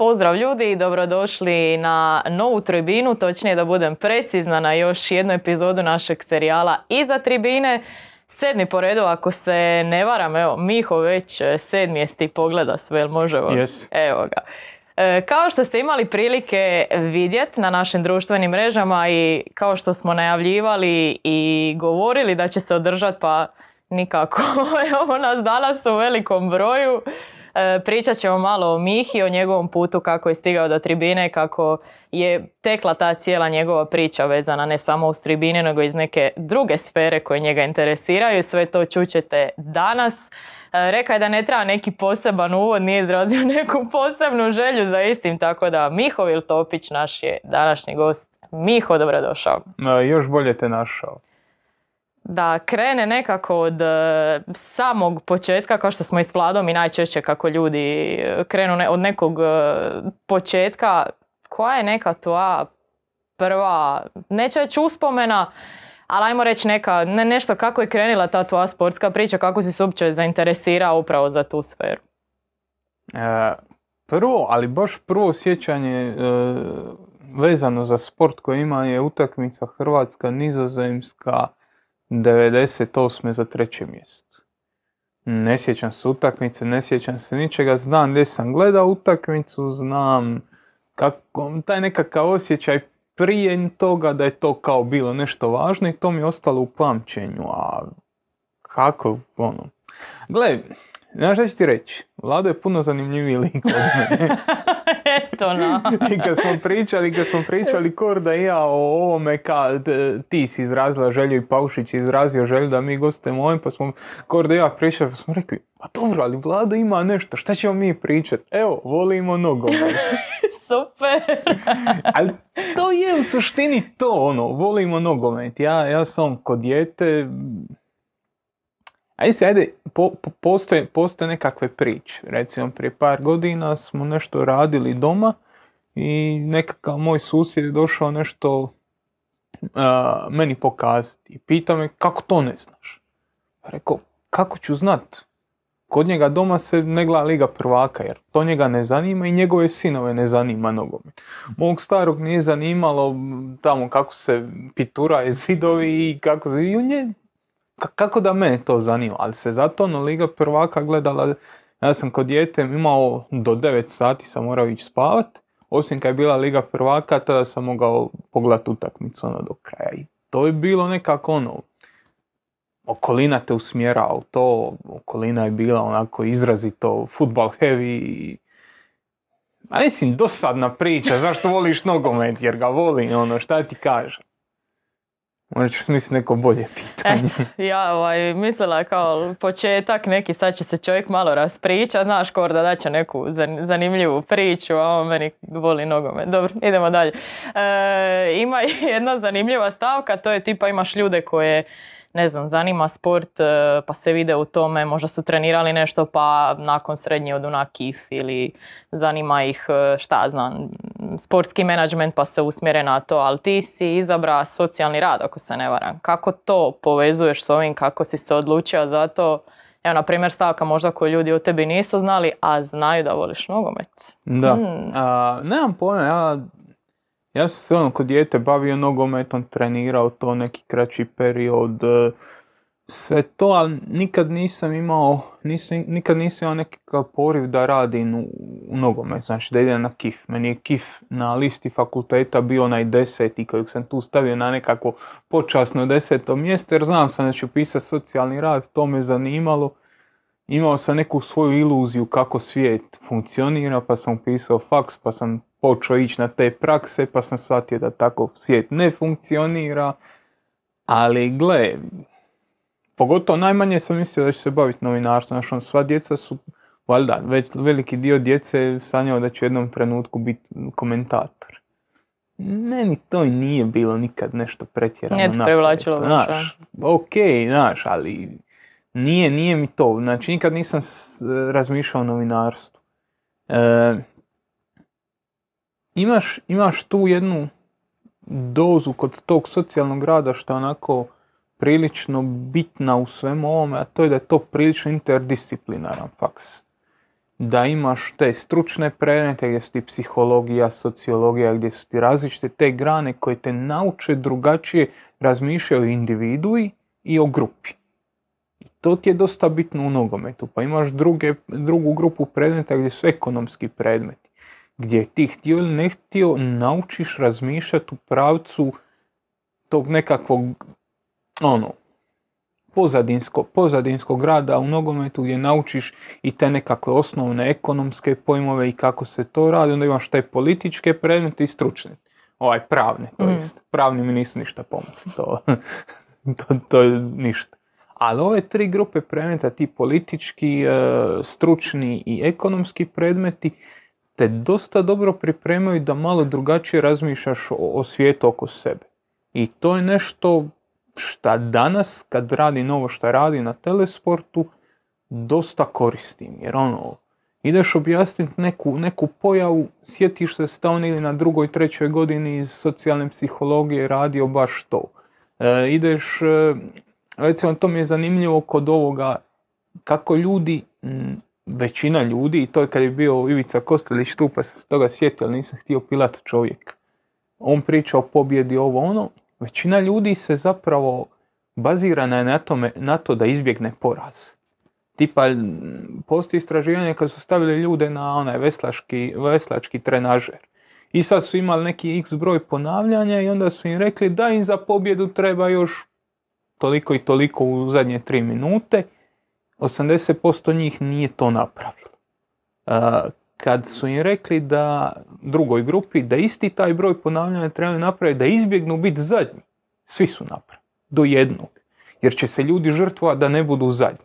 Pozdrav ljudi i dobrodošli na novu tribinu, točnije da budem precizna na još jednu epizodu našeg serijala Iza tribine. Sedmi po redu, ako se ne varam, evo, Miho već e, sedmijesti pogleda sve, jel možemo? Yes. Evo ga. E, kao što ste imali prilike vidjeti na našim društvenim mrežama i kao što smo najavljivali i govorili da će se održati, pa nikako. Evo nas danas u velikom broju. E, pričat ćemo malo o Mihi, o njegovom putu, kako je stigao do tribine, kako je tekla ta cijela njegova priča vezana ne samo uz tribine, nego iz neke druge sfere koje njega interesiraju. Sve to čućete danas. E, Rekao je da ne treba neki poseban uvod, nije izrazio neku posebnu želju za istim, tako da Miho Viltopić naš je današnji gost. Miho, dobrodošao. Ma, još bolje te našao. Da krene nekako od e, samog početka, kao što smo i s Vladom i najčešće kako ljudi e, krenu ne- od nekog e, početka, koja je neka tvoja prva, neću reći uspomena, ali ajmo reći neka, ne, nešto kako je krenila ta tvoja sportska priča, kako si se uopće zainteresirao upravo za tu sferu. E, prvo, ali baš prvo sjećanje e, vezano za sport koji ima je utakmica Hrvatska, Nizozemska, 98. za treće mjesto. Ne sjećam se utakmice, ne sjećam se ničega, znam gdje sam gledao utakmicu, znam kako, taj nekakav osjećaj prije toga da je to kao bilo nešto važno i to mi je ostalo u pamćenju, a kako, ono, gle, znaš šta ću ti reći, Vlado je puno zanimljiviji lik od mene. Eto na. I kad smo pričali, kad smo pričali Korda i ja o ovome kad ti si izrazila želju i Paušić izrazio želju da mi gostujemo ovim, pa smo Korda i ja pričali, pa smo rekli, pa dobro, ali Vlado ima nešto, šta ćemo mi pričati? Evo, volimo nogomet. Super. Ali to je u suštini to, ono, volimo nogomet. Ja, ja sam ko dijete, Ajde se, ajde, po, po- postoje, postoje nekakve priče. Recimo, prije par godina smo nešto radili doma i nekakav moj susjed je došao nešto a, meni pokazati. I pita me, kako to ne znaš? Rekao, kako ću znat? Kod njega doma se ne gleda Liga prvaka, jer to njega ne zanima i njegove sinove ne zanima nogomet. Mog starog nije zanimalo tamo kako se pitura zidovi i kako se... I on je, kako da mene to zanima, ali se zato ono Liga prvaka gledala, ja sam kod dijete imao do 9 sati sam morao ići spavat, osim kad je bila Liga prvaka, tada sam mogao pogledati utakmicu ono do kraja. I to je bilo nekako ono, okolina te usmjerava u to, okolina je bila onako izrazito football heavy i a mislim, dosadna priča, zašto voliš nogomet, jer ga volim, ono, šta ti kažem? Možda ćeš smisliti neko bolje pitanje. Eto, ja ovaj, mislila kao početak neki, sad će se čovjek malo raspričat, znaš Korda da će neku zan- zanimljivu priču, a on meni voli nogomet. Dobro, idemo dalje. E, ima jedna zanimljiva stavka, to je tipa imaš ljude koje ne znam, zanima sport, e, pa se vide u tome, možda su trenirali nešto pa nakon srednje odu na kif ili zanima ih, e, šta znam, sportski menadžment pa se usmjere na to, ali ti si izabra socijalni rad ako se ne varam. Kako to povezuješ s ovim, kako si se odlučio za to? Evo, na primjer, stavka možda koju ljudi o tebi nisu znali, a znaju da voliš nogomet. Da. Mm. A, nemam pojma, ja, ja sam se ono kod dijete bavio nogometom, trenirao to neki kraći period, e, sve to, ali nikad nisam imao, nisam, nikad nisam imao nekakav poriv da radim u, u nogomet, znači da idem na kif. Meni je kif na listi fakulteta bio onaj deseti kojeg sam tu stavio na nekako počasno deseto mjesto, jer znam sam da ću pisati socijalni rad, to me zanimalo. Imao sam neku svoju iluziju kako svijet funkcionira, pa sam upisao faks, pa sam počeo ići na te prakse, pa sam shvatio da tako svijet ne funkcionira. Ali gle, pogotovo najmanje sam mislio da ću se baviti novinarstvom, znači sva djeca su, valjda, već veliki dio djece je sanjao da će u jednom trenutku biti komentator. Meni to i nije bilo nikad nešto pretjerano. Nije te naprijed, privlačilo Znaš, ok, znaš, ali nije, nije mi to. Znači, nikad nisam s- razmišljao o novinarstvu. E, imaš, imaš tu jednu dozu kod tog socijalnog rada što je onako prilično bitna u svemu ovome, a to je da je to prilično interdisciplinaran faks. da imaš te stručne predmete gdje su ti psihologija, sociologija, gdje su ti različite te grane koje te nauče drugačije razmišljaju o individui i o grupi. I to ti je dosta bitno u nogometu. Pa imaš druge, drugu grupu predmeta gdje su ekonomski predmeti. Gdje ti htio ili ne htio naučiš razmišljati u pravcu tog nekakvog ono, pozadinsko, pozadinskog rada u nogometu gdje naučiš i te nekakve osnovne ekonomske pojmove i kako se to radi, onda imaš te političke predmete i stručne. Ovaj pravne, to mm. jest. Pravni mi nisu ništa pomogli. To, to, to je ništa. Ali ove tri grupe predmeta, ti politički, e, stručni i ekonomski predmeti, te dosta dobro pripremaju da malo drugačije razmišljaš o, o svijetu oko sebe. I to je nešto šta danas kad radi novo šta radi na telesportu dosta koristim. Jer ono, ideš objasniti neku, neku pojavu, sjetiš se sta on ili na drugoj, trećoj godini iz socijalne psihologije radio baš to. E, ideš, e, recimo to mi je zanimljivo kod ovoga kako ljudi, većina ljudi, i to je kad je bio Ivica Kostelić tu pa sam se toga sjetio, ali nisam htio pilat čovjek. On priča o pobjedi ovo ono, Većina ljudi se zapravo bazira na, tome, na to da izbjegne poraz. Tipa, postoji istraživanje kad su stavili ljude na onaj veslački, veslački trenažer. I sad su imali neki x broj ponavljanja i onda su im rekli da im za pobjedu treba još toliko i toliko u zadnje tri minute. 80% njih nije to napravilo kad su im rekli da drugoj grupi da isti taj broj ponavljanja trebaju napraviti da izbjegnu biti zadnji. Svi su napravili. Do jednog. Jer će se ljudi žrtvovati da ne budu zadnji.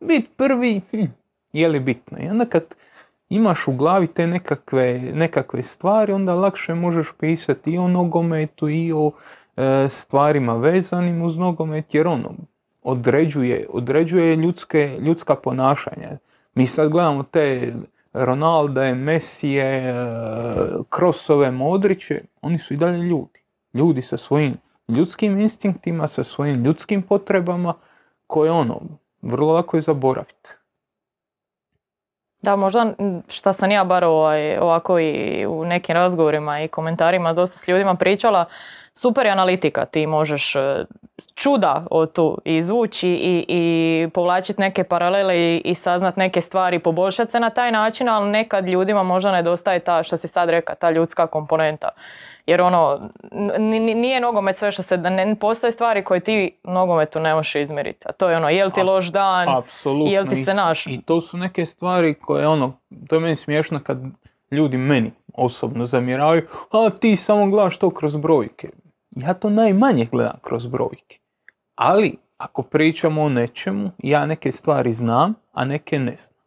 Bit prvi, hm, je li bitno? I onda kad imaš u glavi te nekakve, nekakve stvari, onda lakše možeš pisati i o nogometu i o e, stvarima vezanim uz nogomet, jer ono određuje, određuje ljudske, ljudska ponašanja. Mi sad gledamo te Ronalda, Mesije, Krosove, Modriće, oni su i dalje ljudi. Ljudi sa svojim ljudskim instinktima, sa svojim ljudskim potrebama, koje ono, vrlo lako je zaboraviti. Da, možda šta sam ja bar ovaj, ovako i u nekim razgovorima i komentarima dosta s ljudima pričala, super je analitika, ti možeš e, čuda od tu izvući i, i povlačiti neke paralele i, i saznat neke stvari, poboljšati se na taj način, ali nekad ljudima možda nedostaje ta, što si sad reka, ta ljudska komponenta. Jer ono, nije nogomet sve što se, ne postoje stvari koje ti nogometu ne možeš izmjeriti. A to je ono, jel ti loš dan, Apsolutno. jel ti se naš. I to su neke stvari koje ono, to je meni smiješno kad ljudi meni osobno zamjeravaju, a ti samo gledaš to kroz brojke ja to najmanje gledam kroz brojke. Ali, ako pričamo o nečemu, ja neke stvari znam, a neke ne znam.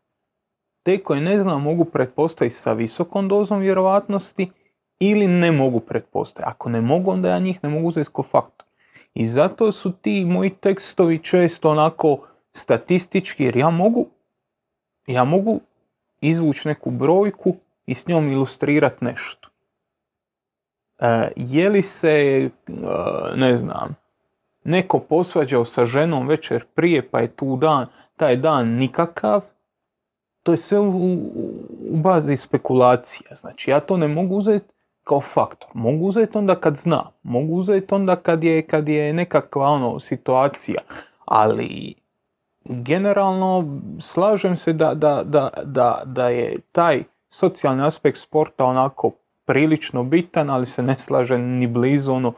Te koje ne znam mogu pretpostaviti sa visokom dozom vjerovatnosti ili ne mogu pretpostaviti. Ako ne mogu, onda ja njih ne mogu uzeti ko faktor. I zato su ti moji tekstovi često onako statistički, jer ja mogu, ja mogu izvući neku brojku i s njom ilustrirati nešto. E, je li se, e, ne znam, neko posvađao sa ženom večer prije pa je tu dan, taj dan nikakav, to je sve u, u bazi spekulacija. Znači ja to ne mogu uzeti kao faktor. Mogu uzeti onda kad znam. Mogu uzeti onda kad je, kad je nekakva ono, situacija. Ali generalno slažem se da, da, da, da, da je taj socijalni aspekt sporta onako prilično bitan, ali se ne slaže ni blizu, ono,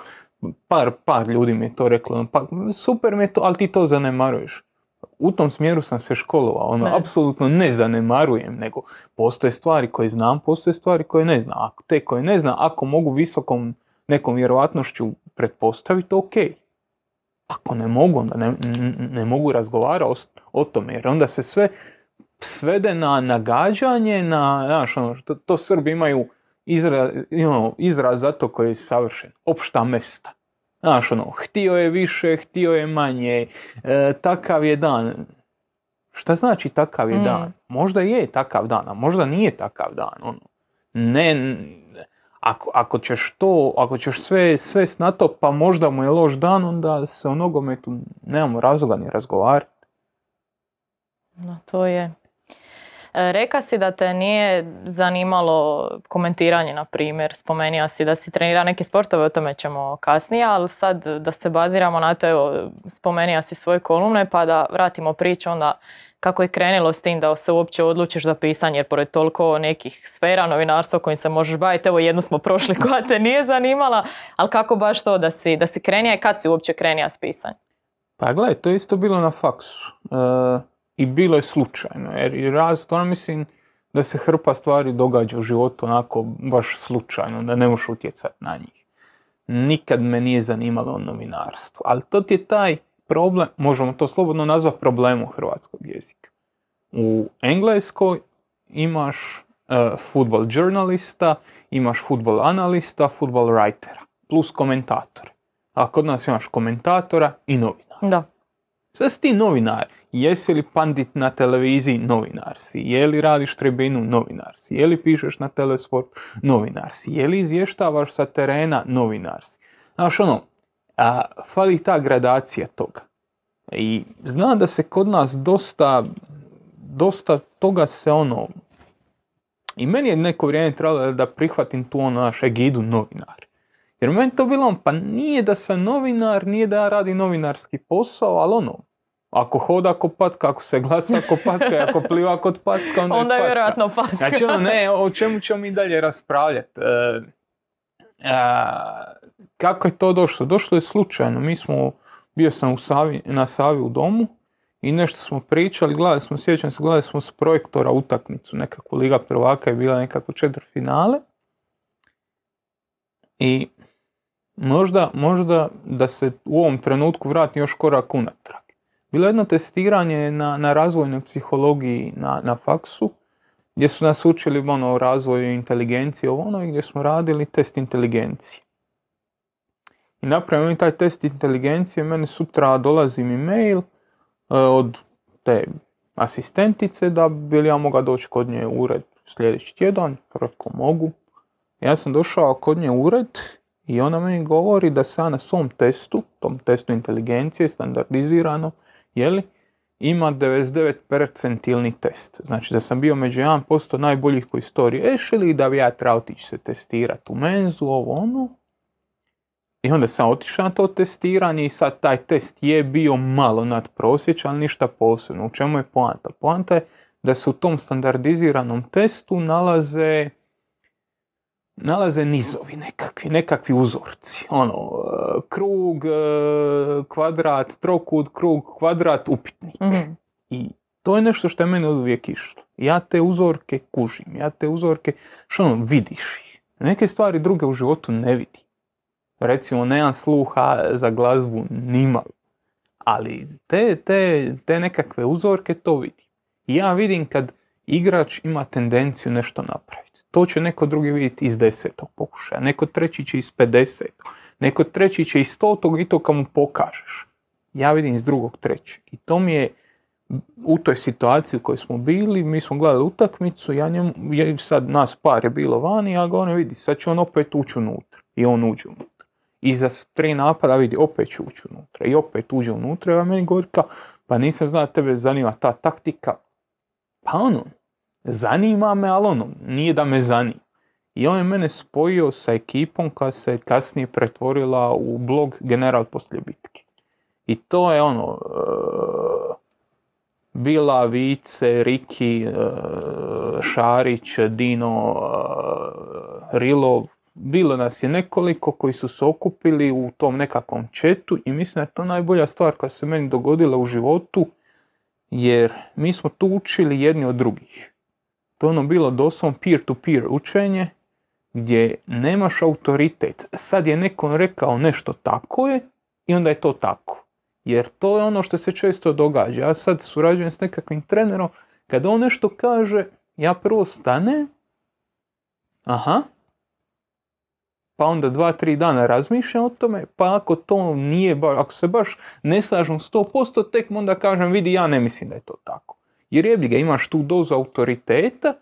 par, par ljudi mi je to reklo, ono, pa super mi je to, ali ti to zanemaruješ. U tom smjeru sam se školovao, ono, ne. apsolutno ne zanemarujem, nego postoje stvari koje znam, postoje stvari koje ne znam. Ako te koje ne znam, ako mogu visokom nekom vjerovatnošću pretpostaviti, ok. Ako ne mogu, onda ne, ne mogu razgovarati o, tome, jer onda se sve svede na nagađanje, na, znaš, ono, to, to Srbi imaju izraz, ono, izraz za to koji je savršen. Opšta mesta. Znaš, ono, htio je više, htio je manje, e, takav je dan. Šta znači takav je mm. dan? Možda je takav dan, a možda nije takav dan. Ono. Ne, ako, ako ćeš to, ako ćeš sve svest na to, pa možda mu je loš dan, onda se o nogometu nemamo razloga ni razgovarati. No, to je. E, Reka si da te nije zanimalo komentiranje, na primjer. Spomenija si da si trenira neke sportove, o tome ćemo kasnije, ali sad da se baziramo na to, evo, spomenija si svoje kolumne, pa da vratimo priču onda kako je krenilo s tim da se uopće odlučiš za pisanje, jer pored toliko nekih sfera novinarstva kojim se možeš baviti, evo jednu smo prošli koja te nije zanimala, ali kako baš to da si, da si krenija i kad si uopće krenija s pisanjem? Pa gledaj, to je isto bilo na faksu. E, I bilo je slučajno. Jer raz, to mislim da se hrpa stvari događa u životu onako baš slučajno, da ne možeš utjecati na njih. Nikad me nije zanimalo novinarstvo. Ali to ti je taj problem, možemo to slobodno nazvati problemom hrvatskog jezika. U Engleskoj imaš uh, football journalista, imaš football analista, football writera, plus komentator. A kod nas imaš komentatora i novinara. Da. Sad si ti novinar, jesi li pandit na televiziji, novinar si, je li radiš tribinu, novinar si, je li pišeš na telesport, novinar si, je li izvještavaš sa terena, novinar si. Znaš ono, a, fali ta gradacija toga. I znam da se kod nas dosta, dosta toga se ono, i meni je neko vrijeme trebalo da prihvatim tu ono naš egidu novinar. Jer meni to bilo, pa nije da sam novinar, nije da ja radim novinarski posao, ali ono, ako hoda ko patka, ako se glasa ko patka, ako pliva kod patka, onda, Onda je patka. vjerojatno patka. Znači ono, ne, o čemu ćemo mi dalje raspravljati? E, a, kako je to došlo? Došlo je slučajno. Mi smo, bio sam u Savi, na Savi u domu i nešto smo pričali, gledali smo, sjećam se, gledali smo s projektora utakmicu, nekakvu Liga prvaka je bila nekako četiri finale. I možda, možda da se u ovom trenutku vrati još korak unatrag. Bilo je jedno testiranje na, na razvojnoj psihologiji na, na faksu, gdje su nas učili ono, o razvoju inteligencije, ovo ono, i gdje smo radili test inteligencije. I napravimo mi taj test inteligencije, meni sutra dolazi mi mail e, od te asistentice da bi li ja mogao doći kod nje u ured sljedeći tjedan, rekao mogu. Ja sam došao kod nje u ured i ona meni govori da se ja na svom testu, tom testu inteligencije, standardizirano, jeli, ima 99 percentilni test. Znači da sam bio među 1% najboljih koji su to riješili i da bi ja trebao otići se testirati u menzu, ovo ono. I onda sam otišao na to testiranje i sad taj test je bio malo nadprosječan, ali ništa posebno. U čemu je poanta? Poanta je da se u tom standardiziranom testu nalaze nalaze nizovi nekakvi, nekakvi uzorci. Ono, e, krug, e, kvadrat, trokut, krug, kvadrat, upitnik. Mhm. I to je nešto što je meni od uvijek išlo. Ja te uzorke kužim, ja te uzorke, što ono, vidiš ih. Neke stvari druge u životu ne vidi. Recimo, nemam sluha za glazbu nimalo. Ali te, te, te nekakve uzorke to vidim. I ja vidim kad igrač ima tendenciju nešto napraviti. To će neko drugi vidjeti iz desetog pokušaja, neko treći će iz 50. Neko treći će iz stotog i to kad mu pokažeš. Ja vidim iz drugog trećeg. I to mi je u toj situaciji u kojoj smo bili, mi smo gledali utakmicu, ja njemu, je, sad nas par je bilo vani, ja ga ono vidi, sad će on opet ući unutra. I on uđe unutra. I za tri napada vidi, opet će ući unutra. I opet uđe unutra, i on meni govori kao, pa nisam znao da tebe zanima ta taktika. Pa ono, zanima me, ali ono, nije da me zanima. I on je mene spojio sa ekipom koja se kasnije pretvorila u blog General poslije bitke. I to je ono, e, Bila, Vice, Riki, e, Šarić, Dino, e, Rilov, bilo nas je nekoliko koji su se okupili u tom nekakvom četu i mislim da je to najbolja stvar koja se meni dogodila u životu, jer mi smo tu učili jedni od drugih. To je ono bilo doslovno peer-to-peer učenje, gdje nemaš autoritet. Sad je neko rekao nešto tako je i onda je to tako. Jer to je ono što se često događa. Ja sad surađujem s nekakvim trenerom, kada on nešto kaže, ja prvo stane, aha, pa onda dva, tri dana razmišljam o tome, pa ako to nije baš, ako se baš ne slažem 100%, tek onda kažem, vidi, ja ne mislim da je to tako. Jer jebi ga, imaš tu dozu autoriteta,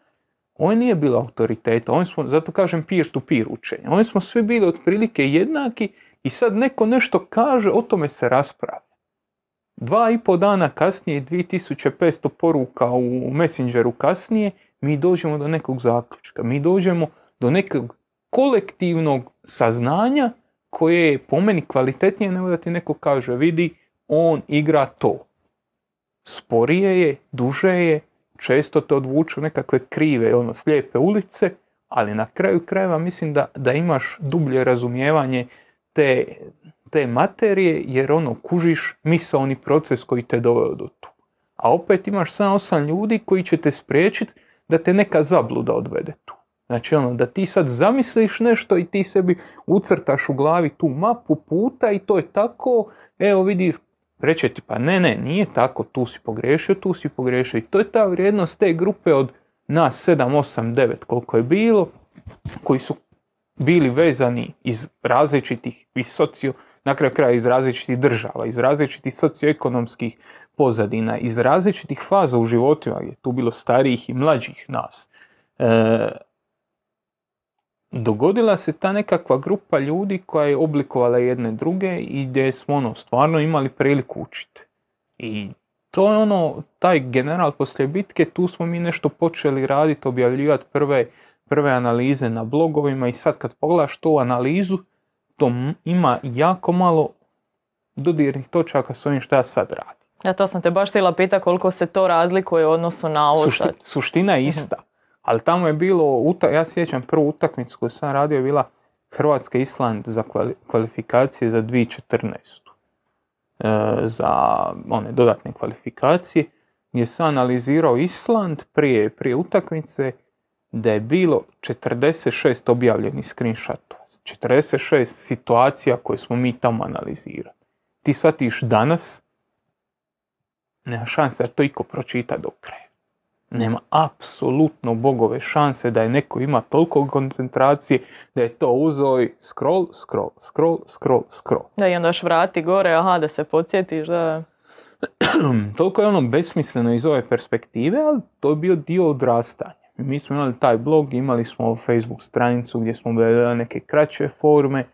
on nije bilo autoriteta, on smo, zato kažem peer-to-peer učenje. Oni smo svi bili otprilike jednaki i sad neko nešto kaže, o tome se raspravlja. Dva i pol dana kasnije, 2500 poruka u Messengeru kasnije, mi dođemo do nekog zaključka. Mi dođemo do nekog kolektivnog saznanja koje je po meni kvalitetnije nego da ti neko kaže vidi on igra to. Sporije je, duže je, često te odvuču nekakve krive, ono slijepe ulice, ali na kraju krajeva mislim da, da imaš dublje razumijevanje te, te materije jer ono kužiš misaoni proces koji te doveo do tu. A opet imaš 7-8 ljudi koji će te spriječiti da te neka zabluda odvede tu. Znači ono, da ti sad zamisliš nešto i ti sebi ucrtaš u glavi tu mapu puta i to je tako, evo vidiš, reće ti pa ne, ne, nije tako, tu si pogrešio, tu si pogrešio i to je ta vrijednost te grupe od nas 7, 8, 9 koliko je bilo, koji su bili vezani iz različitih, iz socio, na kraju kraja iz različitih država, iz različitih socioekonomskih pozadina, iz različitih faza u životima, je tu bilo starijih i mlađih nas. E, dogodila se ta nekakva grupa ljudi koja je oblikovala jedne druge i gdje smo ono stvarno imali priliku učiti. I to je ono, taj general poslije bitke, tu smo mi nešto počeli raditi, objavljivati prve, prve analize na blogovima i sad kad pogledaš tu analizu, to ima jako malo dodirnih točaka s ovim što ja sad radim. Ja to sam te baš htjela pita koliko se to razlikuje u odnosu na ovo sad. Suština je mhm. ista, ali tamo je bilo, ja sjećam prvu utakmicu koju sam radio je bila Hrvatska Island za kvalifikacije za 2014. E, za one dodatne kvalifikacije gdje sam analizirao Island prije, prije utakmice da je bilo 46 objavljenih screenshotova, 46 situacija koje smo mi tamo analizirali. Ti shvatiš danas, nema šanse da to iko pročita do kraja. Nema apsolutno bogove šanse da je neko ima toliko koncentracije da je to uzeo i scroll, scroll, scroll, scroll, scroll. Da i onda još vrati gore, aha, da se podsjetiš, da... toliko je ono besmisleno iz ove perspektive, ali to je bio dio odrastanja. Mi smo imali taj blog, imali smo Facebook stranicu gdje smo bili neke kraće forme.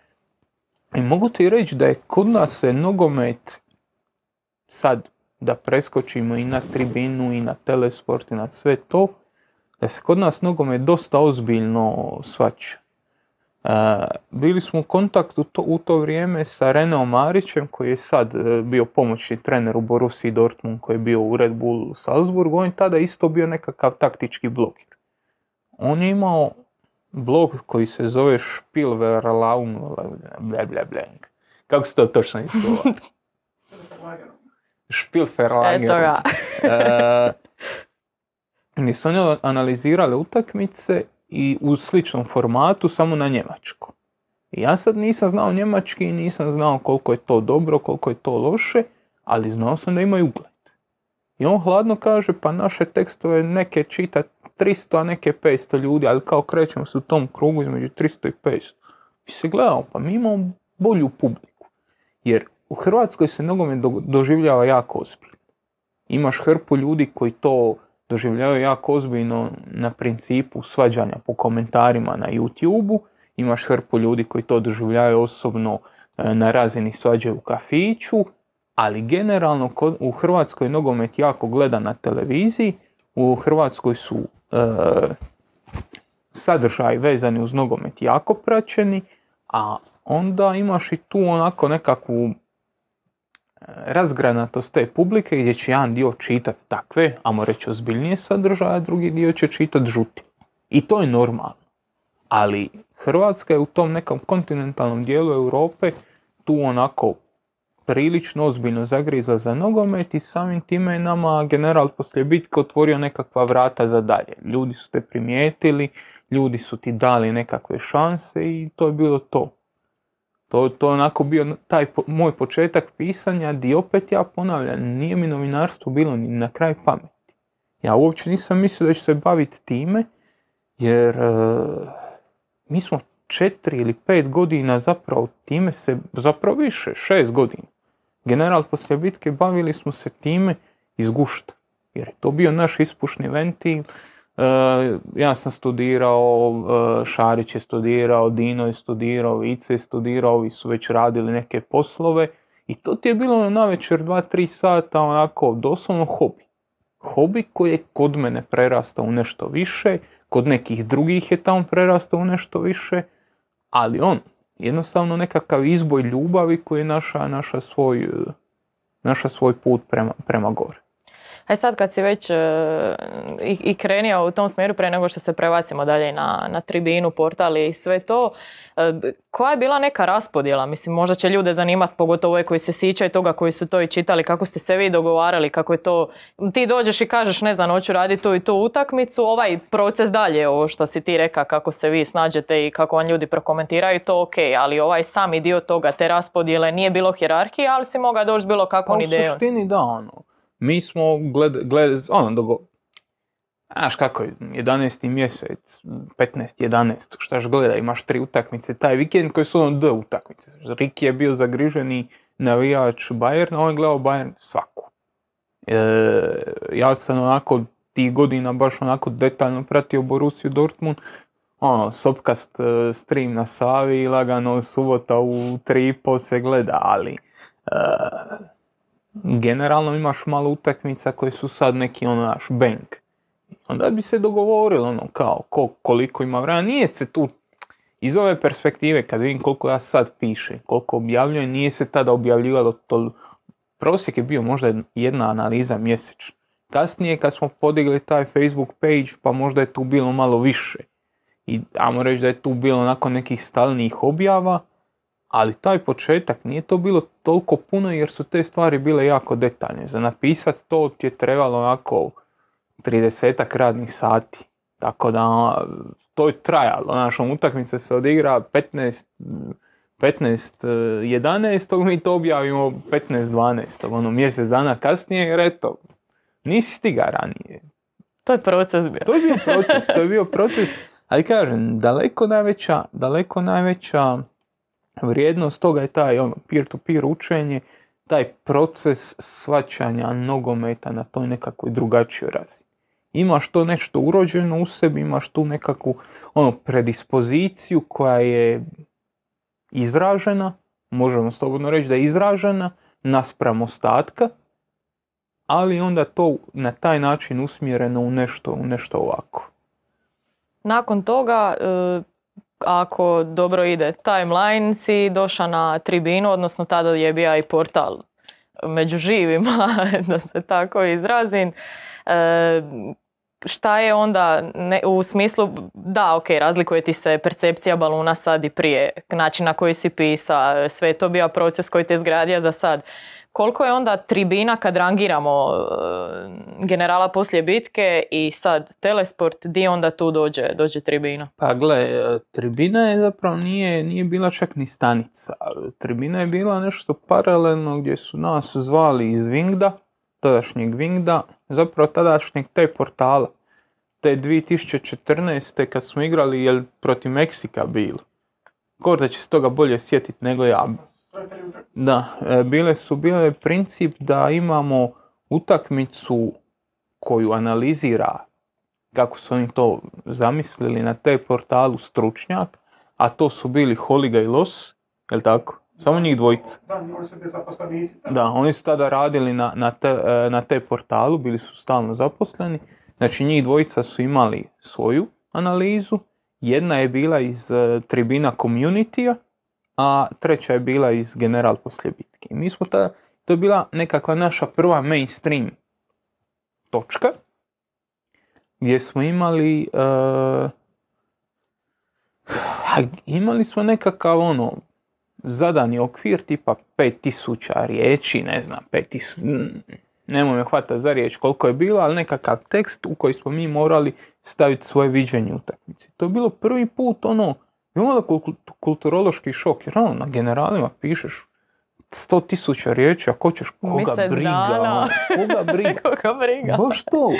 I mogu ti reći da je kod nas se nogomet sad da preskočimo i na tribinu i na telesport i na sve to, da se kod nas nogomet dosta ozbiljno svaća. E, bili smo u kontaktu u to vrijeme sa Reneom Marićem koji je sad e, bio pomoćni trener u Borussiji Dortmund koji je bio u Red Bull Salzburgu, on je tada isto bio nekakav taktički bloger. On je imao blog koji se zove Spielverlaum. Kako se to točno izgovara? Ga. e, su oni analizirali utakmice i u sličnom formatu, samo na njemačko. Ja sad nisam znao njemački i nisam znao koliko je to dobro, koliko je to loše, ali znao sam da imaju ugled. I on hladno kaže, pa naše tekstove neke čita 300, a neke 500 ljudi, ali kao krećemo se u tom krugu između 300 i 500. I se gledamo, pa mi imamo bolju publiku. Jer u Hrvatskoj se nogomet doživljava jako ozbiljno. Imaš hrpu ljudi koji to doživljavaju jako ozbiljno na principu svađanja po komentarima na YouTube-u, imaš hrpu ljudi koji to doživljavaju osobno e, na razini svađe u kafiću, ali generalno u Hrvatskoj nogomet jako gleda na televiziji, u Hrvatskoj su e, sadržaji vezani uz nogomet jako praćeni, a onda imaš i tu onako nekakvu razgranatost te publike gdje će jedan dio čitati takve, amo reći ozbiljnije sadržaje, drugi dio će čitati žuti. I to je normalno. Ali Hrvatska je u tom nekom kontinentalnom dijelu Europe tu onako prilično ozbiljno zagrizla za nogomet i samim time je nama general poslije bitke otvorio nekakva vrata za dalje. Ljudi su te primijetili, ljudi su ti dali nekakve šanse i to je bilo to. To, to je onako bio taj moj početak pisanja di opet ja ponavljam, nije mi novinarstvo bilo ni na kraj pameti. Ja uopće nisam mislio da ću se baviti time, jer e, mi smo četiri ili pet godina zapravo time se, zapravo više, šest godina. General poslije bitke bavili smo se time iz gušta, jer je to bio naš ispušni ventil, ja sam studirao, eh, Šarić je studirao, Dino je studirao, Vice je studirao, ovi su već radili neke poslove I to ti je bilo ono na večer 2-3 sata onako doslovno hobi. Hobi koji je kod mene prerastao u nešto više, kod nekih drugih je tamo prerastao u nešto više, ali on, jednostavno nekakav izboj ljubavi koji je naša, naša, svoj, naša svoj put prema, prema gore. Aj sad kad si već e, i, i krenio u tom smjeru pre nego što se prebacimo dalje na, na tribinu, portali i sve to, e, koja je bila neka raspodjela? Mislim, možda će ljude zanimati, pogotovo ove koji se sićaju toga, koji su to i čitali, kako ste se vi dogovarali, kako je to, ti dođeš i kažeš, ne znam, hoću raditi tu i tu utakmicu, ovaj proces dalje, ovo što si ti reka, kako se vi snađete i kako vam ljudi prokomentiraju, to ok, ali ovaj sami dio toga, te raspodjele, nije bilo hjerarhije, ali si mogao doći bilo kakvom Pa idejom. U suštini da, ono. Mi smo gled, gled, ono, dogo... Znaš kako je, 11. mjesec, 15. 11. šta gleda, imaš tri utakmice taj vikend koji su ono D utakmice. Riki je bio zagriženi navijač Bayerna, on je gledao Bayern svaku. E, ja sam onako tih godina baš onako detaljno pratio Borussiju Dortmund, ono, sopkast e, stream na Savi, lagano subota u tri i po se gleda, ali e, generalno imaš malo utakmica koje su sad neki ono naš bank. Onda bi se dogovorilo ono kao ko, koliko ima vremena. Nije se tu iz ove perspektive kad vidim koliko ja sad pišem, koliko objavljujem, nije se tada objavljivalo to. Prosjek je bio možda jedna analiza mjesečno. Kasnije kad smo podigli taj Facebook page pa možda je tu bilo malo više. I ajmo reći da je tu bilo nakon nekih stalnih objava, ali taj početak nije to bilo toliko puno jer su te stvari bile jako detaljne. Za napisat to ti je trebalo onako 30 radnih sati. Tako da to je trajalo. Našom utakmica se odigra 15 15 11. mi to objavimo 15 12. Ono mjesec dana kasnije jer eto, nisi stiga ranije. To je proces bio. To je bio proces, to je bio proces. Ali kažem, daleko najveća, daleko najveća vrijednost toga je taj ono, peer-to-peer učenje, taj proces svaćanja nogometa na toj nekakvoj drugačijoj razini. Imaš to nešto urođeno u sebi, imaš tu nekakvu ono, predispoziciju koja je izražena, možemo slobodno reći da je izražena naspram ostatka, ali onda to na taj način usmjereno u nešto, u nešto ovako. Nakon toga, e, ako dobro ide timeline, si došla na tribinu, odnosno tada je bio i portal među živima, da se tako izrazim. E, šta je onda ne, u smislu, da ok, razlikuje ti se percepcija baluna sad i prije, način na koji si pisa, sve je to bio proces koji te izgradio za sad. Koliko je onda tribina kad rangiramo e, generala poslije bitke i sad telesport, di onda tu dođe, dođe tribina? Pa gle, e, tribina je zapravo nije, nije bila čak ni stanica. Tribina je bila nešto paralelno gdje su nas zvali iz Vingda, tadašnjeg Vingda, zapravo tadašnjeg te portala. Te 2014. kad smo igrali, jel protiv Meksika bilo. Gorda će se toga bolje sjetiti nego ja. Da, e, bile su bile princip da imamo utakmicu koju analizira kako su oni to zamislili na te portalu stručnjak, a to su bili Holiga i Los, jel tako? Samo njih dvojica. Da, oni su bili zaposlenici. Da, oni su tada radili na, na, te, e, na te portalu, bili su stalno zaposleni. Znači njih dvojica su imali svoju analizu. Jedna je bila iz e, tribina community a treća je bila iz General poslije bitke. Mi smo tada, to je bila nekakva naša prva mainstream točka, gdje smo imali, uh, imali smo nekakav ono, zadani okvir tipa 5000 riječi, ne znam, 5000, nemoj me hvata za riječ koliko je bilo, ali nekakav tekst u koji smo mi morali staviti svoje viđenje utakmici. To je bilo prvi put ono, imamo da kulturološki šok, jer ono, na generalima pišeš sto tisuća riječi, a ko ćeš, koga Mjesec briga, dana. ono, koga briga. Koga briga. Baš to,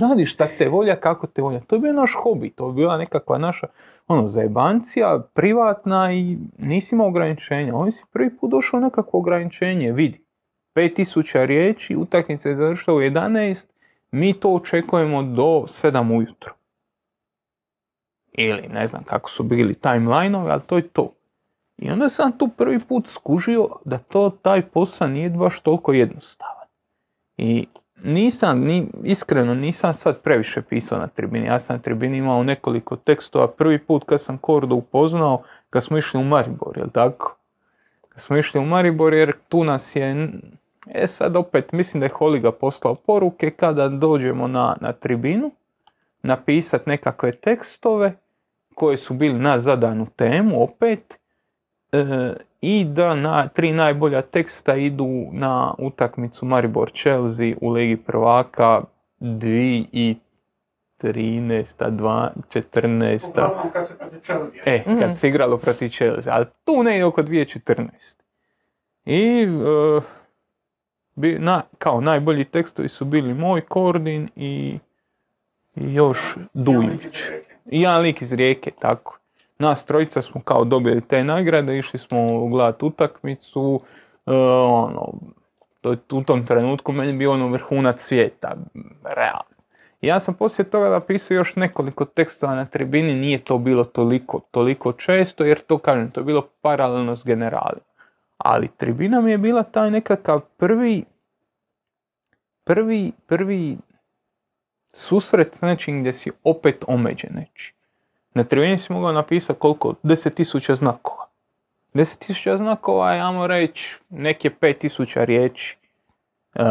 radiš tak te volja, kako te volja. To je bio naš hobi, to je bila nekakva naša ono, zajebancija, privatna i nisi imao ograničenja. Ovdje si prvi put došao nekakvo ograničenje, vidi. 5000 riječi, utakmica je završila u 11, mi to očekujemo do 7 ujutro. Ili ne znam kako su bili timeline ali to je to. I onda sam tu prvi put skužio da to taj posao nije baš toliko jednostavan. I nisam, ni, iskreno nisam sad previše pisao na tribini. Ja sam na tribini imao nekoliko tekstova. Prvi put kad sam Kordu upoznao, kad smo išli u Maribor, jel tako? Kad smo išli u Maribor jer tu nas je... E sad opet, mislim da je Holiga poslao poruke kada dođemo na, na tribinu, napisati nekakve tekstove koje su bili na zadanu temu opet e, i da na, tri najbolja teksta idu na utakmicu Maribor Chelsea u Ligi prvaka 2 i 13, 2, 14. Uglavnom kad se protiv Chelsea. E, kad Mhm. se igralo protiv Chelsea, ali tu ne oko 2014. I e, bi, na, kao najbolji tekstovi su bili moj Kordin i, i još Dujić. I jedan lik iz Rijeke, tako. Nas trojica smo kao dobili te nagrade, išli smo gledati utakmicu, e, ono, to, u tom trenutku meni je bio ono vrhunac svijeta, realno. Ja sam poslije toga napisao još nekoliko tekstova na tribini, nije to bilo toliko, toliko često, jer to kažem, to je bilo paralelno s generalima. Ali tribina mi je bila taj nekakav prvi, prvi, prvi susret s nečim gdje si opet omeđen neči. Na tribini si mogao napisati koliko? 10.000 znakova. 10.000 znakova je, ajmo reći, neke 5.000 riječi. E,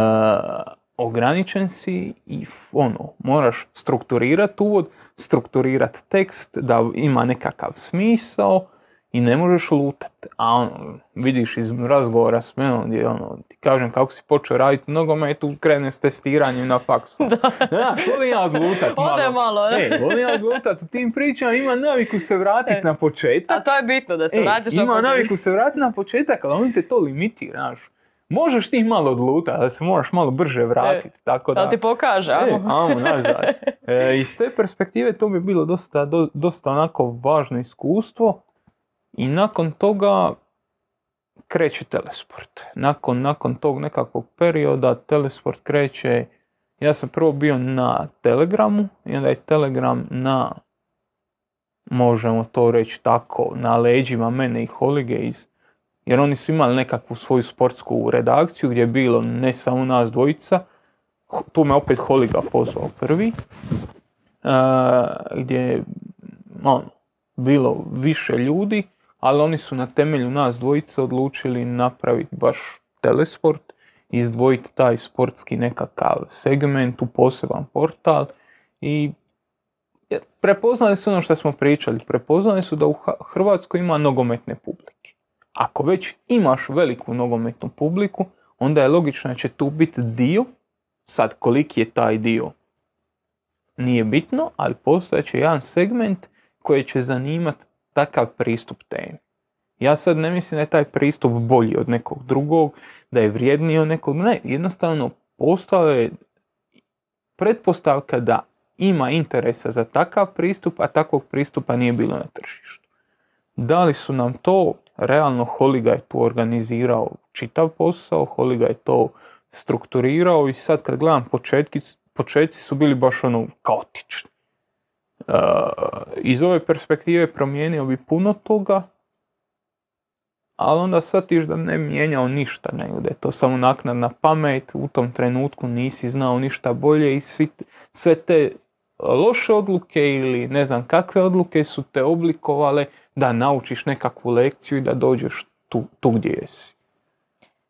ograničen si i ono, moraš strukturirati uvod, strukturirati tekst da ima nekakav smisao i ne možeš lutati. A ono, vidiš iz razgovora s menom gdje ono, ti kažem kako si počeo raditi nogometu, krene s testiranjem na faksu. Da, volim ja odlutat malo. Ode malo, ne? E, volim ja odlutat u tim pričama, ima naviku se vratiti E. na početak. A to je bitno, da se E, vraćaš ima naviku se vratiti na početak, ali on te to limitira, znaš. Možeš ti malo odlutat, ali se moraš malo brže vratiti, tako da... Da ti pokaže, E, ajmo nazad. E, iz te perspektive to bi bilo dosta, do- dosta onako važno iskustvo i nakon toga kreće telesport. Nakon, nakon tog nekakvog perioda telesport kreće, ja sam prvo bio na Telegramu i onda je Telegram na, možemo to reći tako, na leđima mene i Holige jer oni su imali nekakvu svoju sportsku redakciju gdje je bilo ne samo nas dvojica, tu me opet Holiga pozvao prvi, e, gdje je ono, bilo više ljudi, ali oni su na temelju nas dvojice odlučili napraviti baš telesport, izdvojiti taj sportski nekakav segment u poseban portal i prepoznali su ono što smo pričali, prepoznali su da u Hrvatskoj ima nogometne publike. Ako već imaš veliku nogometnu publiku, onda je logično da će tu biti dio, sad koliki je taj dio, nije bitno, ali postojeće jedan segment koji će zanimati takav pristup temi. Ja sad ne mislim da je taj pristup bolji od nekog drugog, da je vrijedniji od nekog, ne, jednostavno postoje pretpostavka da ima interesa za takav pristup, a takvog pristupa nije bilo na tržištu. Da li su nam to, realno Holiga je tu organizirao čitav posao, Holiga je to strukturirao i sad kad gledam početki, početci su bili baš ono kaotični. E, iz ove perspektive promijenio bi puno toga, ali onda shvatiš da ne mijenjao ništa, nego da je to samo naknadna pamet, u tom trenutku nisi znao ništa bolje i svi, sve te loše odluke ili ne znam kakve odluke su te oblikovale da naučiš nekakvu lekciju i da dođeš tu, tu gdje jesi.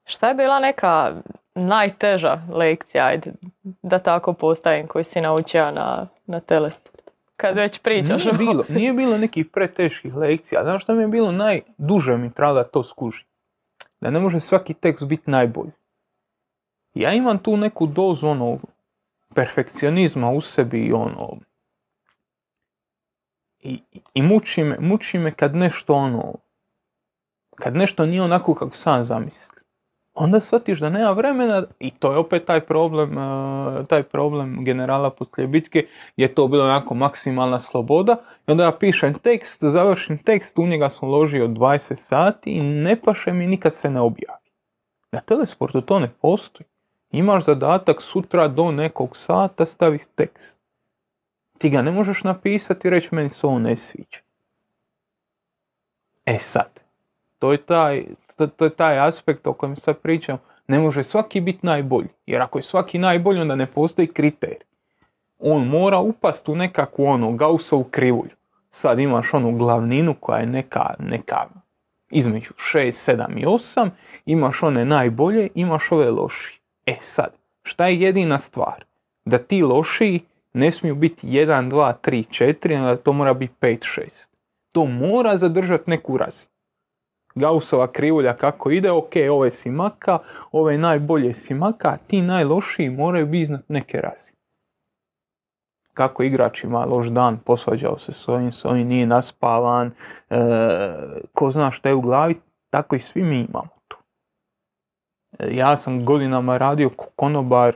Šta je bila neka najteža lekcija, ajde, da tako postavim, koju si naučio na, na telesportu? Kad već pričaš Nije bilo, nije bilo nekih preteških lekcija. Znaš što mi je bilo najduže mi trebalo to skuži? Da ne može svaki tekst biti najbolji. Ja imam tu neku dozu ono perfekcionizma u sebi i ono i, i muči, me, muči me kad nešto ono kad nešto nije onako kako sam zamisli. Onda shvatiš da nema vremena i to je opet taj problem, eh, taj problem generala poslije bitke je to bilo onako maksimalna sloboda i onda ja pišem tekst, završim tekst, u njega sam uložio 20 sati i ne paše mi nikad se ne objavi. Na telesportu to ne postoji. Imaš zadatak sutra do nekog sata staviti tekst. Ti ga ne možeš napisati i reći meni se ovo ne sviđa. E sad, To je taj, to, to je taj aspekt o kojem sad pričam. Ne može svaki biti najbolji. Jer ako je svaki najbolji, onda ne postoji kriterij. On mora upast u nekakvu ono Gaussovu krivulju. Sad imaš onu glavninu koja je neka, neka između 6, 7 i 8. Imaš one najbolje, imaš ove loši. E sad, šta je jedina stvar? Da ti lošiji ne smiju biti 1, 2, 3, 4, nego da to mora biti 5, 6. To mora zadržati neku razinu. Gaussova krivulja kako ide, ok, ove si maka, ove najbolje si maka, a ti najlošiji moraju biti iznad neke razine. Kako igrač ima loš dan, posvađao se s ovim, s ovim nije naspavan, e, ko zna šta je u glavi, tako i svi mi imamo to. E, ja sam godinama radio konobar,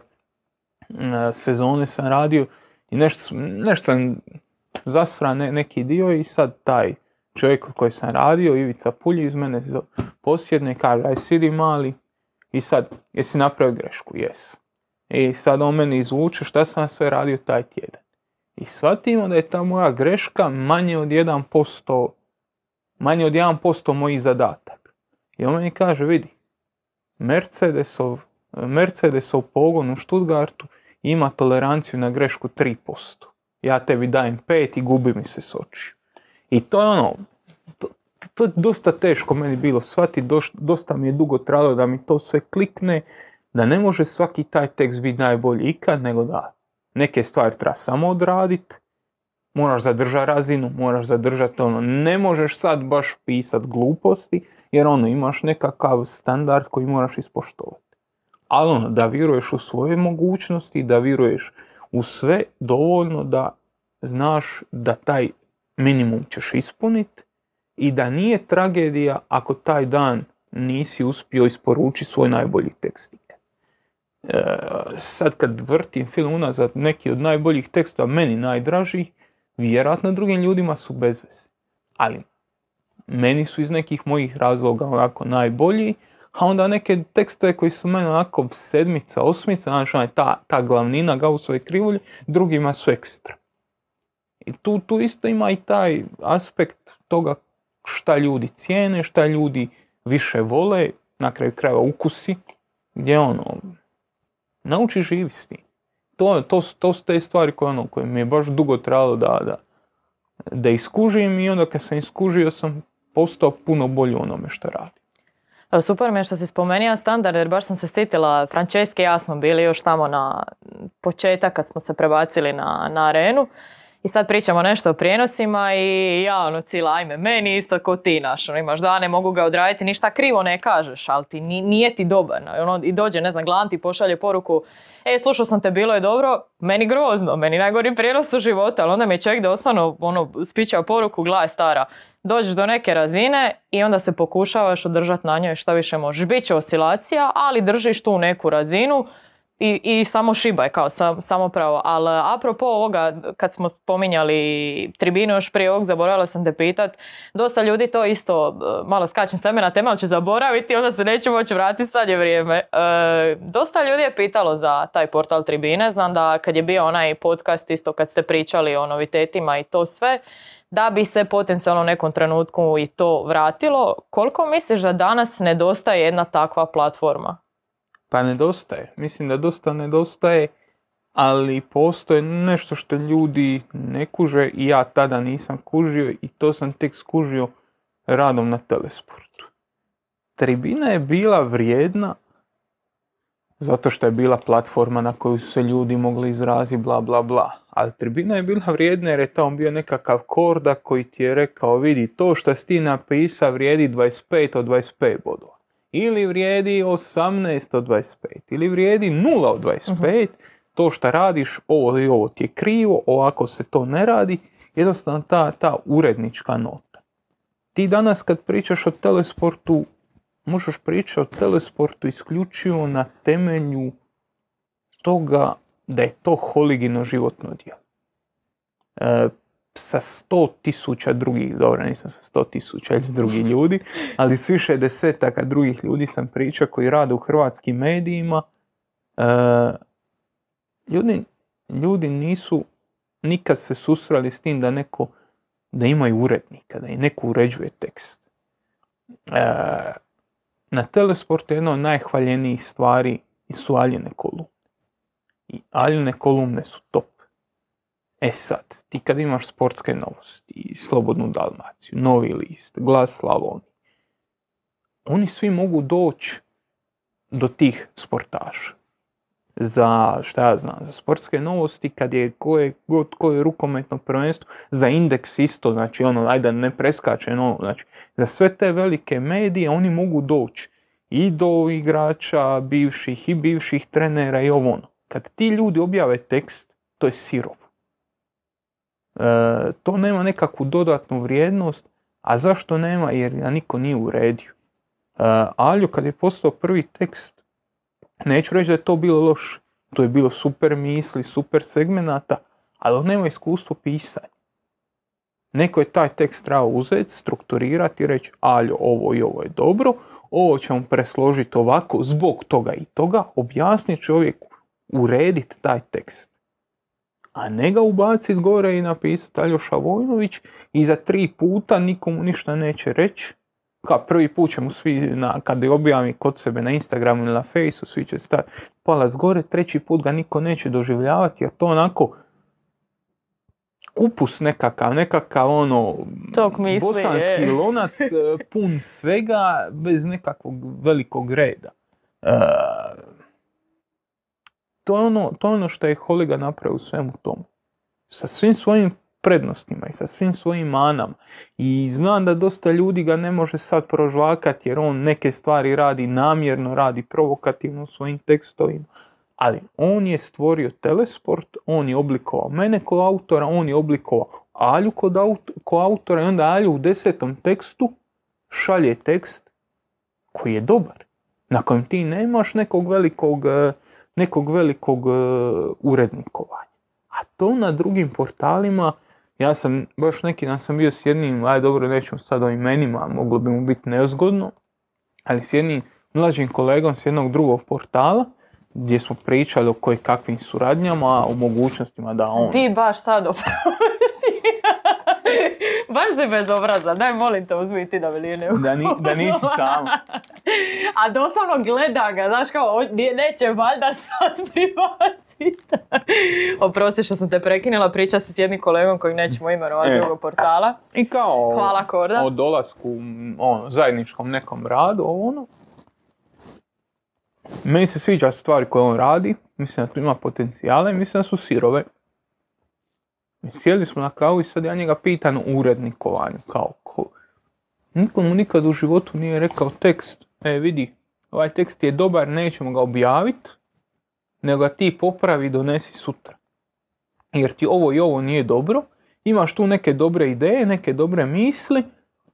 e, sezone sam radio i nešto, nešto sam zasra neki dio i sad taj čovjek koji sam radio, Ivica Pulji iz mene posjedne i kaže, aj sidi mali i sad, jesi napravio grešku? Jes. I sad on meni izvuče šta sam sve radio taj tjedan. I shvatimo da je ta moja greška manje od 1%, manje od 1% mojih zadatak. I on meni kaže, vidi, Mercedesov, Mercedesov pogon u Stuttgartu ima toleranciju na grešku 3%. Ja tebi dajem 5 i gubi mi se s oči. I to je ono, to, to je dosta teško meni bilo shvatiti, dosta mi je dugo trajalo da mi to sve klikne, da ne može svaki taj tekst biti najbolji ikad, nego da neke stvari treba samo odraditi, moraš zadržati razinu, moraš zadržati ono, ne možeš sad baš pisat gluposti, jer ono, imaš nekakav standard koji moraš ispoštovati. Ali ono, da vjeruješ u svoje mogućnosti, da vjeruješ u sve dovoljno da znaš da taj minimum ćeš ispuniti i da nije tragedija ako taj dan nisi uspio isporučiti svoj najbolji tekst. E, sad kad vrtim film unazad, neki od najboljih tekstova, meni najdraži, vjerojatno drugim ljudima su bezvezi. Ali meni su iz nekih mojih razloga onako najbolji, a onda neke tekstove koji su meni onako sedmica, osmica, znači ta, ta glavnina Gaussove krivulje, drugima su ekstra. I tu, tu isto ima i taj aspekt toga šta ljudi cijene, šta ljudi više vole, na kraju krajeva ukusi, gdje ono, nauči živi s tim. To, to, to su te stvari koje, ono, koje mi je baš dugo trebalo da, da, da iskužim i onda kad sam iskužio sam postao puno bolji u onome što radim. Super mi je što si spomenija standard, jer baš sam se stitila, Franceske i ja smo bili još tamo na početak kad smo se prebacili na, na arenu. I sad pričamo nešto o prijenosima i ja ono cijela, ajme, meni isto ko ti naš, ono, imaš dane, mogu ga odraditi, ništa krivo ne kažeš, ali ti nije ti dobar. Ono, I dođe, ne znam, glavni ti pošalje poruku, e, slušao sam te, bilo je dobro, meni grozno, meni najgori prijenos u životu, ali onda mi je čovjek doslovno ono, spičao poruku, gledaj stara, dođeš do neke razine i onda se pokušavaš održati na njoj što više možeš. Biće oscilacija, ali držiš tu neku razinu, i, i samo šibaj kao sam, samo pravo. Ali apropo ovoga, kad smo spominjali tribinu još prije ovog, zaboravila sam te pitat, dosta ljudi to isto, e, malo skačem s teme na teme, ali ću zaboraviti, onda se neće moći vratiti, sad je vrijeme. E, dosta ljudi je pitalo za taj portal tribine, znam da kad je bio onaj podcast isto kad ste pričali o novitetima i to sve, da bi se potencijalno u nekom trenutku i to vratilo. Koliko misliš da danas nedostaje jedna takva platforma? Pa nedostaje. Mislim da dosta nedostaje, ali postoje nešto što ljudi ne kuže i ja tada nisam kužio i to sam tek skužio radom na telesportu. Tribina je bila vrijedna zato što je bila platforma na koju su se ljudi mogli izraziti bla bla bla. Ali tribina je bila vrijedna jer je tamo bio nekakav korda koji ti je rekao vidi to što si ti napisao vrijedi 25 od 25 bodova ili vrijedi 18 od 25, ili vrijedi 0 od 25, uh to što radiš, ovo i ovo ti je krivo, ovako se to ne radi, jednostavno ta, ta urednička nota. Ti danas kad pričaš o telesportu, možeš pričati o telesportu isključivo na temelju toga da je to holigino životno djelo. E, sa sto tisuća drugih, dobro nisam sa sto tisuća drugih ljudi, ali s više desetaka drugih ljudi sam pričao koji rade u hrvatskim medijima. E, ljudi, ljudi nisu nikad se susreli s tim da neko, da imaju urednika, da i neko uređuje tekst. E, na telesportu je jedna od najhvaljenijih stvari su aljene kolumne. I aljene kolumne su top. E sad, ti kad imaš sportske novosti, Slobodnu Dalmaciju, Novi list, Glas Slavonije, oni svi mogu doći do tih sportaša. Za, šta ja znam, za sportske novosti, kad je koje, god koje rukometno prvenstvo, za indeks isto, znači ono, ajde ne preskače, no, znači, za sve te velike medije oni mogu doći i do igrača bivših i bivših trenera i ovo ono. Kad ti ljudi objave tekst, to je sirov. E, to nema nekakvu dodatnu vrijednost, a zašto nema? Jer ga niko nije uredio. E, Alju kad je postao prvi tekst, neću reći da je to bilo loše. To je bilo super misli, super segmenata, ali on nema iskustvo pisanja. Neko je taj tekst trebao uzeti, strukturirati i reći Aljo, ovo i ovo je dobro, ovo ćemo presložiti ovako zbog toga i toga, objasniti čovjeku, urediti taj tekst. A ne ga ubaciti gore i napisati Aljoša Vojnović i za tri puta nikomu ništa neće reći. Ka prvi put ćemo svi, na, kad je objavim kod sebe na Instagramu ili na Faceu, svi će staviti palac gore, treći put ga niko neće doživljavati jer to onako kupus nekakav, nekakav ono bosanski lonac e, pun svega bez nekakvog velikog reda. E, to, je ono, to je ono što je Holiga napravio u svemu tomu. Sa svim svojim prednostima i sa svim svojim manama. I znam da dosta ljudi ga ne može sad prožvakati jer on neke stvari radi namjerno, radi provokativno u svojim tekstovima ali on je stvorio telesport, on je oblikovao mene kao autora, on je oblikovao Alju kao autora i onda Alju u desetom tekstu šalje tekst koji je dobar, na kojem ti nemaš nekog velikog, e, nekog velikog e, urednikovanja. A to na drugim portalima, ja sam baš neki dan sam bio s jednim, aj dobro neću sad o imenima, moglo bi mu biti nezgodno, ali s jednim mlađim kolegom s jednog drugog portala, gdje smo pričali o koji kakvim suradnjama, o mogućnostima da on... Ti baš sad Baš si bez obraza, daj molim te uzmi ti da veline da, ni, da nisi sam. A doslovno gleda ga, znaš kao, neće valjda sad pribaciti. Oprosti što sam te prekinula, priča si s jednim kolegom kojeg nećemo imenovati e. drugog portala. I kao Hvala Korda. o dolasku ono, zajedničkom nekom radu, ono, meni se sviđa stvari koje on radi, mislim da tu ima potencijale, mislim da su sirove. Sjeli smo na kavu i sad ja njega pitan urednikovanju, kao ko. Niko mu nikad u životu nije rekao tekst, e vidi, ovaj tekst je dobar, nećemo ga objaviti, nego ga ti popravi i donesi sutra. Jer ti ovo i ovo nije dobro, imaš tu neke dobre ideje, neke dobre misli,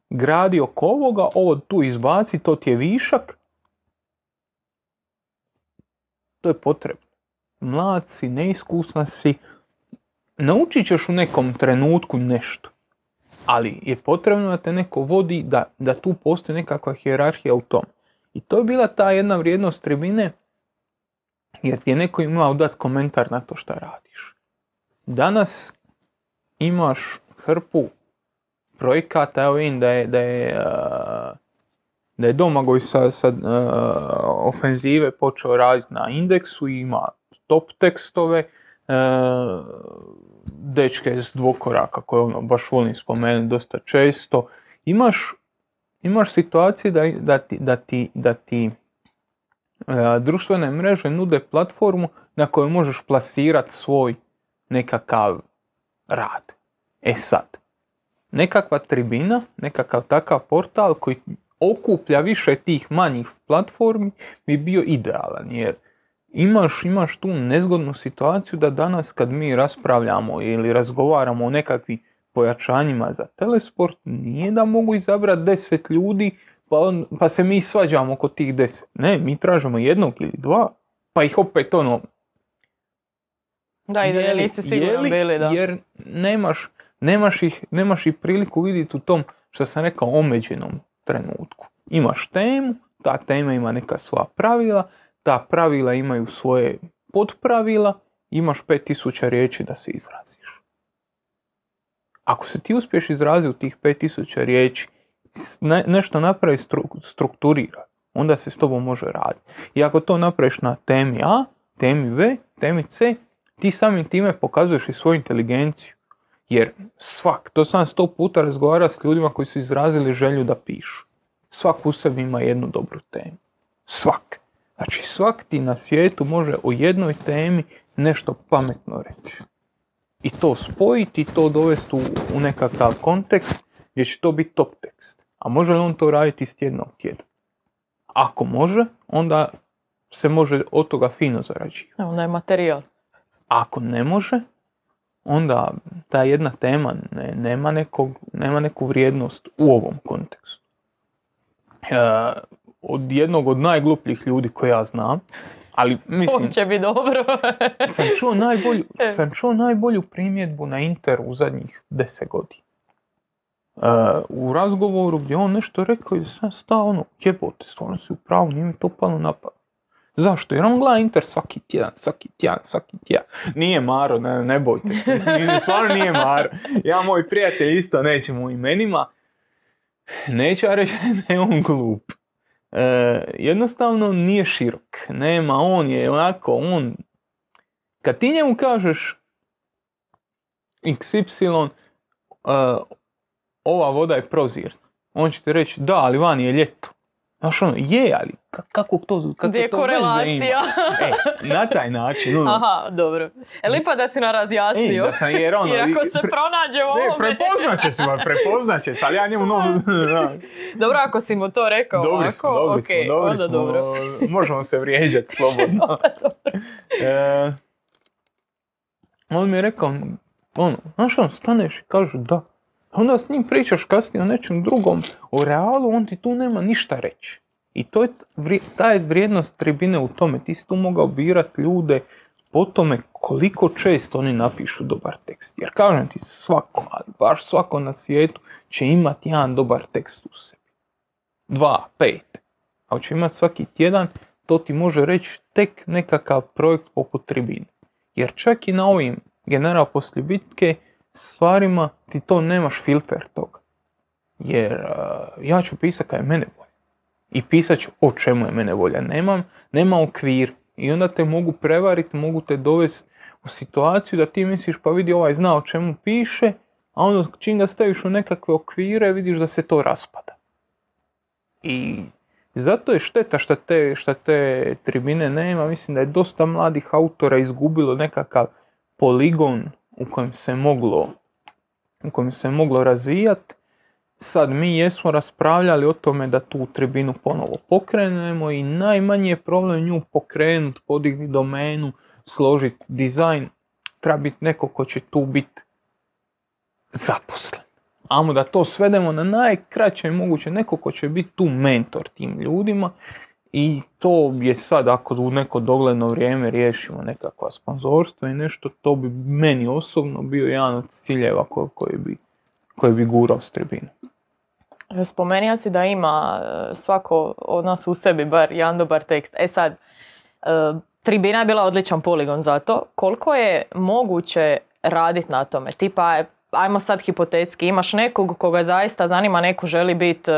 gradi oko ovoga, ovo tu izbaci, to ti je višak, to je potrebno. Mlad si, neiskusna si, naučit ćeš u nekom trenutku nešto. Ali je potrebno da te neko vodi, da, da tu postoji nekakva hjerarhija u tom. I to je bila ta jedna vrijednost tribine, jer ti je neko imao dati komentar na to što radiš. Danas imaš hrpu projekata, evo vidim da je, da je da je Domagoj sa, sa uh, ofenzive počeo raditi na indeksu, ima top tekstove, uh, dečke s dvokoraka koje ono baš volim spomenuti dosta često. Imaš, imaš situacije da, da ti, da ti, da ti uh, društvene mreže nude platformu na kojoj možeš plasirati svoj nekakav rad. E sad, nekakva tribina, nekakav takav portal koji okuplja više tih manjih platformi bi bio idealan jer imaš, imaš tu nezgodnu situaciju da danas kad mi raspravljamo ili razgovaramo o nekakvim pojačanjima za telesport nije da mogu izabrati deset ljudi pa, on, pa se mi svađamo oko tih deset. Ne, mi tražimo jednog ili dva pa ih opet ono da, i da niste sigurno bili, da. Jer nemaš, nemaš, ih, nemaš ih priliku vidjeti u tom, što sam rekao, omeđenom trenutku. Imaš temu, ta tema ima neka svoja pravila, ta pravila imaju svoje podpravila, imaš 5000 riječi da se izraziš. Ako se ti uspiješ izraziti u tih 5000 riječi nešto napravi stru- strukturira, onda se s tobom može raditi. I ako to napraviš na temi A, temi B, temi C, ti samim time pokazuješ i svoju inteligenciju. Jer svak, to sam sto puta razgovara s ljudima koji su izrazili želju da pišu. Svak u sebi ima jednu dobru temu. Svak. Znači svak ti na svijetu može o jednoj temi nešto pametno reći. I to spojiti to dovesti u, u nekakav kontekst gdje će to biti top tekst. A može li on to raditi iz tjedna u tjedan? Ako može, onda se može od toga fino zarađivati. Onda je materijal. Ako ne može, onda ta jedna tema ne, nema, nekog, nema neku vrijednost u ovom kontekstu. E, od jednog od najglupljih ljudi koje ja znam, ali mislim, Ovo će biti dobro. sam čuo najbolju, E. sam čuo najbolju primjedbu na Interu u zadnjih deset godina. E, u razgovoru gdje on nešto rekao i sam stao ono, jebote, stvarno si u pravu, nije mi to palo na pamet. Zašto? Jer on gleda Inter svaki tjedan, svaki tjedan, svaki tjedan. Nije Maro, ne, ne bojte se, Nije- stvarno nije Maro. Ja, moj prijatelj, isto nećemo u imenima. Neću ja reći da je on glup. E, jednostavno nije širok. Nema, on je onako, on... Kad ti njemu kažeš XY, e, ova voda je prozirna. On će ti reći, da, ali van je ljeto. Znaš ono, je, ali ka- kako to, kako je to korelacija? E, na taj način, ono, Aha, dobro. E lipa da si nam razjasnio. da sam jer ono... Jer ako se pre- pronađe u Ne, ovome... prepoznaće se, ma, prepoznaće se, ali ja njemu no, Dobro, ako si mu to rekao Dobri ovako, smo, dobri ok, smo, dobri onda smo, dobro. možemo se vrijeđati slobodno. E, on mi je rekao, ono, znaš on, staneš i kaže da. Onda s njim pričaš kasnije o nečem drugom, o realu, on ti tu nema ništa reći. I to je ta je vrijednost tribine u tome. Ti si tu mogao birati ljude po tome koliko često oni napišu dobar tekst. Jer kažem ti svako, ali baš svako na svijetu će imati jedan dobar tekst u sebi. Dva, pet. A će imati svaki tjedan, to ti može reći tek nekakav projekt poput tribine. Jer čak i na ovim general poslije bitke stvarima ti to nemaš filter toga. Jer uh, ja ću pisati kaj je mene volja. I pisat ću o čemu je mene volja. Nemam, nema okvir. I onda te mogu prevariti, mogu te dovesti u situaciju da ti misliš pa vidi ovaj zna o čemu piše, a onda čim ga staviš u nekakve okvire vidiš da se to raspada. I zato je šteta što te, šta te tribine nema. Mislim da je dosta mladih autora izgubilo nekakav poligon u kojem se moglo u kojem se moglo razvijati. Sad mi jesmo raspravljali o tome da tu tribinu ponovo pokrenemo i najmanji je problem nju pokrenut, podignuti domenu, složiti dizajn. Treba biti neko ko će tu biti zaposlen. Amo da to svedemo na najkraće moguće, neko ko će biti tu mentor tim ljudima i to je sad, ako u neko dogledno vrijeme riješimo nekakva sponzorstva i nešto, to bi meni osobno bio jedan od ciljeva ko- koji bi, koji bi gurao s tribine. Spomenija si da ima e, svako od nas u sebi bar jedan dobar tekst. E sad, e, tribina je bila odličan poligon za to. Koliko je moguće raditi na tome? Tipa, e, ajmo sad hipotetski, imaš nekog koga zaista zanima, neko želi biti,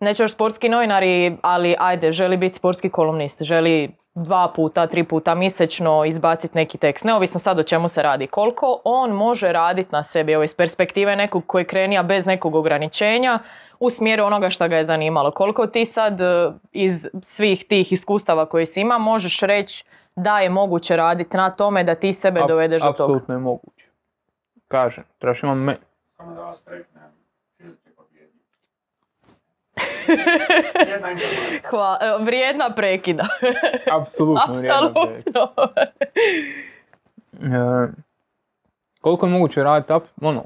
e, neću još sportski novinari, ali ajde, želi biti sportski kolumnist, želi dva puta, tri puta mjesečno izbaciti neki tekst, neovisno sad o čemu se radi. Koliko on može raditi na sebi, evo iz perspektive nekog koji krenija bez nekog ograničenja, u smjeru onoga što ga je zanimalo. Koliko ti sad e, iz svih tih iskustava koje si ima možeš reći da je moguće raditi na tome da ti sebe dovedeš do toga. Apsolutno je moguće. Kažem, trebaš imati me... Samo da vas pobijediti. Jedna informacija. Hva- e, vrijedna prekida. Apsolutno. Apsolutno. E, koliko je moguće raditi, ap- ono,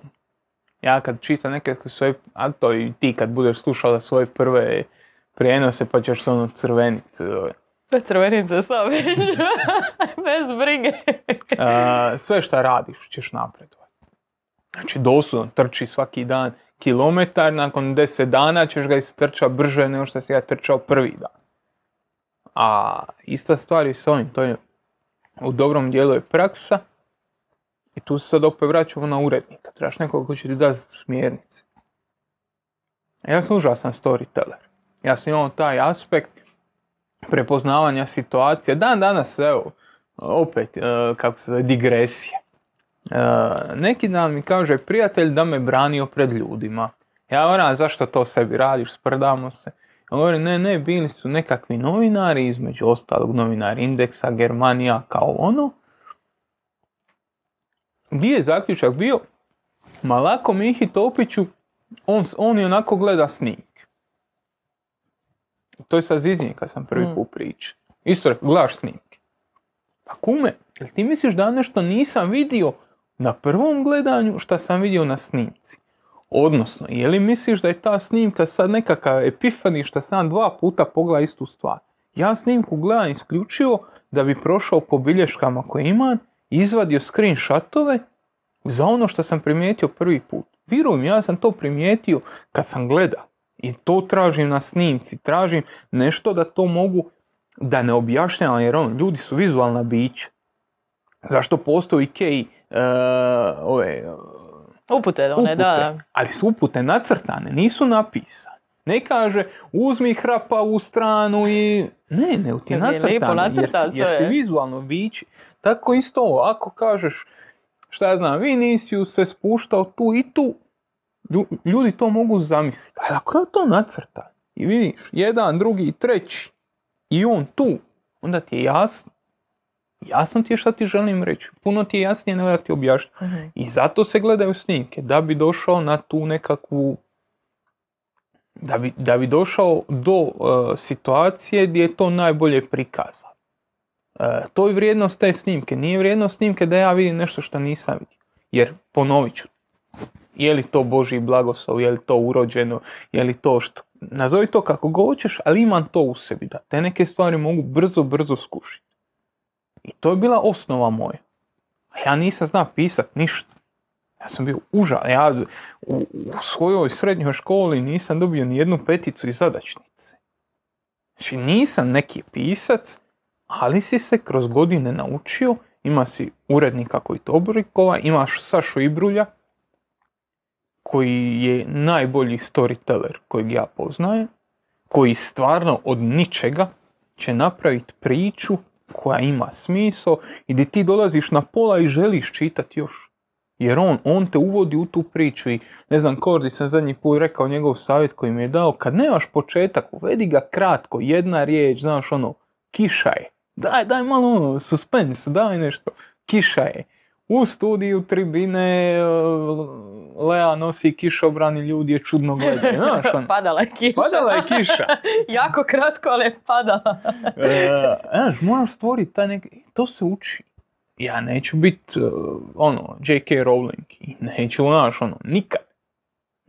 ja kad čitam neke svoje, a to i ti kad budeš slušala svoje prve prijenose pa ćeš se ono crvenit. e, Bez crvenice sam već. Bez brige. sve šta radiš ćeš napredovati. Znači doslovno trči svaki dan kilometar, nakon 10 dana ćeš ga istrčati brže nego što si ja trčao prvi dan. A ista stvar je s ovim, to je u dobrom dijelu je praksa i tu se sad opet vraćamo na urednika. Trebaš nekoga ko će ti dati smjernice. Ja sam užasan storyteller. Ja sam imao taj aspekt prepoznavanja situacije. Dan danas, evo, opet, e, kako se zove, digresija. E, neki dan mi kaže prijatelj da me branio pred ljudima. Ja moram, zašto to sebi radiš, sprdamo se. Ja govorim, ne, ne, bili su nekakvi novinari, između ostalog novinari Indeksa, Germanija, kao ono. Gdje je zaključak bio? Ma lako Mihi Topiću, on, on i onako gleda snimke. To je sa Zizinje kad sam prvi Mm. put pričao. Isto rekao, gledaš snimke. Pa kume, jel ti misliš da nešto nisam vidio na prvom gledanju što sam vidio na snimci? Odnosno, je li misliš da je ta snimka sad nekakav epifani što sam dva puta pogleda istu stvar? Ja snimku gledam isključivo da bi prošao po bilješkama koje imam, izvadio screenshotove za ono što sam primijetio prvi put. Vjeruj mi, ja sam to primijetio kad sam gleda. I to tražim na snimci, tražim nešto da to mogu, da ne objašnjavam jer on, ljudi su vizualna bića. Zašto postoji Ikei ove, Upute one, upute, da, ali su upute nacrtane, nisu napisane. Ne kaže uzmi hrapa u stranu i... Ne, ne, ti je jer, si- jer si sve. vizualno bić. Tako isto ovo, ako kažeš, šta ja znam, Vinicius se spuštao tu i tu, lju- ljudi to mogu zamisliti. Ali ako je to nacrtan i vidiš, jedan, drugi, treći, i on tu, onda ti je jasno. Jasno ti je šta ti želim reći. Puno ti je jasnije nego da ti objašnjam. Mhm. I zato se gledaju snimke, da bi došao na tu nekakvu, da bi, da bi došao do e, situacije gdje je to najbolje prikazano. E, to je vrijednost te snimke. Nije vrijednost snimke da ja vidim nešto što nisam vidio. Jer, ponovit ću, je li to Božji blagoslov, je li to urođeno, je li to što... Nazovi to kako god hoćeš, ali imam to u sebi, da te neke stvari mogu brzo, brzo skušiti. I to je bila osnova moja. A ja nisam znao pisat ništa. Ja sam bio uža. Ja u, u svojoj srednjoj školi nisam dobio ni jednu peticu iz zadačnice. Znači nisam neki pisac, ali si se kroz godine naučio, ima si urednika koji to oblikova, imaš Sašu Ibrulja, koji je najbolji storyteller kojeg ja poznajem, koji stvarno od ničega će napraviti priču koja ima smisao i gdje ti dolaziš na pola i želiš čitati još. Jer on, on te uvodi u tu priču i ne znam, Kordi sam zadnji put rekao njegov savjet koji mi je dao, kad nemaš početak, uvedi ga kratko, jedna riječ, znaš ono, kiša je. Daj, daj malo ono, suspense, daj nešto. Kiša je. U studiju tribine e, Lea nosi kišobran i ljudi je čudno gledaju. Znaš ono, Padala je kiša. padala je kiša. jako kratko, ali je padala. E, znaš, moraš stvoriti taj neki, to se uči. Ja neću biti, ono, J.K. Rowling i neću, znaš, ono, nikad.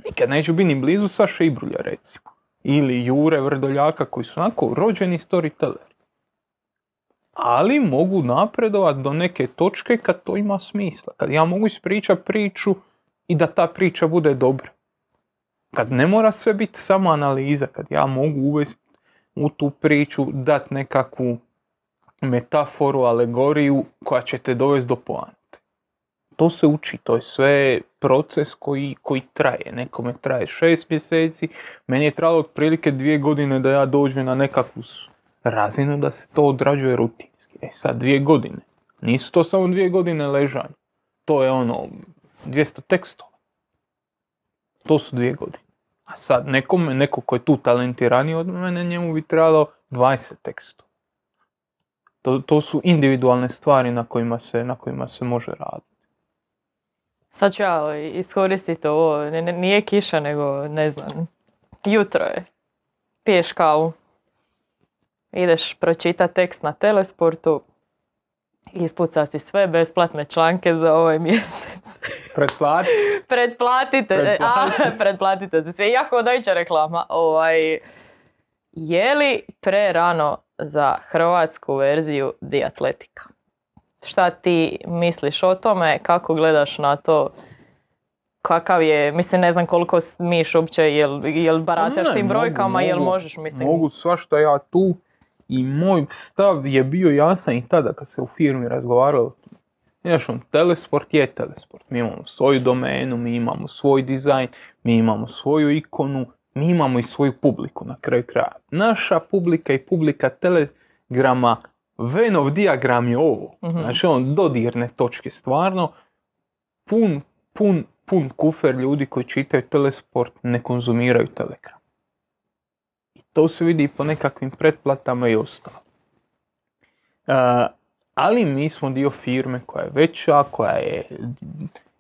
Nikad neću biti ni blizu Saša Ibrulja, recimo. Ili Jure Vrdoljaka, koji su onako rođeni storytelleri. Ali mogu napredovat do neke točke kad to ima smisla. Kad ja mogu ispričati priču i da ta priča bude dobra. Kad ne mora sve biti samo analiza, kad ja mogu uvesti u tu priču dat nekakvu metaforu, alegoriju koja će te dovesti do poante. To se uči, to je sve proces koji, koji traje. Nekome traje šest mjeseci, meni je trajalo otprilike dvije godine da ja dođem na nekakvu razinu da se to odrađuje rutinski. E sad dvije godine. Nisu to samo dvije godine ležanja. To je ono 200 tekstova. To su dvije godine. A sad nekome, neko ko je tu talentiraniji od mene, njemu bi trebalo 20 tekstova. To, to su individualne stvari na kojima se, na kojima se može raditi. Sad ću ja iskoristiti ovo, nije kiša nego ne znam, jutro je, piješ kavu, ideš pročitati tekst na telesportu, ispuca si sve besplatne članke za ovaj mjesec. Pretplati. Pretplatite, e, a, Pretplatite se. pretplatite se sve, jako dojića reklama. Ovaj, je li prerano za hrvatsku verziju Diatletika? Šta ti misliš o tome, kako gledaš na to, kakav je, mislim ne znam koliko smiš uopće, jel, jel barataš Ne, tim mogu, brojkama, jel mogu. možeš, mislim. Mogu svašta ja tu i moj stav je bio jasan i tada kad se u firmi razgovaralo. Znaš, on, telesport je telesport. Mi imamo svoju domenu, mi imamo svoj dizajn, mi imamo svoju ikonu, mi imamo i svoju publiku na kraju kraja. Naša publika i publika Telegrama, Venov diagram je ovo. Mhm. Znači on dodirne točke stvarno. Pun, pun, pun kufer ljudi koji čitaju Telesport ne konzumiraju Telegram. To se vidi po nekakvim pretplatama i ostalo. E, ali mi smo dio firme koja je veća, koja je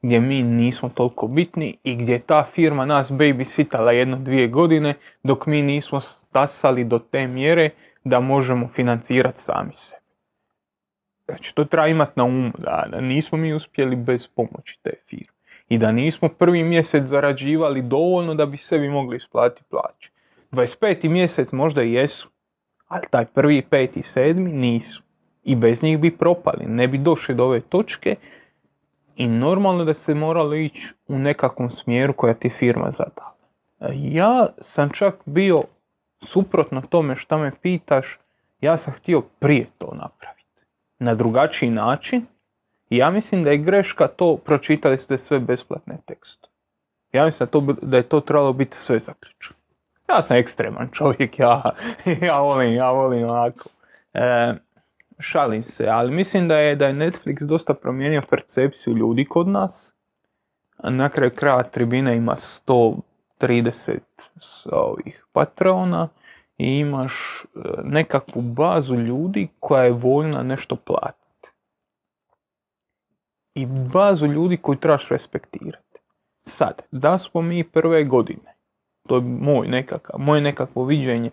gdje mi nismo toliko bitni i gdje je ta firma nas babysitala jedno dvije godine dok mi nismo stasali do te mjere da možemo financirati sami sebe. Znači to treba imati na umu da, da nismo mi uspjeli bez pomoći te firme i da nismo prvi mjesec zarađivali dovoljno da bi sebi mogli isplatiti plaće. 25. mjesec možda i jesu, ali taj prvi, peti, sedmi nisu. I bez njih bi propali, ne bi došli do ove točke i normalno da se moralo ići u nekakvom smjeru koja ti firma zadala. Ja sam čak bio suprotno tome što me pitaš, ja sam htio prije to napraviti. Na drugačiji način. Ja mislim da je greška to, pročitali ste sve besplatne tekste. Ja mislim da, to, da je to trebalo biti sve zaključeno. Ja sam ekstreman čovjek, ja, ja volim, ja volim ovako. E, šalim se, ali mislim da je, da je Netflix dosta promijenio percepciju ljudi kod nas. Na kraju kraja tribina ima 130 s- ovih patrona i imaš e, nekakvu bazu ljudi koja je voljna nešto platiti. I bazu ljudi koju trebaš respektirati. Sad, da smo mi prve godine, to je moj nekakav, moje nekakvo viđenje,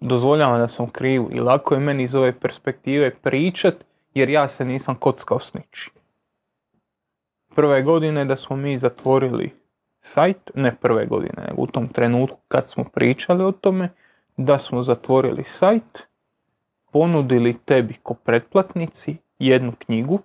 dozvoljavam da sam u krivu i lako je meni iz ove perspektive pričat jer ja se nisam kockao s ničim. Prve godine da smo mi zatvorili sajt, ne prve godine, nego u tom trenutku kad smo pričali o tome, da smo zatvorili sajt, ponudili tebi ko pretplatnici jednu knjigu,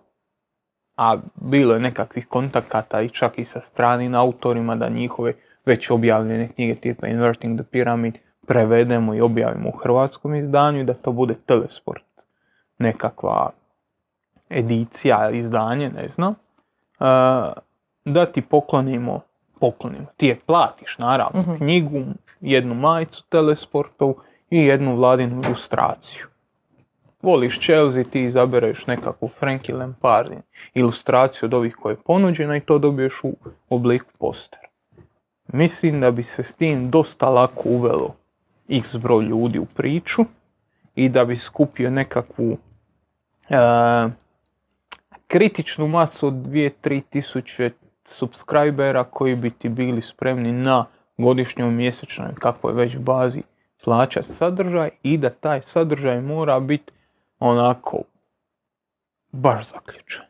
a bilo je nekakvih kontakata i čak i sa stranim autorima da njihove već objavljene knjige tipa Inverting the Pyramid prevedemo i objavimo u hrvatskom izdanju i da to bude telesport. Nekakva edicija, izdanje, ne znam. E, da ti poklonimo, poklonimo, ti je platiš naravno, Mhm. knjigu, jednu majicu telesportovu i jednu vladinu ilustraciju. Voliš Chelsea, ti izabereš nekakvu Frankie Lampard ilustraciju od ovih koje je ponuđena i to dobiješ u obliku postera. Mislim da bi se s tim dosta lako uvelo x broj ljudi u priču i da bi skupio nekakvu e, kritičnu masu od 2-3 tisuće subscribera koji bi ti bili spremni na godišnjoj, mjesečnoj, kako je već bazi plaćati sadržaj i da taj sadržaj mora biti onako baš zaključen.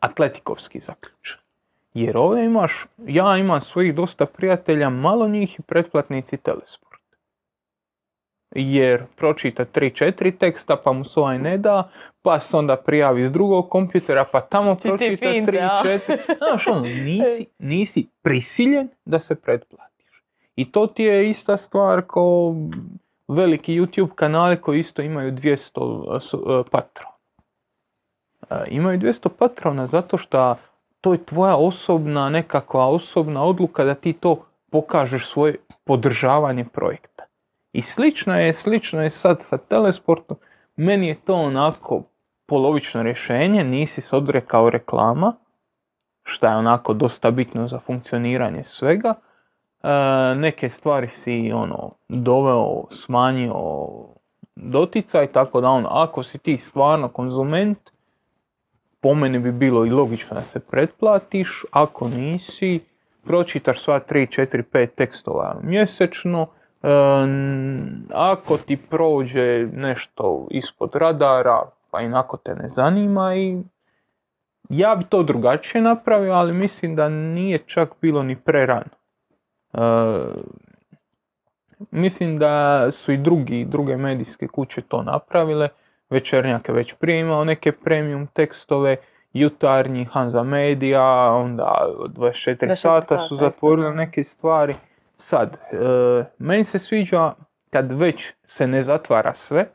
Atletikovski zaključen. Jer ovdje imaš, ja imam svojih dosta prijatelja, malo njih i pretplatnici Telesport. Jer pročita 3-4 teksta pa mu se ovaj ne da, pa se onda prijavi s drugog kompjutera, pa tamo pročita finte, a? 3-4. Znaš ono, nisi, nisi prisiljen da se pretplatiš. I to ti je ista stvar kao veliki YouTube kanali koji isto imaju 200 su- e, patrona. E, Imaju 200 patrona zato što to je tvoja osobna, nekakva osobna odluka da ti to pokažeš svoje podržavanje projekta. I slično je, slično je sad sa telesportom. Meni je to onako polovično rješenje, nisi se odrekao reklama, što je onako dosta bitno za funkcioniranje svega. E, neke stvari si ono doveo, smanjio doticaj, tako da ono, ako si ti stvarno konzument, po meni bi bilo i logično da se pretplatiš, ako nisi, pročitaš sva 3, 4, 5 tekstova mjesečno, e, ako ti prođe nešto ispod radara, pa inako te ne zanima i ja bi to drugačije napravio, ali mislim da nije čak bilo ni prerano. E, mislim da su i drugi, druge medijske kuće to napravile. Večernjak je već prije imao neke premium tekstove, jutarnji Hanza Media, onda 24 24 sata su zatvorili neke stvari. Sad, e, meni se sviđa kad već se ne zatvara sve,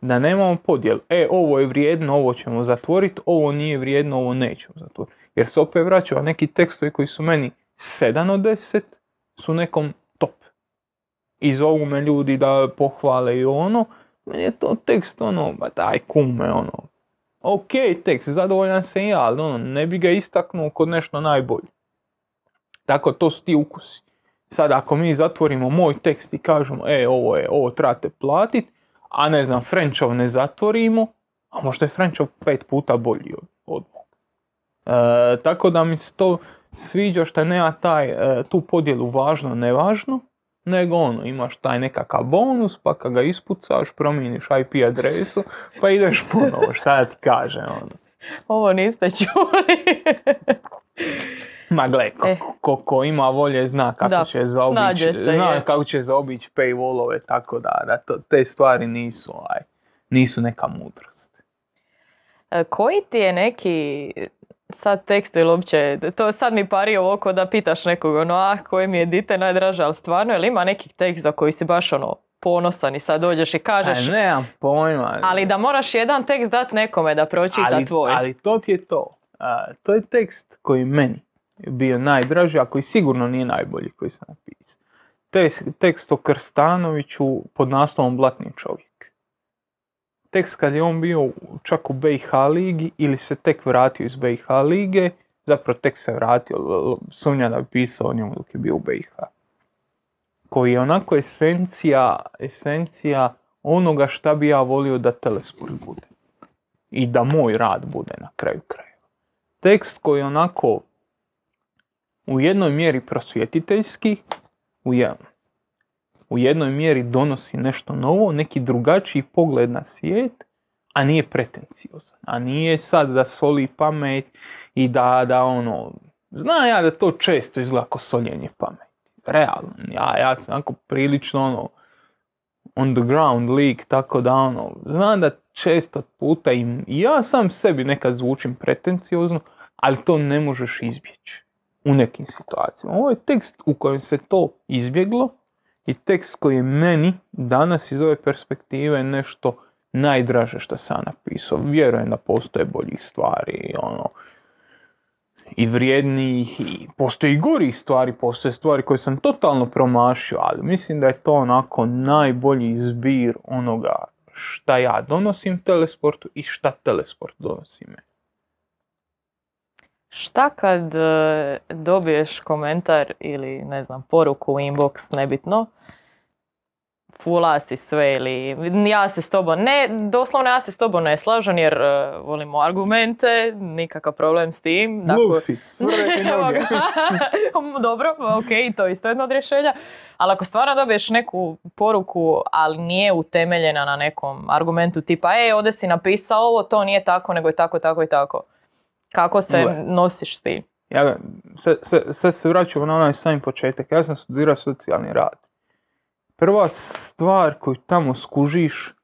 da nemamo podjel. E, ovo je vrijedno, ovo ćemo zatvoriti, ovo nije vrijedno, ovo nećemo zatvoriti. Jer se opet vraćaju neki tekstovi koji su meni 7 od 10, su nekom i zovu me ljudi da pohvale i ono, meni je to tekst ono, ba daj kume, ono, ok tekst, zadovoljan sam ja, ali ono, ne bi ga istaknuo kod nešto najbolje. Tako, to su ti ukusi. Sad, ako mi zatvorimo moj tekst i kažemo, e, ovo je, ovo trebate platit, a ne znam, Frenchov ne zatvorimo, a možda je Frenchov pet puta bolji od, od mog. E, tako da mi se to sviđa što nema taj, e, tu podjelu važno, nevažno, nego ono, imaš taj nekakav bonus, pa kad ga ispucaš, promijeniš IP adresu, pa ideš ponovo, šta ja ti kažem, ono. Ovo niste čuli. Ma gle, ko, Eh. ko, ko ima volje zna kako Da, će zaobići, zna je. kako će zaobići paywallove, tako da, da to, te stvari nisu, ovaj, nisu neka mudrost. E, Koji ti je neki sad tekst ili uopće, to sad mi pari ovo ko da pitaš nekog ono, ah, koje mi je dite najdraže, ali stvarno, jel ima neki tekst za koji si baš ono ponosan i sad dođeš i kažeš, A, nemam pojma. ali da moraš jedan tekst dat nekome da pročita ali, tvoj. ali to ti je to. A, to je tekst koji meni je bio najdraži, a koji sigurno nije najbolji koji sam napisao. Te, tekst o Krstanoviću pod naslovom Blatni čovjek. Tekst kad je on bio čak u BiH ligi ili se tek vratio iz BiH lige, zapravo tek se vratio, sumnja da bi pisao o njemu dok je bio u BiH. Koji je onako esencija, esencija onoga šta bi ja volio da Telesport bude i da moj rad bude na kraju krajeva. Tekst koji je onako u jednoj mjeri prosvjetiteljski, u, je- u jednoj mjeri donosi nešto novo, neki drugačiji pogled na svijet, a nije pretenciozan, a nije sad da soli pamet i da, da ono, znam ja da to često izgleda kao soljenje pameti. Realno, ja, ja sam onako prilično ono, on the ground lik, tako da ono, znam da često puta i i ja sam sebi nekad zvučim pretenciozno, ali to ne možeš izbjeći u nekim situacijama. Ovo je tekst u kojem se to izbjeglo i tekst koji je meni danas iz ove perspektive nešto najdraže što sam napisao. Vjerujem da postoje boljih stvari, ono, i vrijednijih, i postoji i gorih stvari, postoje stvari koje sam totalno promašio, ali mislim da je to onako najbolji zbir onoga šta ja donosim telesportu i šta telesport donosi meni. Šta kad e, dobiješ komentar ili ne znam poruku u inbox, nebitno, fula si sve ili ja se s tobom, ne, doslovno ja se s tobom ne slažem jer e, volimo argumente, nikakav problem s tim. dakle- si, noge. Dobro, ok, to je isto jedno od rješenja. Ali ako stvarno dobiješ neku poruku, ali nije utemeljena na nekom argumentu tipa, e, ovdje si napisao ovo, to nije tako, nego je tako, tako i tako. Kako se Gle. nosiš s tim? Ja, sad, sad, sad se vraćamo na onaj sami početak. Ja sam studirao socijalni rad. Prva stvar koju tamo skužiš,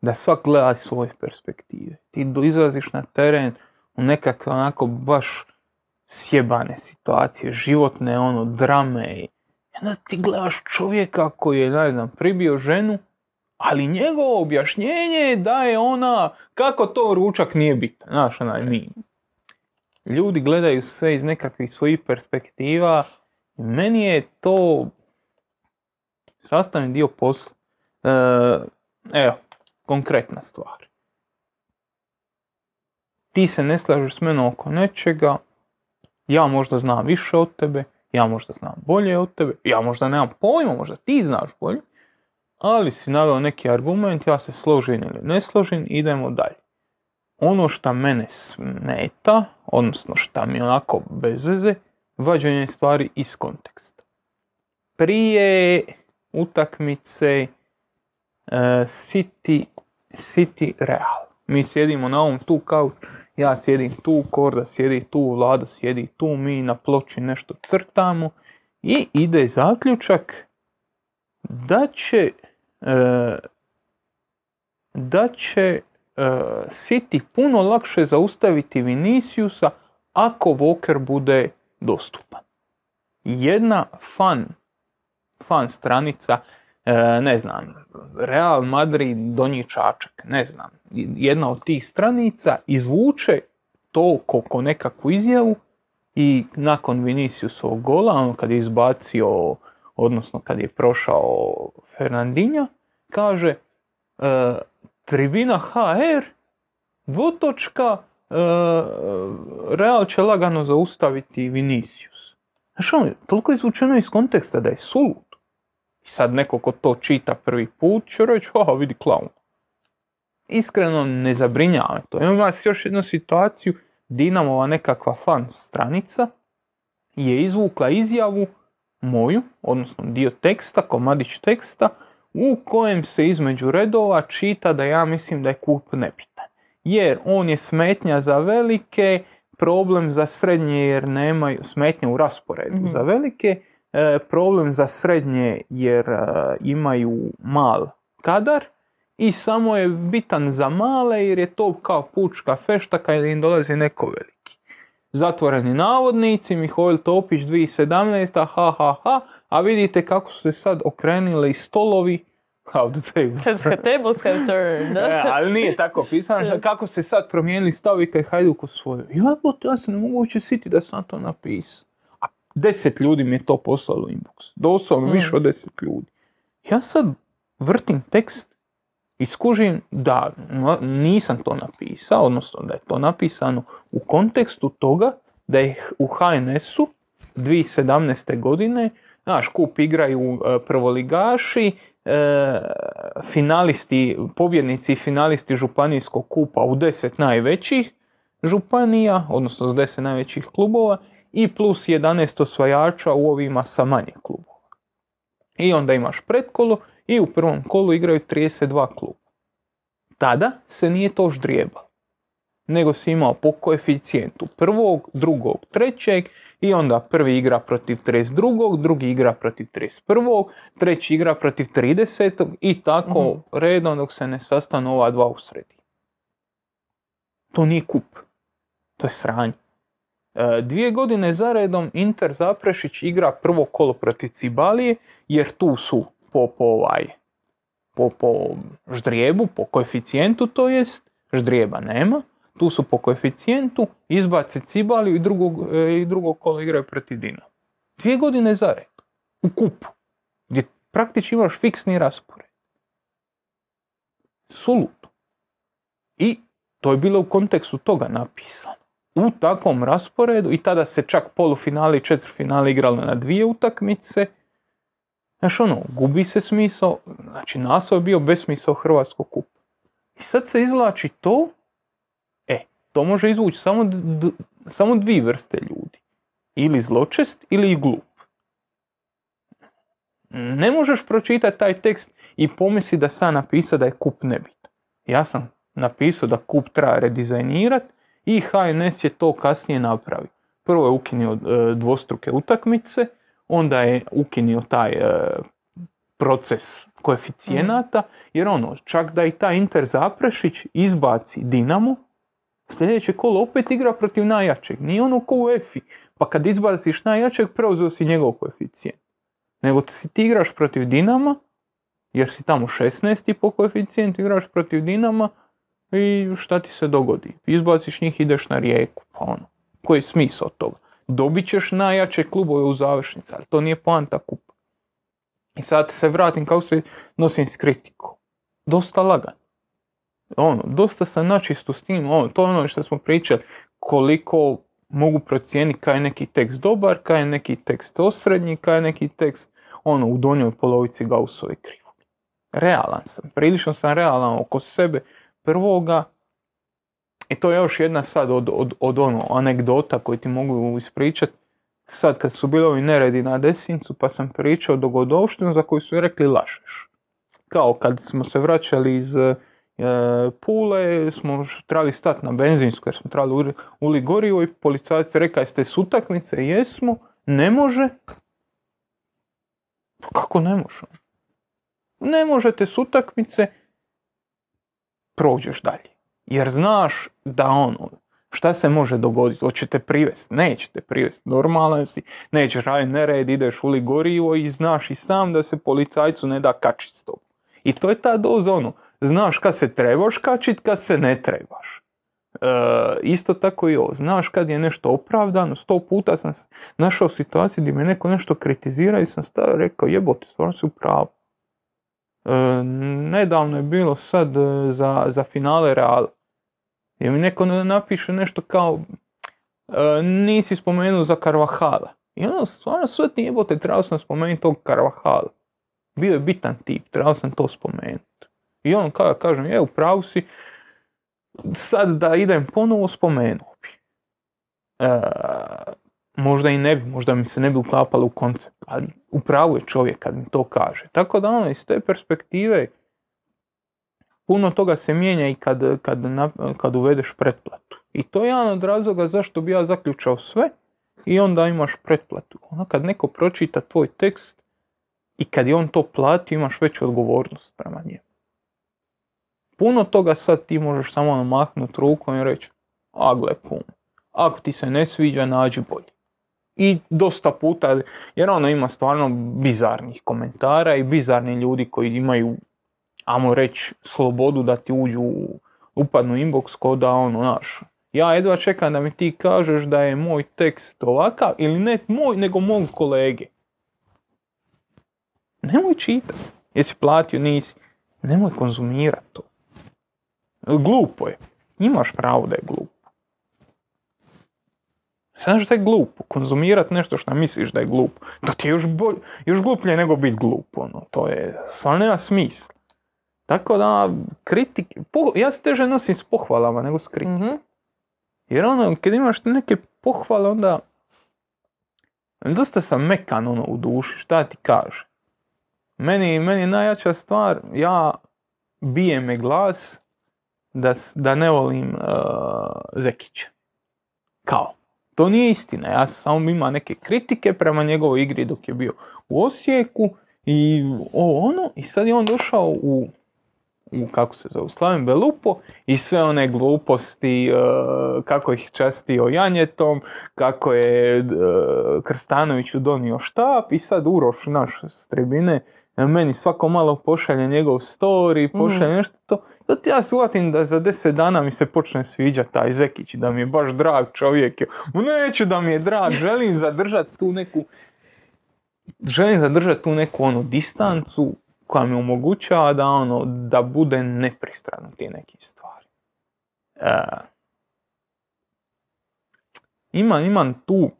da svak gleda iz svoje perspektive. Ti izlaziš na teren u nekakve onako baš sjebane situacije, životne ono drame. I onda ti gledaš čovjeka koji je, ne znam, pribio ženu, ali njegovo objašnjenje je da je ona, kako to ručak nije bitan, znaš onaj mi. Ljudi gledaju sve iz nekakvih svojih perspektiva meni je to sastavni dio posla. E, evo, konkretna stvar. Ti se ne slažeš s menom oko nečega, ja možda znam više od tebe, ja možda znam bolje od tebe, ja možda nemam pojma, možda ti znaš bolje, ali si naveo neki argument, ja se složim ili ne složim, idemo dalje. Ono što mene smeta, odnosno što mi onako bez veze, vađenje stvari iz konteksta. Prije utakmice e, City, City Real. Mi sjedimo na ovom tu kauč, ja sjedim tu, Korda sjedi tu, Vlado sjedi tu, mi na ploči nešto crtamo i ide zaključak da će e, da će City puno lakše zaustaviti Viniciusa ako Walker bude dostupan. Jedna fan, fan stranica, e, ne znam, Real Madrid donji čačak, ne znam, jedna od tih stranica izvuče to ko, ko nekakvu izjavu i nakon Viniciusovog gola, ono kad je izbacio odnosno kad je prošao Fernandinha, kaže e, tribina HR, dvotočka, e, Real će lagano zaustaviti Vinicius. Znaš ono, toliko izvučeno iz konteksta da je sulud. I sad neko ko to čita prvi put će reći, vidi klaun. Iskreno ne zabrinjava to. Imam vas još jednu situaciju, Dinamova nekakva fan stranica je izvukla izjavu moju, odnosno dio teksta, komadić teksta, u kojem se između redova čita da ja mislim da je kup nebitan. Jer on je smetnja za velike, problem za srednje jer nemaju, smetnja u rasporedu Mhm. za velike, e, problem za srednje jer e, imaju mal kadar i samo je bitan za male jer je to kao pučka fešta kad im dolazi neko veliki. Zatvoreni navodnici, Mihovil Topić 2017, ha ha ha, a vidite kako su se sad okrenile i stolovi, how the tables Has the tables have turned. E, ali nije tako pisano, kako se sad promijenili stavi kad je Hajduk osvojio. Ja, ja se ne mogu uopće siti da sam to napisao. A deset ljudi mi je to poslalo u inbox. Doslovno Mm. više od deset ljudi. Ja sad vrtim tekst i skužim da no, nisam to napisao, odnosno da je to napisano u kontekstu toga da je u HNS-u 2017. godine, znaš, kup igraju e, prvoligaši, e, finalisti, pobjednici i finalisti županijskog kupa u deset najvećih županija, odnosno s deset najvećih klubova i plus 11 osvajača u ovima sa manje klubova. I onda imaš pretkolo i u prvom kolu igraju 32 kluba. Tada se nije to ždrijebalo, nego si imao po koeficijentu prvog, drugog, trećeg i onda prvi igra protiv 32. drugi igra protiv 31. treći igra protiv 30. i tako Mhm. redom dok se ne sastanu ova dva u sredini. To nije kup. To je sranje. E, dvije godine za redom Inter Zaprešić igra prvo kolo protiv Cibalije jer tu su po, po ovaj po, po ždrijebu, po koeficijentu to jest, ždrijeba nema, tu su po koeficijentu, izbace Cibaliju i drugog, e, i drugog kola igraju protiv Dinama. Dvije godine za red, u kupu, gdje praktički imaš fiksni raspored. Suludo. I to je bilo u kontekstu toga napisano. U takvom rasporedu i tada se čak polufinali i četvrfinali igralo na dvije utakmice. Znaš ono, gubi se smisao, znači naslov je bio besmisao Hrvatskog kupa. I sad se izvlači to, to može izvući samo, d- samo dvije vrste ljudi. Ili zločest ili glup. Ne možeš pročitati taj tekst i pomisli da sam napisao da je kup nebitan. Ja sam napisao da kup treba redizajnirat i HNS je to kasnije napravio. Prvo je ukinio e, dvostruke utakmice, onda je ukinio taj e, proces koeficijenata, jer ono, čak da i taj Inter Zaprešić izbaci Dinamo, sljedeće kolo opet igra protiv najjačeg. Nije ono ko u EFI, pa kad izbaciš najjačeg, preuzeo si njegov koeficijent. Nego si ti igraš protiv Dinama, jer si tamo 16 po koeficijentu, igraš protiv Dinama i šta ti se dogodi? Izbaciš njih, ideš na rijeku, pa ono. Koji je smisao toga? Dobit ćeš najjače klubove u završnici, ali to nije poanta kupa. I sad se vratim kako se nosim s kritikom. Dosta lagan. Ono, dosta sam načisto s tim, ono, to ono što smo pričali, koliko mogu procijeniti kaj je neki tekst dobar, kaj je neki tekst osrednji, kaj je neki tekst ono, u donjoj polovici Gaussove krivo. Realan sam, prilično sam realan oko sebe prvoga, i to je još jedna sad od, od, od ono anegdota koju ti mogu ispričati. Sad kad su bili ovi neredi na desincu pa sam pričao dogodovštinu za koju su rekli lažeš. Kao kad smo se vraćali iz Pule, smo trebali stati na benzinsku jer smo trebali uli- gorivo i policajac rekao jeste s utakmice, jesmo, ne može. Pa kako ne može? Ne možete s utakmice, prođeš dalje. Jer znaš da ono, šta se može dogoditi? Hoćete privest? Nećete privest. Normalan si, nećeš raditi nered, ideš uli gorivo i znaš i sam da se policajcu ne da kačit s tobom. I to je ta doza ono, znaš kad se trebaš kačit, kad se ne trebaš. E, isto tako i ovo. Znaš kad je nešto opravdano, sto puta sam našao u situaciji gdje me neko nešto kritizira i sam stavio rekao jebote, stvarno si u pravu. E, nedavno je bilo sad e, za, za finale Real. Jer mi neko napiše nešto kao e, nisi spomenuo za Carvajala. I ono, stvarno sve ti jebote, trebao sam spomenuti tog Carvajala. Bio je bitan tip, trebao sam to spomenuti. I on kada kažem, je, u pravu si, sad da idem ponovo spomenuo bi. E, možda i ne bi, možda mi se ne bi uklapalo u koncept, ali upravo je čovjek kad mi to kaže. Tako da ono, iz te perspektive puno toga se mijenja i kad, kad, kad uvedeš pretplatu. I to je jedan od razloga zašto bi ja zaključao sve i onda imaš pretplatu. Ono kad neko pročita tvoj tekst i kad je on to plati imaš veću odgovornost prema njemu. Puno toga sad ti možeš samo namahnuti rukom i reći, a gle pum, ako ti se ne sviđa, nađi bolje. I dosta puta, jer ono ima stvarno bizarnih komentara i bizarni ljudi koji imaju, ajmo reći, slobodu da ti uđu u upadnu inbox ko da ono, naš, ja jedva čekam da mi ti kažeš da je moj tekst ovakav, ili ne moj, nego mog kolege. Nemoj čitati. Jesi platio, nisi. Nemoj konzumirati to. Glupo je. Imaš pravo da je glupo. Znaš da je glupo? Konzumirati nešto što misliš da je glupo. To ti je još, bolj, još gluplje nego biti glupo. Ono. To je, stvarno nema smisla. Tako da, kritik, ja se teže nosim s pohvalama nego s kritikom. Mhm. Jer ono, kad imaš neke pohvale, onda dosta sam mekan ono u duši, šta ti kaže. Meni, meni je najjača stvar, ja bije me glas da, da ne volim uh, Zekića. Kao, to nije istina, ja sam imao neke kritike prema njegovoj igri dok je bio u Osijeku i o ono, i sad je on došao u u kako se zove, Slaven Belupo i sve one gluposti, uh, kako ih častio Janjetom, kako je uh, Krstanoviću donio štap i sad Uroš naš s tribine meni svako malo pošalje njegov story, pošalje nešto to. I ja shvatim da za deset dana mi se počne sviđati taj Zekić, da mi je baš drag čovjek. Neću da mi je drag, želim zadržati tu neku želim zadržati tu neku onu distancu, koja mi omogućava da, ono, da bude nepristran u ti neki stvari. E, imam, imam tu,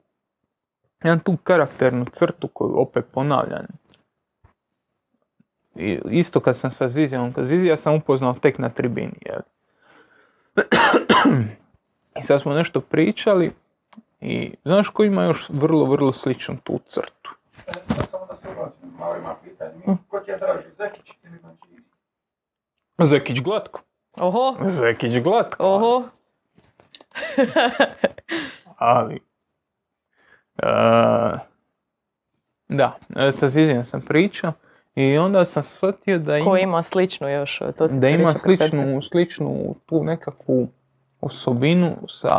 imam tu karakternu crtu koju opet ponavljam. Isto kad sam sa Zizijom, kad Zizija sam upoznao tek na tribini. Jel? I sad smo nešto pričali i znaš ko ima još vrlo, vrlo sličnu tu crtu? Samo da se ubacim, malo ima pitanje. Ko ti je draži, Zekić ili Mančini? Zekić glatko. Oho, Zekić glatko. oho. Ali... e, da, e, sa Zizijom sam pričao i onda sam shvatio da ima, Ko ima sličnu još, to da ima sličnu, sličnu tu nekakvu osobinu sa,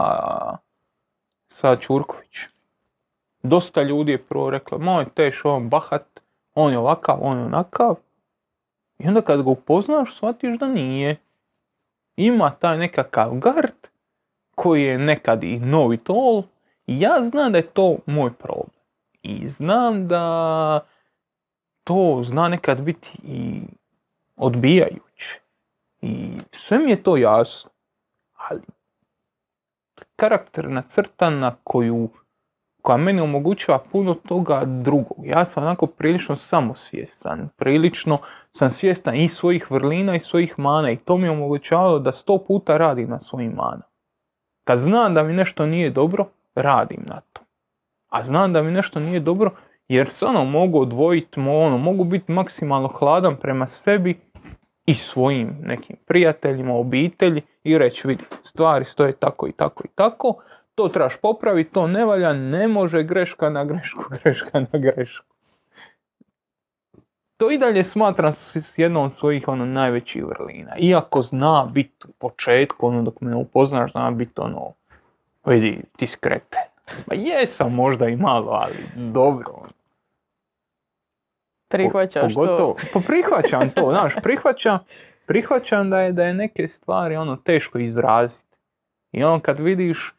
sa Ćurković. Dosta ljudi je prvo reklo, moj teš, on bahat, on je ovakav, on je onakav. I onda kad ga upoznaš, shvatiš da nije. Ima taj nekakav gard, koji je nekad i novi tol. I ja znam da je to moj problem. I znam da to zna nekad biti i odbijajuće. I sve mi je to jasno. Ali karakterna crta na koju koja meni omogućava puno toga drugog. Ja sam onako prilično samosvjestan, prilično sam svjestan i svojih vrlina i svojih mana i to mi je omogućavalo da sto puta radim na svojim mana. Kad znam da mi nešto nije dobro, radim na to. A znam da mi nešto nije dobro jer se ono mogu odvojiti, ono, mogu biti maksimalno hladan prema sebi i svojim nekim prijateljima, obitelji i reći vidi, stvari stoje tako i tako i tako, to trebaš popraviti, to ne valja, ne može greška na grešku, greška na grešku. To i dalje smatram s jednom od svojih ono najvećih vrlina. Iako zna biti u početku, ono dok me upoznaš, zna biti ono, vidi, ti skreten. Ma jesam možda i malo, ali dobro. Prihvaćaš to. Pogotovo, pa prihvaćam to, znaš, prihvaćam, prihvaćam da je, da je neke stvari ono teško izraziti. I on kad vidiš,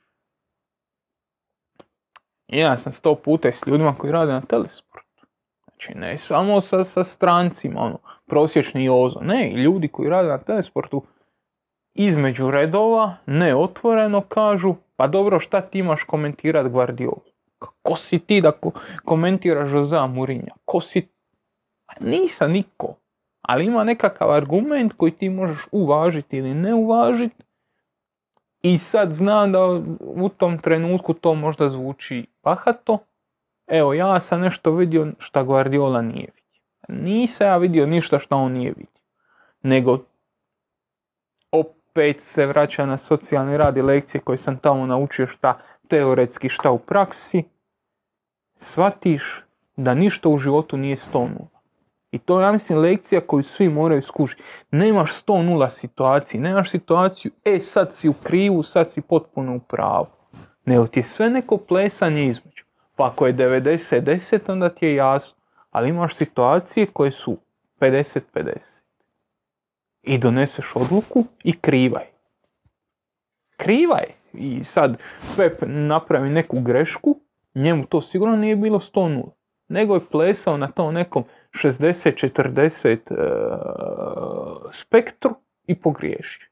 ja sam sto puta s ljudima koji rade na telesportu. Znači ne samo sa, sa strancima, ono, prosječni Jozo. Ne, ljudi koji rade na telesportu između redova, neotvoreno kažu, pa dobro šta ti imaš komentirat Guardiolu? Ko si ti da ko- komentiraš Josea Mourinha? Ko si... Nisam niko. Ali ima nekakav argument koji ti možeš uvažiti ili ne uvažiti. I sad znam da u tom trenutku to možda zvuči pahato. Evo, ja sam nešto vidio šta Guardiola nije vidio. Nisam ja vidio ništa što on nije vidio. Nego opet se vraća na socijalni rad i lekcije koje sam tamo naučio šta teoretski, šta u praksi. Shvatiš da ništa u životu nije 100 nula. I to je, ja mislim, lekcija koju svi moraju skužiti. Nemaš 100 nula situaciji, nemaš situaciju, e, sad si u krivu, sad si potpuno u pravu. Nego ti je sve neko plesanje između. Pa ako je 90-10, onda ti je jasno. Ali imaš situacije koje su 50-50. I doneseš odluku i krivaj. Krivaj. I sad Pep napravi neku grešku, njemu to sigurno nije bilo 100-0. Nego je plesao na tom nekom 60-40 e, spektru i pogriješio.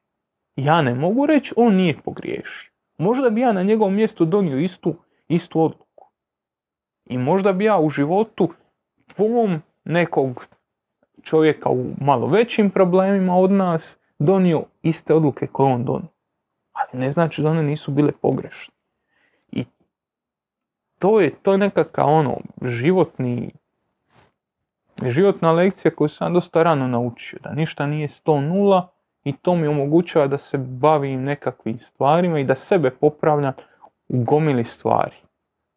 Ja ne mogu reći, on nije pogriješio. Možda bi ja na njegovom mjestu donio istu, istu odluku. I možda bi ja u životu tvom nekog čovjeka u malo većim problemima od nas donio iste odluke koje on donio. Ali ne znači da one nisu bile pogrešne. To je, to je nekakav ono životni životna lekcija koju sam dosta rano naučio, da ništa nije 100 i to mi omogućava da se bavim nekakvim stvarima i da sebe popravljam u gomili stvari.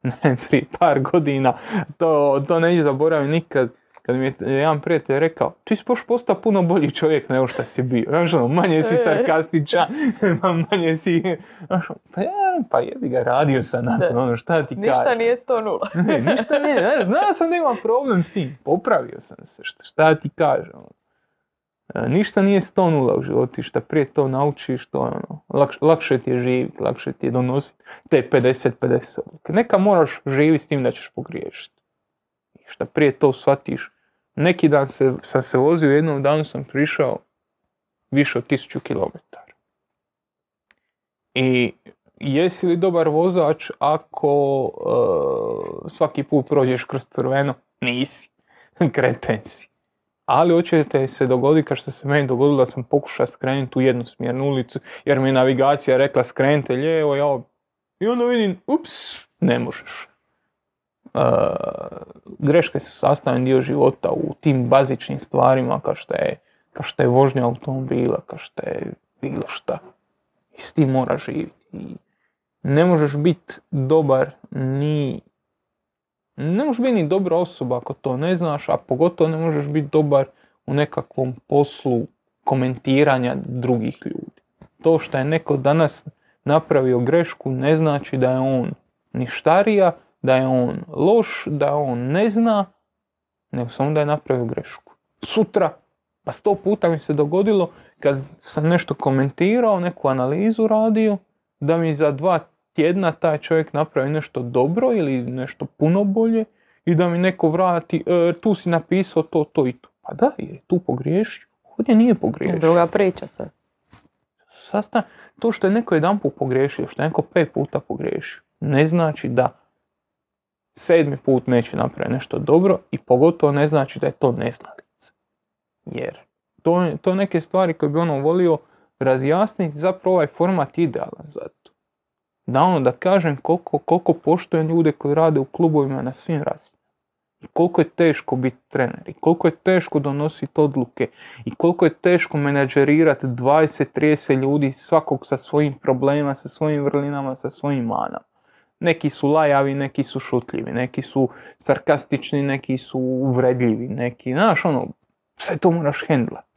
Ne, prije par godina, to, to neću zaboraviti nikad, kad mi je jedan prijatelj rekao, ti si poš postao puno bolji čovjek nego što si bio. Znaš, ono, manje si sarkastičan, manje si... Znaš, pa ja, pa jebi ga, radio sam na to, ono, šta ti Ništa kažem? nije 100 nula. Ne, ništa nije, znaš, znao sam da imam problem s tim, popravio sam se, šta, šta ti kažem. ono. E, Ništa nije 100 u životu šta prije to naučiš, to ono, lakše, lakše ti je živjeti, lakše ti je donositi te 50-50 odluke. Neka moraš živjeti s tim da ćeš pogriješiti. I šta prije to shvatiš. Neki dan se, sam se vozio, jednom danu sam prišao više od 1000 km. I jesi li dobar vozač ako e, svaki put prođeš kroz crveno? Nisi. Kreten si. Ali hoće te se dogoditi kao što se meni dogodilo da sam pokušao skrenuti u jednosmjernu ulicu jer mi je navigacija rekla skrenite lijevo, ja i onda vidim, ups, ne možeš. E, greške su sastavni dio života u tim bazičnim stvarima kao što je, kao što je vožnja automobila, kao što je bilo šta. I s tim moraš živjeti. Ne možeš biti dobar ni ne možeš biti ni dobra osoba ako to ne znaš, a pogotovo ne možeš biti dobar u nekakvom poslu komentiranja drugih ljudi. To što je neko danas napravio grešku ne znači da je on ništarija, da je on loš, da on ne zna, nego samo da je napravio grešku. Sutra, pa sto puta mi se dogodilo kad sam nešto komentirao, neku analizu radio, da mi za dva tjedna taj čovjek napravi nešto dobro ili nešto puno bolje i da mi neko vrati, "E, tu si napisao to, to i to. Pa da, je tu pogriješio. Ovdje nije pogriješio. Druga priča sad. Sastan, to što je neko jedan put pogriješio, što je neko pet puta pogriješio, ne znači da sedmi put neće napraviti nešto dobro i pogotovo ne znači da je to neznalica. Jer to, to neke stvari koje bi ono volio razjasniti, zapravo ovaj format idealan za to. Da ono da kažem koliko, koliko poštujem ljude koji rade u klubovima na svim razinama. I koliko je teško biti trener, i koliko je teško donositi odluke, i koliko je teško menadžerirati 20-30 ljudi, svakog sa svojim problemima, sa svojim vrlinama, sa svojim manama. Neki su lajavi, neki su šutljivi, neki su sarkastični, neki su uvredljivi, neki, znaš ono, sve to moraš hendlat.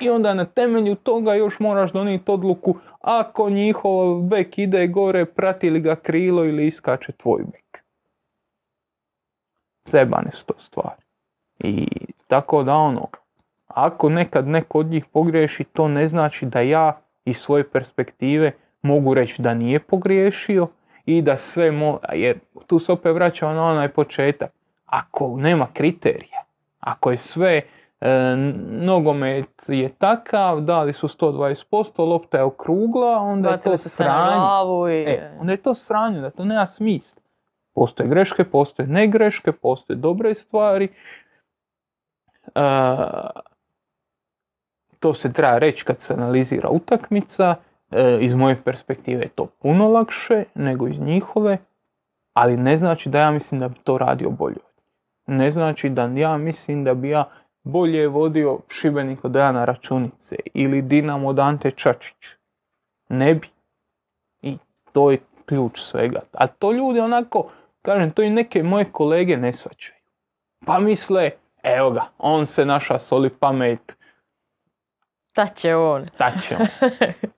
I onda na temelju toga još moraš donijeti odluku ako njihov bek ide gore, prati li ga krilo ili iskače tvoj bek. Zebane su to stvari. I tako da ono, ako nekad neko od njih pogriješi, to ne znači da ja iz svoje perspektive mogu reći da nije pogriješio i da sve mo... jer tu se opet vraćamo na onaj početak. Ako nema kriterija, ako je sve e, nogomet je takav, dali su 120%, lopta je okrugla, onda je to sranje. i... E, onda je to sranje, da to nema smisla. Postoje greške, postoje negreške, postoje dobre stvari. E, to se treba reći kad se analizira utakmica. E, iz moje perspektive je to puno lakše nego iz njihove, ali ne znači da ja mislim da bi to radio bolje. Ne znači da ja mislim da bi ja bolje vodio Šibenik od Dejana Računice ili Dinamo od Ante Čačić. Ne bi. I to je ključ svega. A to ljudi onako, kažem, to i neke moje kolege ne svaćaju. Pa misle, evo ga, on se naša soli pamet, Ta će on. ta će on.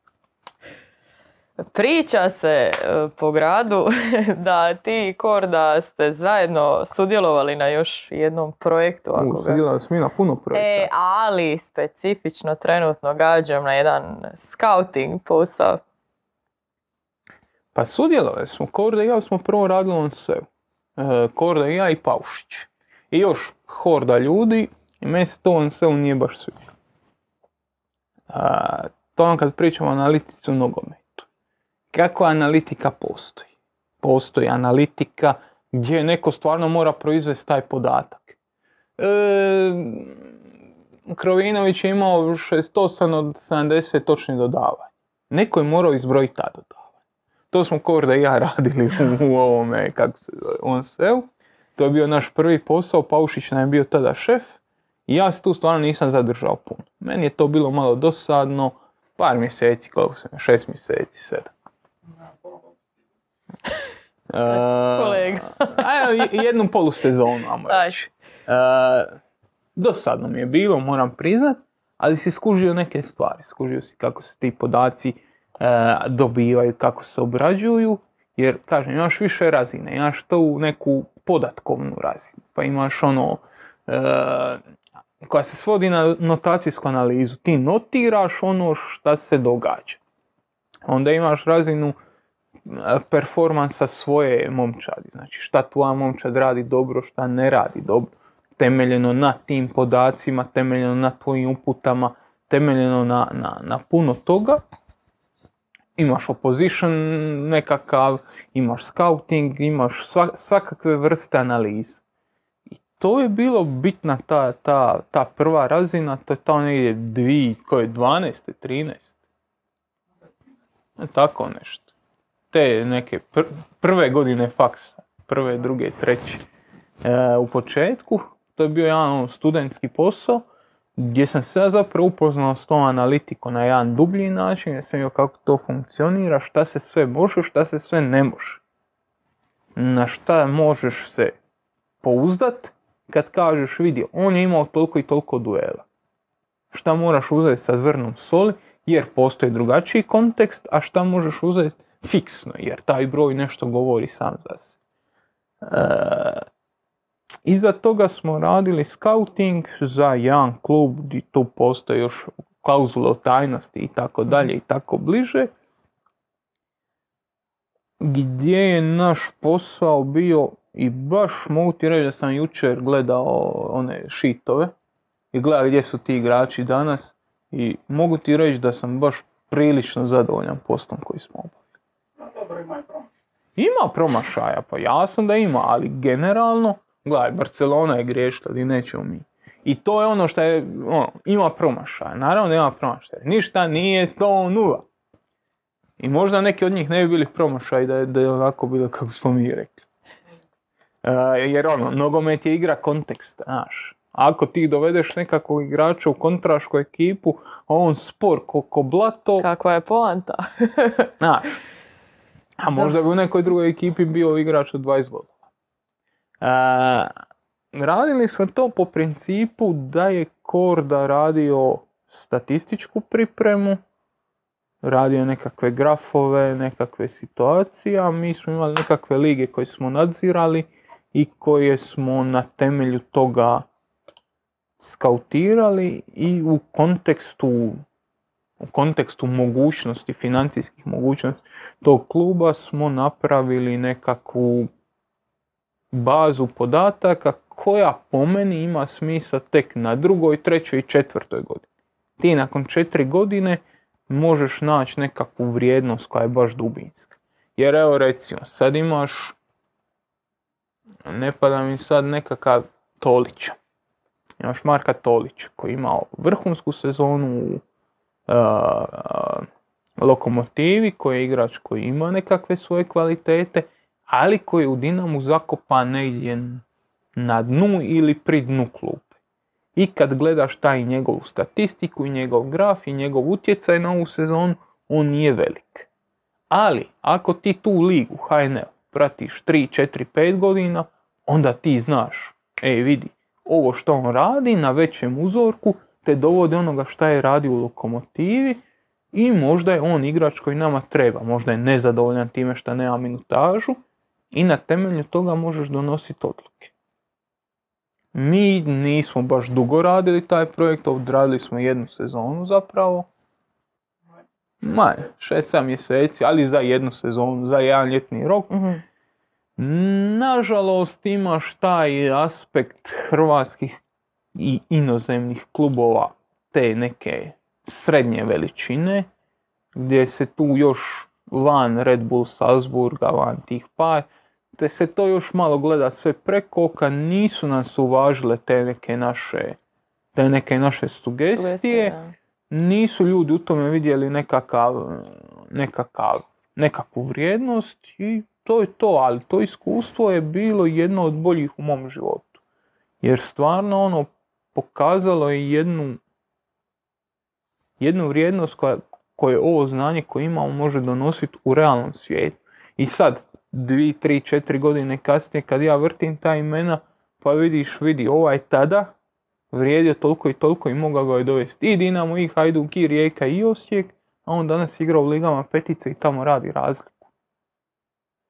Priča se e, po gradu da ti i Korda ste zajedno sudjelovali na još jednom projektu. Ako sudjelovali smo na puno projekta. E, ali specifično trenutno gađam na jedan scouting posao. Pa sudjelovali smo, Korda i ja smo prvo radili on sve. Korda i ja i Paušić. I još horda ljudi i meni se to on sve nije baš sviđa. To ono kad pričamo o analitici u nogometu. Kako analitika postoji? Postoji analitika gdje neko stvarno mora proizvesti taj podatak. E, Krovinović je imao 68 od 70 točnih dodavanja. Neko je morao izbrojiti ta dodavanja. To smo Korda i ja radili u, u ovome, kako se zove, on seo. To je bio naš prvi posao, Paušić nam je bio tada šef. I ja se tu stvarno nisam zadržao puno. Meni je to bilo malo dosadno, par mjeseci, koliko sam, šest mjeseci, sedam. E, kolega. jednu polusezonu, ajmo reći. E, dosadno mi je bilo, moram priznat, ali si skužio neke stvari. Skužio si kako se ti podaci e, dobivaju, kako se obrađuju, jer, kažem, imaš više razine, imaš to u neku podatkovnu razinu, pa imaš ono, e, koja se svodi na notacijsku analizu. Ti notiraš ono šta se događa. Onda imaš razinu performansa svoje momčadi. Znači šta tvoja momčad radi dobro, šta ne radi dobro. Temeljeno na tim podacima, temeljeno na tvojim uputama, temeljeno na, na, na puno toga. Imaš opposition nekakav, imaš scouting, imaš sva- svakakve vrste analize. I to je bilo bitna ta, ta, ta prva razina, to je tamo negdje dvi, koje 12. 13. E, Tako nešto. Te neke pr- prve godine faksa, prve, druge, treće. E, u početku, to je bio jedan ono, studentski posao, gdje sam se zapravo upoznao s tom analitikom na jedan dublji način, gdje sam vidio kako to funkcionira, šta se sve može, šta se sve ne može. Na šta možeš se pouzdat kad kažeš vidi, on je imao toliko i toliko duela. Šta moraš uzeti sa zrnom soli, jer postoji drugačiji kontekst, a šta možeš uzeti fiksno, jer taj broj nešto govori sam za se. E, iza toga smo radili scouting za jedan klub gdje tu postoje još klauzule o tajnosti i tako dalje i tako bliže. Gdje je naš posao bio i baš mogu ti reći da sam jučer gledao one šitove i gledao gdje su ti igrači danas i mogu ti reći da sam baš prilično zadovoljan poslom koji smo obavili. Dobro, ima i promašaj. Ima promašaja, pa jasno da ima, ali generalno, gledaj, Barcelona je griješila, ali nećemo mi. I to je ono što je, ono, ima promašaja, naravno da ima promašaja, ništa nije 100 I možda neki od njih ne bi bili promašaj da je, da je onako bilo kako smo mi rekli. E, jer ono, nogomet je igra konteksta, znaš. Ako ti dovedeš nekakvog igrača u kontrašku ekipu, a on spor ko, ko blato, Kakva je poanta? Znaš, a možda bi u nekoj drugoj ekipi bio igrač od 20 godina. E, radili smo to po principu da je Korda radio statističku pripremu, radio nekakve grafove, nekakve situacije, a mi smo imali nekakve lige koje smo nadzirali i koje smo na temelju toga skautirali i u kontekstu u kontekstu mogućnosti, financijskih mogućnosti tog kluba smo napravili nekakvu bazu podataka koja po meni ima smisla tek na drugoj, trećoj i četvrtoj godini. Ti nakon četiri godine možeš naći nekakvu vrijednost koja je baš dubinska. Jer evo recimo, sad imaš, ne pada mi sad nekakav Tolića. Imaš Marka Tolića koji je imao vrhunsku sezonu u Lokomotivi, koji je igrač koji ima nekakve svoje kvalitete, ali koji u Dinamu zakopa negdje na dnu ili pri dnu klupe. I kad gledaš taj njegovu statistiku i njegov graf i njegov utjecaj na ovu sezonu, on nije velik. Ali, ako ti tu ligu HNL pratiš 3, 4, 5 godina, onda ti znaš, ej vidi, ovo što on radi na većem uzorku te dovode onoga šta je radio u lokomotivi i možda je on igrač koji nama treba, možda je nezadovoljan time što nema minutažu i na temelju toga možeš donositi odluke. Mi nismo baš dugo radili taj projekt, odradili smo jednu sezonu zapravo. Manje, 6-7 mjeseci, ali za jednu sezonu, za jedan ljetni rok. Mhm. Nažalost imaš taj aspekt hrvatskih i inozemnih klubova te neke srednje veličine, gdje se tu još van Red Bull Salzburga, van tih par, te se to još malo gleda sve preko oka, nisu nas uvažile te neke naše, te neke naše sugestije, da. nisu ljudi u tome vidjeli nekakav, nekakav, nekakvu vrijednost i to je to, ali to iskustvo je bilo jedno od boljih u mom životu. Jer stvarno ono pokazalo je jednu, jednu vrijednost koja, koje ovo znanje koje imamo može donositi u realnom svijetu. I sad, dvi, tri, četiri godine kasnije kad ja vrtim ta imena, pa vidiš, vidi, ovaj tada vrijedio toliko i toliko i mogao ga je dovesti i Dinamo, i Hajduk, i Rijeka, i Osijek, a on danas igra u ligama petice i tamo radi razliku.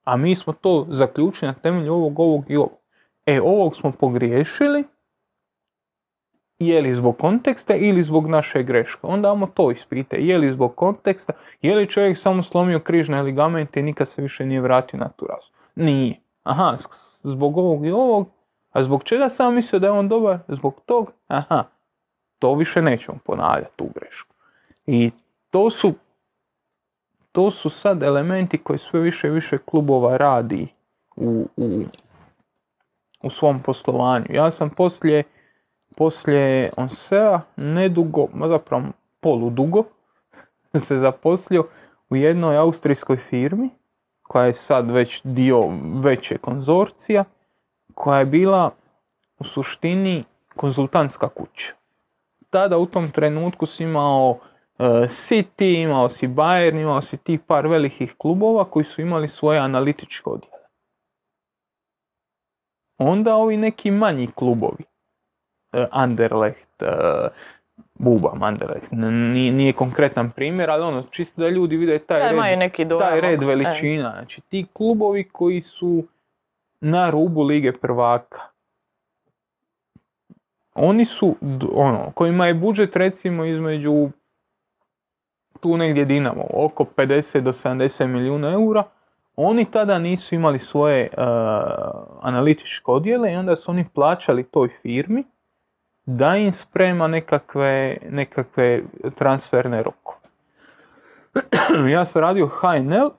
A mi smo to zaključili na temelju ovog, ovog i ovog. E, ovog smo pogriješili, je li zbog konteksta ili zbog naše greške. Onda amo to ispite, je li zbog konteksta, je li čovjek samo slomio križne ligamente i nikad se više nije vratio na tu razu. Nije. Aha, zbog ovog i ovog, a zbog čega sam mislio da je on dobar? Zbog tog? Aha, to više nećemo ponavljati tu grešku. I to su, to su sad elementi koji sve više i više klubova radi u, u, u svom poslovanju. Ja sam poslije poslije Onsea nedugo, ma zapravo poludugo, se zaposlio u jednoj austrijskoj firmi koja je sad već dio veće konzorcija, koja je bila u suštini konzultantska kuća. Tada u tom trenutku si imao uh, City, imao si Bayern, imao si ti par velikih klubova koji su imali svoje analitičke odjele. Onda ovi neki manji klubovi, Anderlecht, uh, Buba, Anderlecht, nije, nije konkretan primjer, ali ono, čisto da ljudi vide taj, Da, red, neki taj red veličina. Znači ti klubovi koji su na rubu Lige prvaka, oni su, ono, kojima je budžet recimo između tu negdje Dinamo, oko 50 do 70 milijuna eura, oni tada nisu imali svoje uh, analitičke odjele i onda su oni plaćali toj firmi da im sprema nekakve, nekakve transferne rokove. ja sam radio HNL,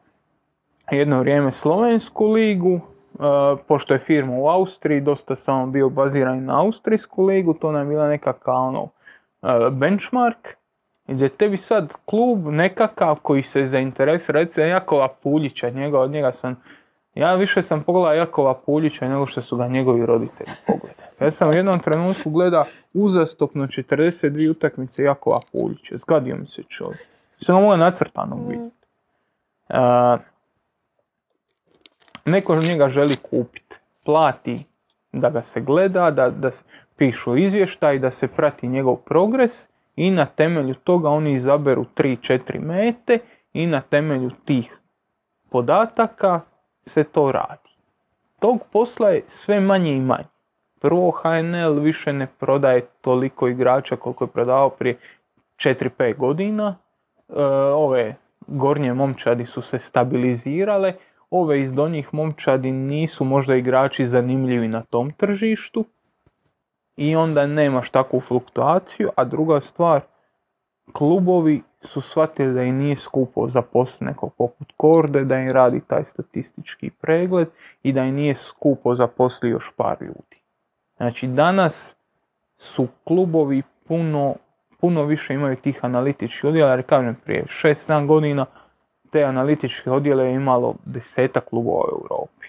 jedno vrijeme Slovensku ligu, uh, pošto je firma u Austriji, dosta sam bio baziran na Austrijsku ligu, to nam je bila nekakav ono, uh, benchmark, gdje tebi sad klub nekakav koji se zainteresira, recimo Jakova Puljića, njega, od njega sam, ja više sam pogledao Jakova Puljića nego što su ga njegovi roditelji pogledali. Ja sam u jednom trenutku gleda uzastopno 42 utakmice Jakova Puljića, zgadio mi se čovjek. Sam ga mogao nacrtanog vidjeti. Uh, neko njega želi kupiti, plati da ga se gleda, da, da pišu izvještaj, da se prati njegov progres i na temelju toga oni izaberu 3-4 mete i na temelju tih podataka se to radi. Tog posla je sve manje i manje. Prvo HNL više ne prodaje toliko igrača koliko je prodavao prije 4-5 godina, e, ove gornje momčadi su se stabilizirale, ove iz donjih momčadi nisu možda igrači zanimljivi na tom tržištu i onda nemaš takvu fluktuaciju, a druga stvar, klubovi su shvatili da im nije skupo zaposliti nekog poput Korde, da im radi taj statistički pregled i da im nije skupo zaposliti još par ljudi. Znači danas su klubovi puno, puno više imaju tih analitičkih odjela, jer kažem prije 6-7 godina te analitičke odjele je imalo deseta klubova u Europi.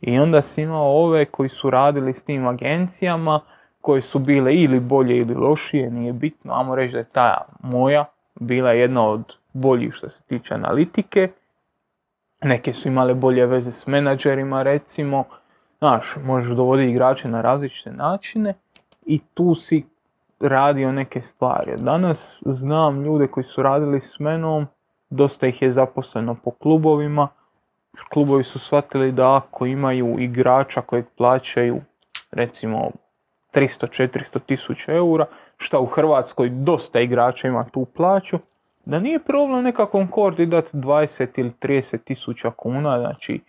I onda si imao ove koji su radili s tim agencijama, koje su bile ili bolje ili lošije, nije bitno, ajmo reći da je ta moja bila jedna od boljih što se tiče analitike. Neke su imale bolje veze s menadžerima recimo, znaš, možeš dovoditi igrače na različite načine i tu si radio neke stvari. Danas znam ljude koji su radili s menom, dosta ih je zaposleno po klubovima. Klubovi su shvatili da ako imaju igrača kojeg plaćaju recimo 300-400 tisuća eura, što u Hrvatskoj dosta igrača ima tu plaću, da nije problem nekakvom kordi dati 20 ili 30 tisuća kuna, znači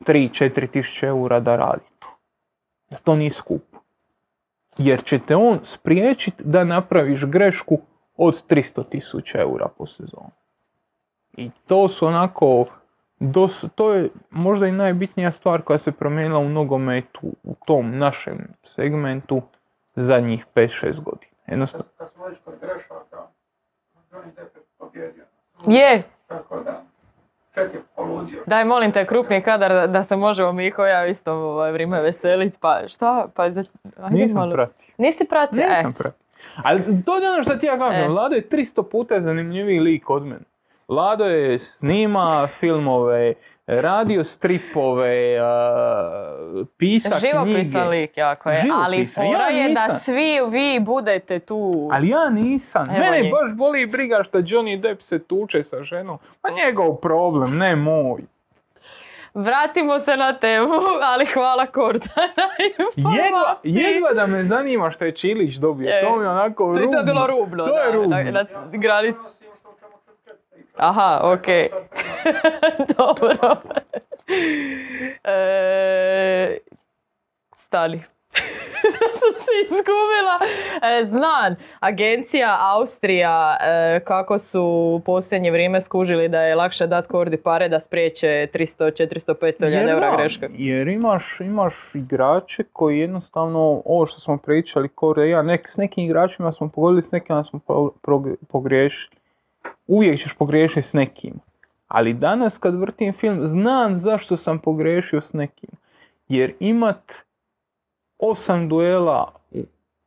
3-4 tisuće eura da radi to. Da to nije skupo. Jer će te on spriječiti da napraviš grešku od 300 tisuća eura po sezonu. I to su onako, dos, to je možda i najbitnija stvar koja se promijenila u nogometu, u tom našem segmentu zadnjih 5-6 godina. Jednostavno. Kad smo već kod grešaka, Johnny Depp je pobjedio. Je, Tako da, čet je poludio. daj molim te krupni kadar da, da se možemo Miho ja isto ovaj, vrijeme veselit, pa šta, pa za... ajde Nisam malo. pratio. Nisi pratio? Nisam E, pratio. Ali to je ono što ti ja kažem, E. Vlado je 300 puta zanimljiviji lik od mene. Vlado je snima filmove, radio stripove, pisa knjige. Živopisan lik jako je, ali fora ja je da svi vi budete tu. Ali ja nisam. Evo Mene njih. baš boli briga što Johnny Depp se tuče sa ženom. Pa njegov problem, ne moj. Vratimo se na temu, ali hvala Korda na Jedva, jedva da me zanima što je Čilić dobio. E, To mi onako rubno. to je bilo rubno, To je da, rubno. na, na granici. Ono što o čemu ću htjeti pričati. Aha, okej. Dobro. E, stani. sam se izgubila. E, znam, agencija Austrija, e, kako su u posljednje vrijeme skužili da je lakše dati kordi pare da spriječe 300, 400, 500 Jer eura greška. Jer imaš, imaš igrače koji jednostavno, ovo što smo pričali, Kore i ja, nek, s nekim igračima smo pogodili, s nekima smo pogriješili. Uvijek ćeš pogriješiti s nekim. Ali danas kad vrtim film, znam zašto sam pogriješio s nekim. Jer imat osam duela u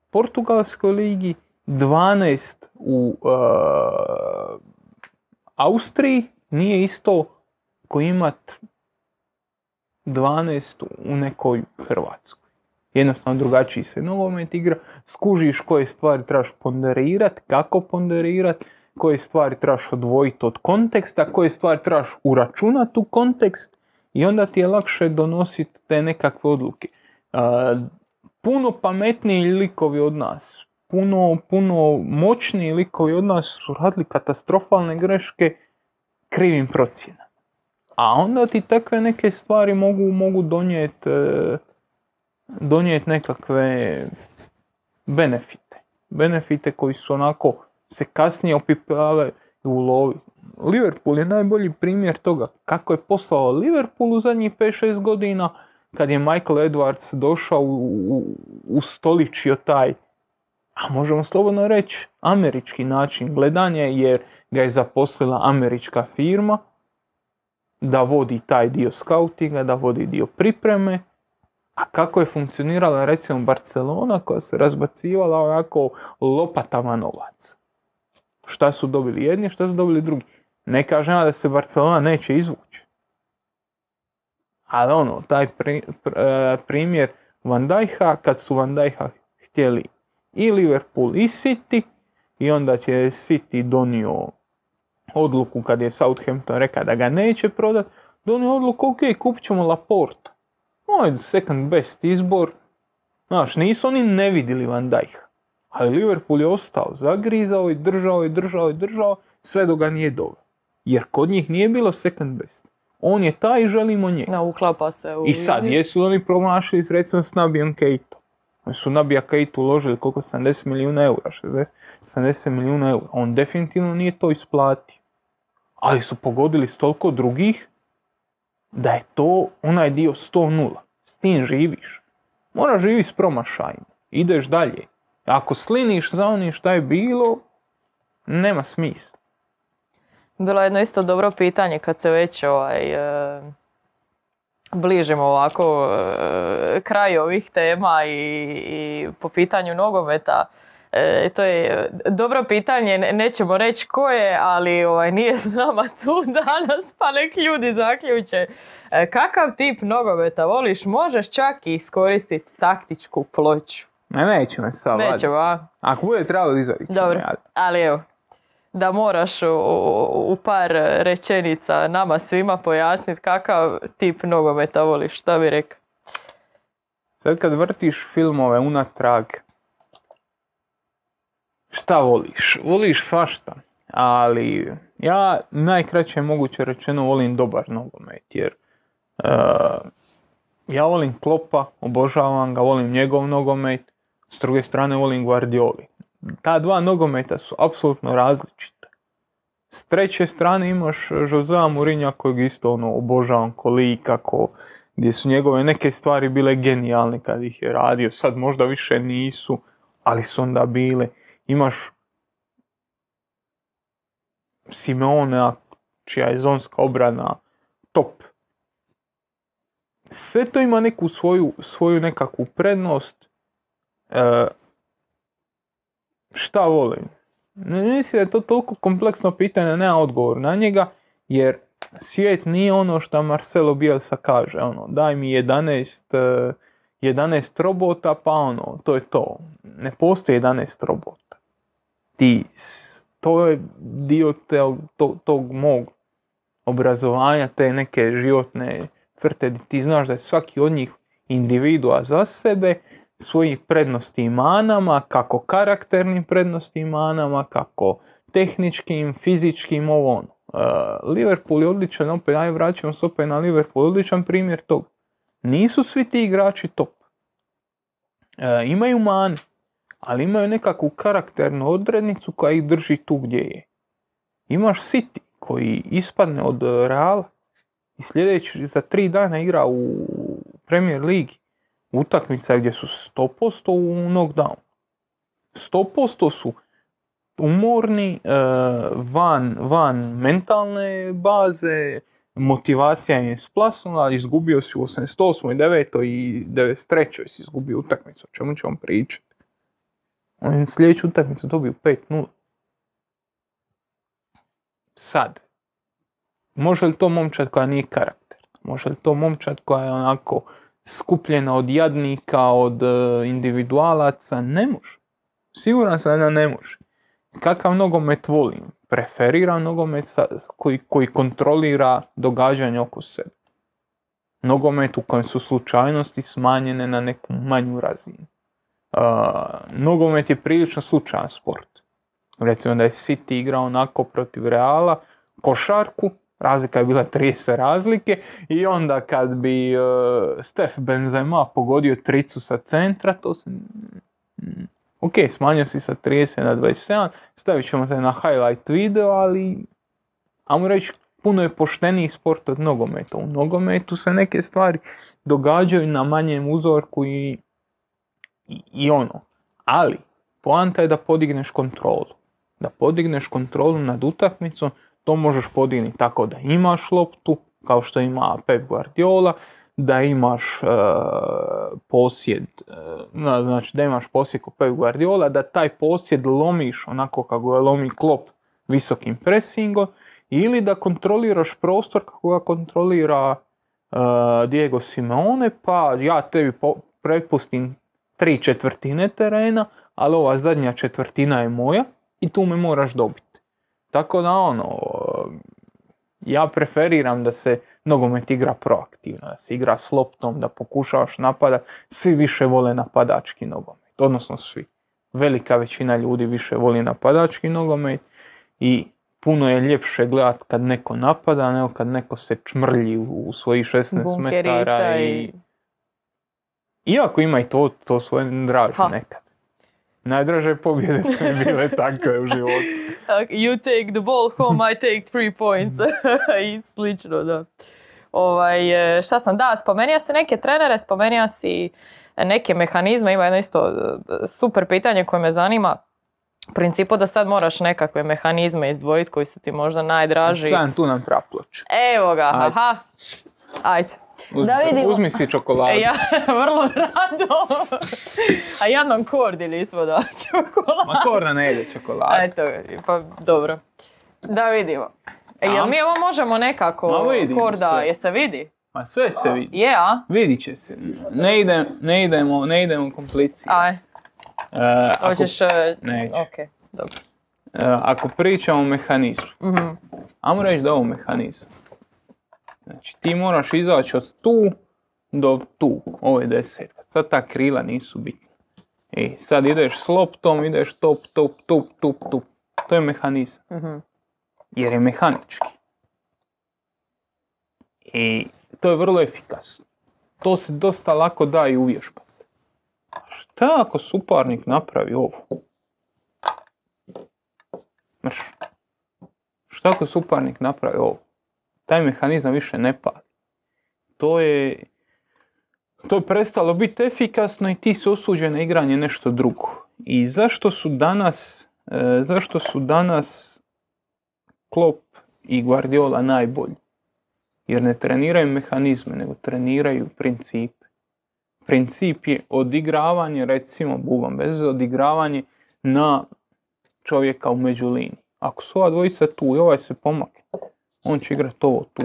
Portugalskoj ligi, 12 u uh, Austriji, nije isto ko imat 12 u nekoj Hrvatskoj. Jednostavno drugačiji se nogomet igra, skužiš koje stvari trebaš ponderirat, kako ponderirat, koje stvari trebaš odvojiti od konteksta, koje stvari trebaš uračunati u kontekst i onda ti je lakše donositi te nekakve odluke. Puno pametniji likovi od nas, puno, puno moćniji likovi od nas su radili katastrofalne greške krivim procjenama. A onda ti takve neke stvari mogu, mogu donijeti donijet nekakve benefite. Benefite koji su onako se kasnije opipavaju u lovi. Liverpool je najbolji primjer toga kako je poslao Liverpool u zadnjih 5-6 godina kad je Michael Edwards došao u, u, taj a možemo slobodno reći američki način gledanja jer ga je zaposlila američka firma da vodi taj dio scoutinga, da vodi dio pripreme, a kako je funkcionirala recimo Barcelona koja se razbacivala onako lopatama novac. Šta su dobili jedni, šta su dobili drugi. Ne kažem da se Barcelona neće izvući. Ali ono, taj e, primjer Van Dijk'a, kad su Van Dijk'a htjeli i Liverpool i City, i onda će City donio odluku kad je Southampton rekao da ga neće prodat, donio odluku, ok, kupit ćemo Laporta. Moj second best izbor. Znaš, nisu oni ne vidjeli Van Dijk. Ali Liverpool je ostao, zagrizao i držao i držao i držao, sve dok ga nije doveo. Jer kod njih nije bilo second best. On je taj i želimo njega. Da, uklapa se u... I sad, jesu li oni promašili s recimo s Nabijem Kejtom? Oni su Nabija Kejtu uložili koliko 70 milijuna eura, 60, 70 milijuna eura. On definitivno nije to isplatio. Ali su pogodili s toliko drugih da je to onaj dio 100-0. S tim živiš. Moraš živjeti s promašajima. Ideš dalje. Ako sliniš za onim šta je bilo, nema smisla. Bilo je jedno isto dobro pitanje kad se već ovaj, e, bližimo ovako e, kraju ovih tema i, i po pitanju nogometa. E, to je dobro pitanje, ne- nećemo reći ko je, ali ovaj, nije s nama tu danas, pa nek ljudi zaključe. E, kakav tip nogometa voliš? Možeš čak i iskoristiti taktičku ploču. Ne, nećemo se sad. Nećemo, a? Ako bude trebalo izvadit ćemo, Dobro, ali- ali evo, da moraš u, u par rečenica nama svima pojasniti kakav tip nogometa voliš, šta bi rekao? Sad kad vrtiš filmove unatrag, šta voliš? Voliš svašta, ali ja najkraće moguće rečeno volim dobar nogomet, jer e, ja volim Klopa, obožavam ga, volim njegov nogomet, s druge strane volim Guardioli. Ta dva nogometa su apsolutno različita. S treće strane imaš Josea Mourinha kojeg isto ono obožavam ko lik, kako gdje su njegove neke stvari bile genijalne kad ih je radio, sad možda više nisu, ali su onda bile. Imaš Simeonea, čija je zonska obrana top. Sve to ima neku svoju, svoju nekakvu prednost. E, šta volim? Mislim da je to toliko kompleksno pitanje, nema odgovor na njega, jer svijet nije ono što Marcelo Bielsa kaže, ono, daj mi 11, eh, 11 robota, pa ono, to je to. Ne postoji 11 robota. Ti, to je dio te- to- tog mog obrazovanja, te neke životne crte, ti znaš da je svaki od njih individua za sebe, svojih prednosti i manama, kako karakternim prednosti i manama, kako tehničkim, fizičkim, ovo ono. Uh, Liverpool je odličan, opet aj vraćamo se opet na Liverpool, odličan primjer tog. Nisu svi ti igrači top. Uh, imaju mane, ali imaju nekakvu karakternu odrednicu koja ih drži tu gdje je. Imaš City koji ispadne od Reala i sljedeći za tri dana igra u Premier Ligi. Utakmica gdje su 100% u knockdown. 100% su umorni, e, van, van mentalne baze, motivacija je splasnula, izgubio si u 88. i 9. i 93. si izgubio utakmicu, o čemu ćemo pričati? Oni sljedeću utakmicu dobiju 5-0. Sad, može li to momčad koja nije karakter? Može li to momčad koja je onako skupljena od jadnika, od e, individualaca? Ne može. Siguran sam da ne može. Kakav nogomet volim? Preferiram nogomet koji, koji kontrolira događanja oko sebe. Nogomet u kojem su slučajnosti smanjene na neku manju razinu. Uh, nogomet je prilično slučajan sport. Recimo da je City igrao onako protiv Reala, košarku, razlika je bila 30 razlike i onda kad bi uh, Stef Benzema pogodio tricu sa centra, to se... mm, Ok, smanjio si sa 30 na 27, stavit ćemo te na highlight video, ali ajmo reći, puno je pošteniji sport od nogometa. U nogometu se neke stvari događaju na manjem uzorku i, i, i ono. Ali, poanta je da podigneš kontrolu. Da podigneš kontrolu nad utakmicom, to možeš podignuti tako da imaš loptu, kao što ima Pep Guardiola, da imaš e, posjed, e, na- znači da imaš posjed kod Pep Guardiola, da taj posjed lomiš onako kako ga lomi Klopp visokim presingom, ili da kontroliraš prostor kako ga kontrolira e, Diego Simeone, pa ja tebi po- prepustim tri četvrtine terena, ali ova zadnja četvrtina je moja i tu me moraš dobiti. Tako da ono, ja preferiram da se nogomet igra proaktivno, da se igra s loptom, da pokušavaš napadat. Svi više vole napadački nogomet, odnosno svi. velika većina ljudi više voli napadački nogomet i puno je ljepše gledat kad neko napada nego kad neko se čmrlji u, svojih 16 Bunkerica metara i-. Iako ima i to, to svoje draže nekad. Najdraže pobjede su mi bile takve u životu. You take the ball home, I take three points. I slično, da. Ovaj, e, šta sam, da, spomenija si neke trenere, spomenija si neke mehanizme, ima jedno isto e, super pitanje koje me zanima. U principu da sad moraš nekakve mehanizme izdvojiti koji su ti možda najdraži. Sad tu nam treba ploča. Evo ga, Ajde. aha. Ajde. Da vidimo. Uzmi si čokoladu. E, ja vrlo rado. A jednom kordi nismo dali čokoladu. Ma Korda ne jede čokoladu. Eto, pa dobro. Da vidimo. E, jel mi ovo možemo nekako, korda, sve. je se vidi? Ma sve se vidi. Je, a? Vidit će se. Ne, ide, ne idemo, ne idemo komplicirano. Aj, E, ako, hoćeš... e, Neću. Ok, dobro. e, ako pričamo o mehanizmu, Mhm. ajmo reći da je ovo mehanizam. Znači ti moraš izaći od tu do tu, ovo je desetka. Sad ta krila nisu bitna. I sad ideš s loptom, ideš top, top, top, top, top. To je mehanizam. Mhm. jer je mehanički. I to je vrlo efikasno. To se dosta lako da i uvježbati. Šta ako suparnik napravi ovo? Mrš. Šta ako suparnik napravi ovo? Taj mehanizam više ne pali. To je, to je prestalo biti efikasno i ti si osuđen na igranje nešto drugo. I zašto su danas, e, zašto su danas Klopp i Guardiola najbolji? Jer ne treniraju mehanizme, nego treniraju principe. Princip je odigravanje, recimo, bubam bez odigravanje na čovjeka u međulini. Ako su ova dvojica tu i ovaj se pomakne, on će igrati ovo tu.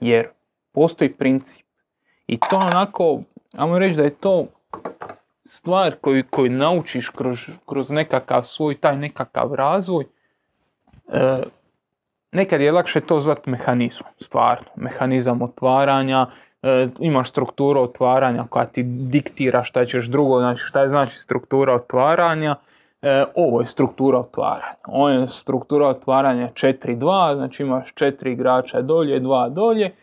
Jer postoji princip. I to onako, ajmo reći da je to stvar koju, koju naučiš kroz, kroz nekakav svoj taj nekakav razvoj. E, nekad je lakše to zvati mehanizmom, stvarno. Mehanizam otvaranja, e, imaš strukturu otvaranja koja ti diktira šta ćeš drugo, znači šta je znači struktura otvaranja, E, ovo je struktura otvaranja. Ovo je struktura otvaranja 4-2, znači imaš 4 igrača dolje, 2 dolje.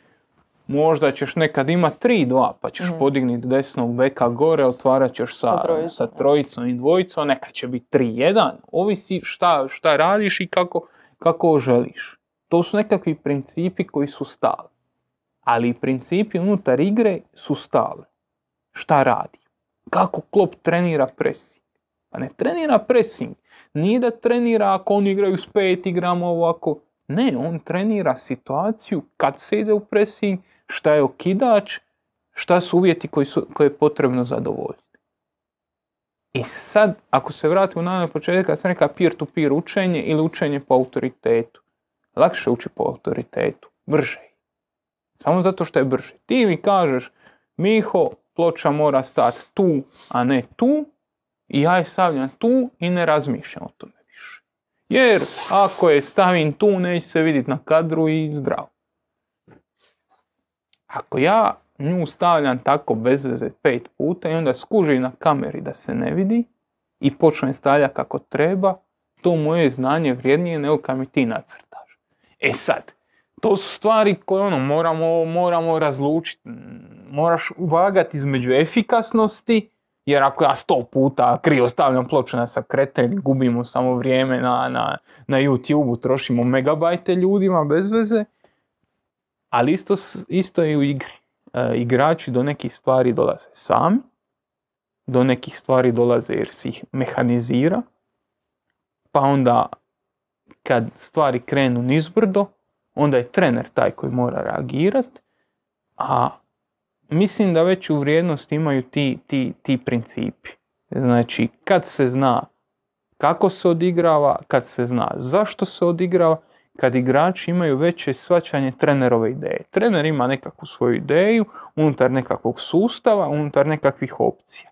Možda ćeš nekad imati 3-2, pa ćeš Mhm. podignuti desnog beka gore, otvarat ćeš sa, Sa trojicom. sa trojicom i dvojicom, nekad će biti 3-1. Ovisi šta, šta radiš i kako, kako želiš. To su nekakvi principi koji su stali. Ali principi unutar igre su stali. Šta radi? Kako Klopp trenira pressing? Pa ne trenira pressing. Nije da trenira ako oni igraju s pet, igramo ovako. Ne, on trenira situaciju kad se ide u pressing, šta je okidač, šta su uvjeti koji su, koje je potrebno zadovoljiti. I sad, ako se vratimo na početak, kad sam rekao peer-to-peer učenje ili učenje po autoritetu. Lakše uči po autoritetu, brže. Samo zato što je brže. Ti mi kažeš, Miho, ploča mora stati tu, a ne tu, i ja je stavljam tu i ne razmišljam o tome više. Jer ako je stavim tu, neće se vidjeti na kadru i zdravo. Ako ja nju stavljam tako bez veze pet puta i onda skužim na kameri da se ne vidi i počnem stavljati kako treba, to moje znanje vrijednije nego kad mi ti nacrtaš. E sad, to su stvari koje ono moramo, moramo razlučiti. Moraš uvagati između efikasnosti, jer ako ja sto puta krivo stavljam ploču na sakretelj, gubimo samo vrijeme na, na, na YouTube-u, trošimo megabajte ljudima bez veze, ali isto, isto i u igri. E, igrači do nekih stvari dolaze sami, do nekih stvari dolaze jer si ih mehanizira, pa onda kad stvari krenu nizbrdo, onda je trener taj koji mora reagirati, a mislim da veću vrijednost imaju ti, ti, ti principi. Znači, kad se zna kako se odigrava, kad se zna zašto se odigrava, kad igrači imaju veće svačanje trenerove ideje. Trener ima nekakvu svoju ideju unutar nekakvog sustava, unutar nekakvih opcija.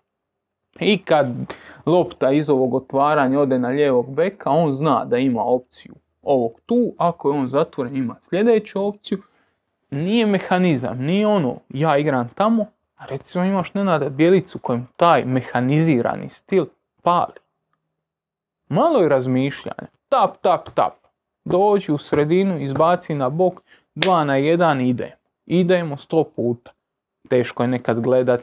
I kad lopta iz ovog otvaranja ode na lijevog beka, on zna da ima opciju ovog tu, ako je on zatvoren ima sljedeću opciju, nije mehanizam, nije ono ja igram tamo, a recimo imaš Nenada Bjelicu kojem taj mehanizirani stil pali. Malo je razmišljanja. Tap, tap, tap. Dođi u sredinu, izbaci na bok, dva na jedan, idemo. Idemo sto puta. Teško je nekad gledat,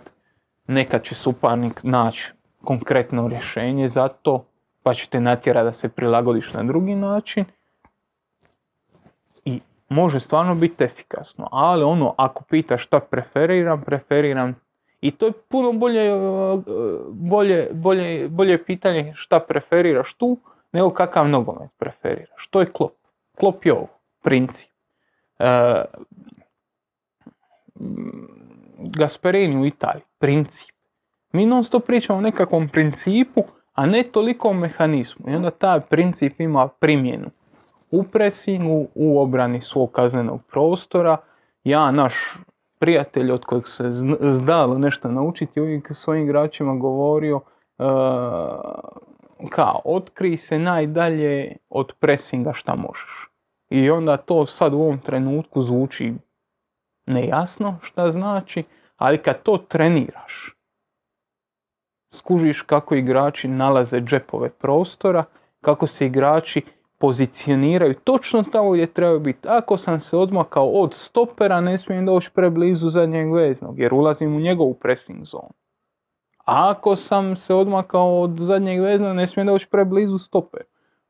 nekad će suparnik naći konkretno rješenje za to, pa će te natjerati da se prilagodiš na drugi način. Može stvarno biti efikasno, ali ono, ako pitaš šta preferiram, preferiram i to je puno bolje, uh, bolje, bolje, bolje pitanje šta preferiraš tu, nego kakav nogomet preferiraš. To je klop. Klop je ovo, princip. Uh, Gasperini u Italiji, princip. Mi non stop pričamo o nekakvom principu, a ne toliko o mehanizmu. I onda taj princip ima primjenu u presingu, u obrani svog kaznenog prostora. Ja, naš prijatelj od kojeg se zdalo nešto naučiti, uvijek svojim igračima govorio uh, kao, otkri se najdalje od presinga šta možeš. I onda to sad u ovom trenutku zvuči nejasno šta znači, ali kad to treniraš, skužiš kako igrači nalaze džepove prostora, kako se igrači pozicioniraju točno tamo gdje trebaju biti. Ako sam se odmakao od stopera, ne smijem doći preblizu zadnjeg veznog, jer ulazim u njegovu pressing zonu. A ako sam se odmakao od zadnjeg veznog, ne smijem doći preblizu stoper.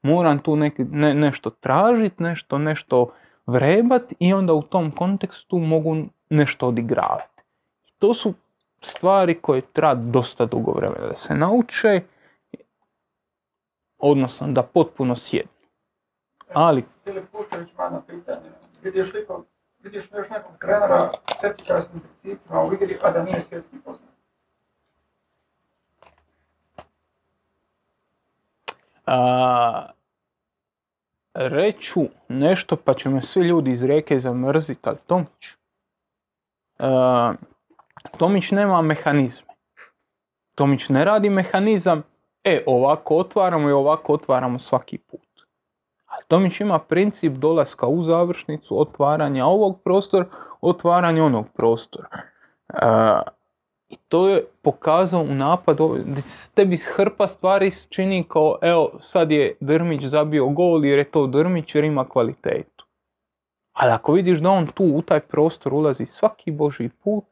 Moram tu neki, ne, nešto tražiti, nešto, nešto vrebat i onda u tom kontekstu mogu nešto odigravati. To su stvari koje treba dosta dugo vremena da se nauče, odnosno da potpuno sjednu. Ali... Filip Puščević ima pitanje. Vidiš li, vidiš još nekog trenera s efikasnim principima u igri, a da nije svjetski poznat? A, reću nešto pa će me svi ljudi iz rijeke zamrziti, ali Tomić. A, Tomić nema mehanizme. Tomić ne radi mehanizam, e ovako otvaramo i ovako otvaramo svaki put. Ali Tomić ima princip dolaska u završnicu, otvaranja ovog prostora, otvaranja onog prostora. I to je pokazao u napadu, da se tebi hrpa stvari čini kao, evo, sad je Drmić zabio gol jer je to Drmić jer ima kvalitetu. Ali ako vidiš da on tu u taj prostor ulazi svaki boži put,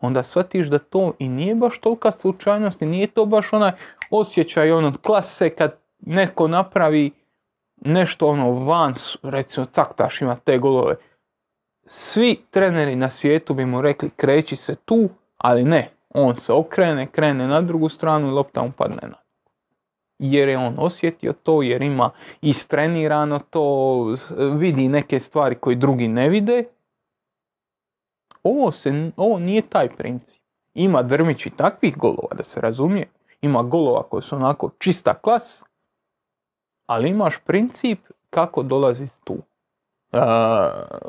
onda shvatiš da to i nije baš tolika slučajnost nije to baš onaj osjećaj ono klase kad neko napravi nešto ono van, recimo Caktaš ima te golove. Svi treneri na svijetu bi mu rekli kreći se tu, ali ne. On se okrene, krene na drugu stranu i lopta mu padne na jer je on osjetio to, jer ima istrenirano to, vidi neke stvari koje drugi ne vide ovo, se, ovo nije taj princip. Ima Drmić i takvih golova, da se razumije. Ima golova koji su onako čista klas, ali imaš princip kako dolazi tu.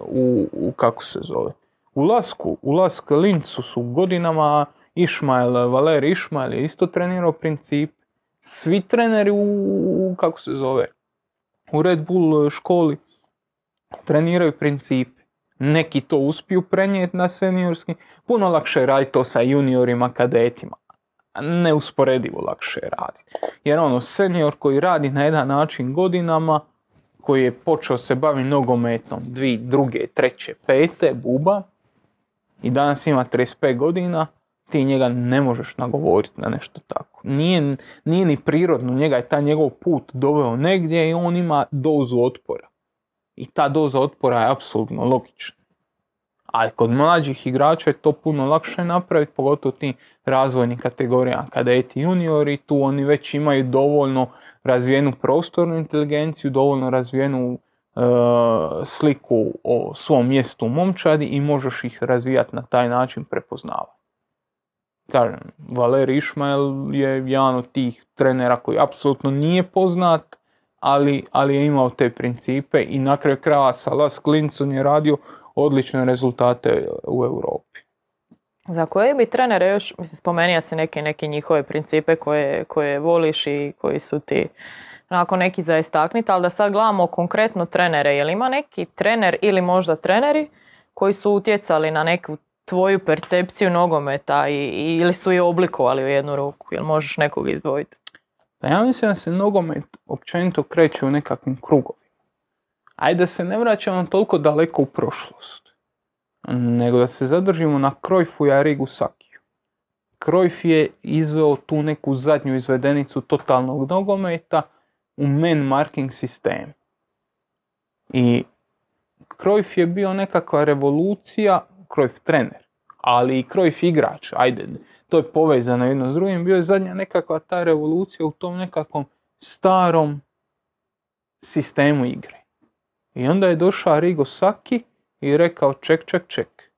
u, u, kako se zove, u Lasku, u Lask Lincu su godinama Išmael, Valer Išmael je isto trenirao princip. Svi treneri u, u, kako se zove, u Red Bull školi treniraju princip neki to uspiju prenijeti na seniorski, puno lakše je raditi to sa juniorima, kadetima. Neusporedivo lakše raditi. Jer ono, senior koji radi na jedan način godinama, koji je počeo se baviti nogometom dvi, druge, treće, pete, buba, i danas ima 35 godina, ti njega ne možeš nagovoriti na nešto tako. Nije, nije ni prirodno, njega je taj njegov put doveo negdje i on ima dozu otpora. I ta doza otpora je apsolutno logična. Ali kod mlađih igrača je to puno lakše napraviti, pogotovo tim razvojnim kategorijama. Kadeti juniori, tu oni već imaju dovoljno razvijenu prostornu inteligenciju, dovoljno razvijenu e, sliku o svom mjestu u momčadi i možeš ih razvijati na taj način prepoznavati. Kažem, Valer Išmael je jedan od tih trenera koji apsolutno nije poznat, ali, ali je imao te principe i na kraju kraja sa Las Klincom je radio odlične rezultate u Europi. Za koje bi trenere još, mislim, spomenija se neke, neke njihove principe koje, koje voliš i koji su ti onako neki za istakniti, ali da sad gledamo konkretno trenere, je li ima neki trener ili možda treneri koji su utjecali na neku tvoju percepciju nogometa i, ili su je oblikovali u jednu ruku, jel možeš nekog izdvojiti? Pa ja mislim da se nogomet općenito kreće u nekakvim krugovima. Ajde da se ne vraćamo toliko daleko u prošlost, nego da se zadržimo na Krojfu i Arigu Sakiju. Krojf je izveo tu neku zadnju izvedenicu totalnog nogometa u men marking sistem. I Krojf je bio nekakva revolucija, Krojf trener, ali i Krojf igrač, ajde, to je povezano jedno s drugim, bio je zadnja nekakva ta revolucija u tom nekakvom starom sistemu igre. I onda je došao Rigo Saki i rekao ček, ček, ček.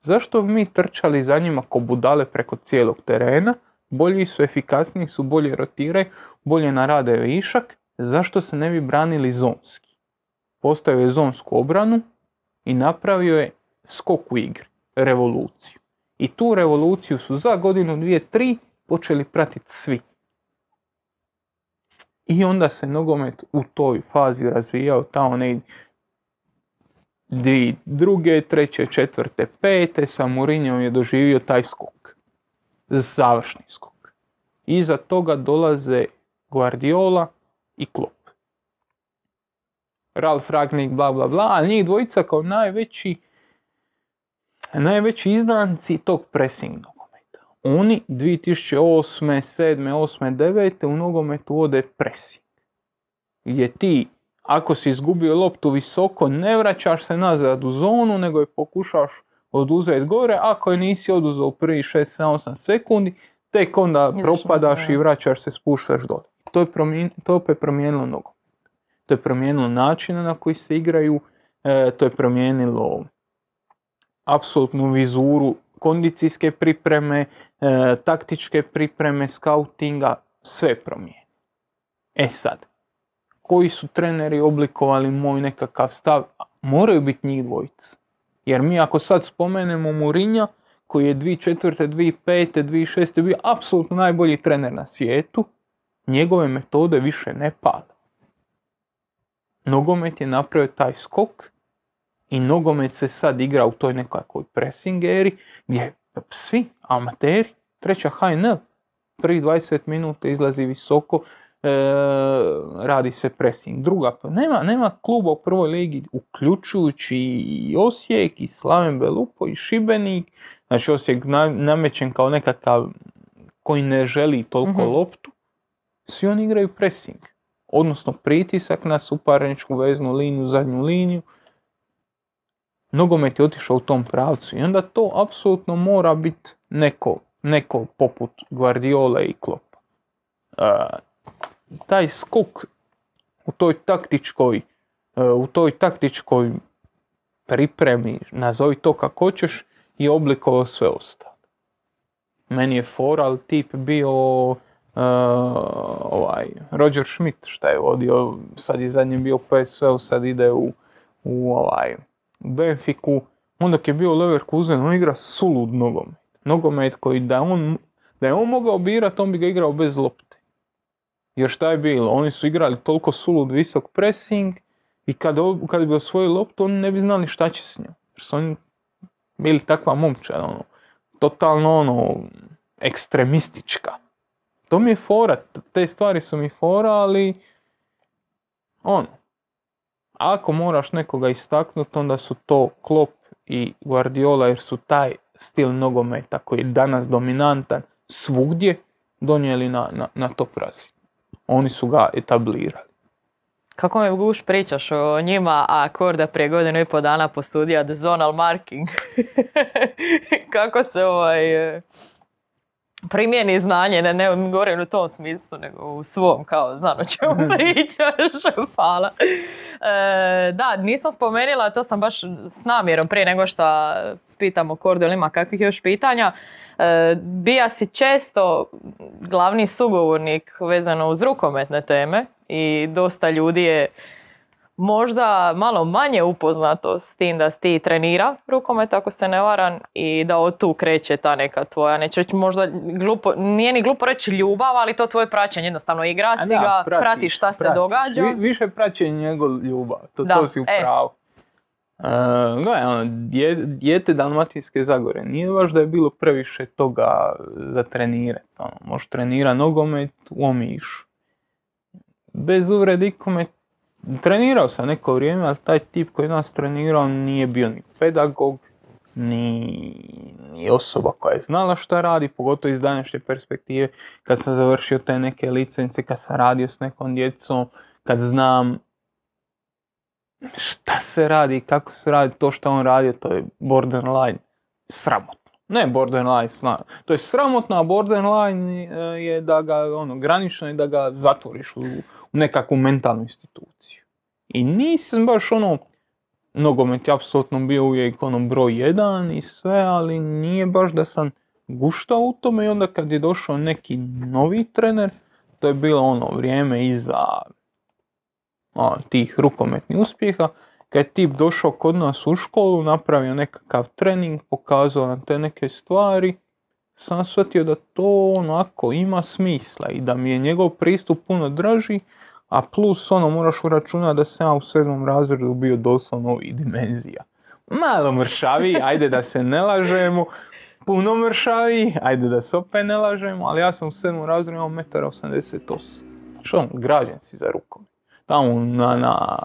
Zašto bi mi trčali za njima ko budale preko cijelog terena, bolji su, efikasniji su, bolje rotiraju, bolje narade višak, zašto se ne bi branili zonski? Postavio je zonsku obranu i napravio je skok u igri, revoluciju. I tu revoluciju su za godinu, dvije, tri počeli pratiti svi. I onda se nogomet u toj fazi razvijao tamo negdje dvije, druge, treće, četvrte, pete, sa Mourinhom je doživio taj skok. Završni skok. Iza toga dolaze Guardiola i Klopp. Ralf Ragnik, bla bla bla, a njih dvojica kao najveći najveći izdanci tog pressing nogometa. Oni 2008. 7. 8. 9. u nogometu vode pressing. Gdje ti, ako si izgubio loptu visoko, ne vraćaš se nazad u zonu, nego je pokušaš oduzeti gore. Ako je nisi oduzeo u prvi 6-8 sekundi, tek onda propadaš i vraćaš se, spuštaš dole. To je, to je promijenilo nogomet. To je promijenilo način na koji se igraju, e, to je promijenilo apsolutnu vizuru kondicijske pripreme, e, taktičke pripreme, skautinga, sve promijeni. E sad, koji su treneri oblikovali moj nekakav stav? Moraju biti njih dvojica. Jer mi ako sad spomenemo Murinja, koji je 2004. 2005. 2006. bio apsolutno najbolji trener na svijetu, njegove metode više ne pada. Nogomet je napravio taj skok i nogomet se sad igra u toj nekakvoj pressing eri gdje svi amateri, treća HNL, prvih 20 minuta izlazi visoko, e, radi se pressing. Druga, pa nema, nema kluba u prvoj ligi, uključujući i Osijek, i Slaven Belupo, i Šibenik, znači Osijek namećen kao nekakav koji ne želi toliko mhm. loptu, svi oni igraju pressing. Odnosno pritisak na suparničku veznu liniju, zadnju liniju, nogomet je otišao u tom pravcu i onda to apsolutno mora biti neko, neko poput Guardiola i Klopa. Uh, taj skok u toj taktičkoj e, u toj taktičkoj pripremi, nazovi to kako hoćeš, je oblikovao sve ostalo. Meni je foral tip bio uh, ovaj, Roger Schmidt šta je vodio, sad je zadnji bio PSV, sad ide u, u ovaj, Benfiku, onda je bio Leverkusen, on igra sulud nogomet. Nogomet koji da on, da je on mogao birati, on bi ga igrao bez lopte. Jer šta je bilo? Oni su igrali toliko sulud visok pressing i kad, kad bi osvojili loptu, oni ne bi znali šta će s njom. Jer su oni bili takva momčad, ono, totalno ono, ekstremistička. To mi je fora, te stvari su mi fora, ali ono, ako moraš nekoga istaknuti, onda su to Klopp i Guardiola jer su taj stil nogometa koji je danas dominantan svugdje donijeli na, na, na top Oni su ga etablirali. Kako me guš pričaš o njima, a Korda prije godinu i pol dana posudio zonal marking. Kako se ovaj primjeni znanje, ne, ne govorim u tom smislu, nego u svom, kao znam o čemu pričaš, hvala. E, da, nisam spomenula, to sam baš s namjerom prije nego što pitamo Kordu ima kakvih još pitanja. E, bija si često glavni sugovornik vezano uz rukometne teme i dosta ljudi je možda malo manje upoznato s tim da ti trenira rukomet ako se ne varam i da od tu kreće ta neka tvoja, neću reći možda glupo, nije ni glupo reći ljubav, ali to tvoje praćenje, jednostavno igra si ga, pratiš, šta se događa. Vi, više praćenje nego ljubav, to, to si u e. Uh, gledaj, ono, dijete Dalmatinske Zagore, nije baš da je bilo previše toga za trenirati. Ono, možeš trenirati nogomet u Omišu bez uvrede ikome, trenirao sam neko vrijeme, ali taj tip koji nas trenirao nije bio ni pedagog, ni, ni osoba koja je znala šta radi, pogotovo iz današnje perspektive, kad sam završio te neke licence, kad sam radio s nekom djecom, kad znam šta se radi, kako se radi, to što on radi, to je borderline sramotno. Ne borderline, sna- to je sramotno, a borderline e, je da ga, ono, granično je da ga zatvoriš u nekakvu mentalnu instituciju. I nisam baš ono, nogomet je apsolutno bio uvijek ono broj jedan i sve, ali nije baš da sam guštao u tome i onda kad je došao neki novi trener, to je bilo ono vrijeme iza a, tih rukometnih uspjeha, kad je tip došao kod nas u školu, napravio nekakav trening, pokazao nam te neke stvari, sam shvatio da to onako ima smisla i da mi je njegov pristup puno draži, a plus ono moraš uračunati da sam ja u sedmom razredu bio doslovno ovih dimenzija. Malo mršavi, ajde da se ne lažemo, puno mršavi, ajde da se opet ne lažemo, ali ja sam u sedmom razredu imao 1,88 m. Što on, građen si za rukom. Tamo na, na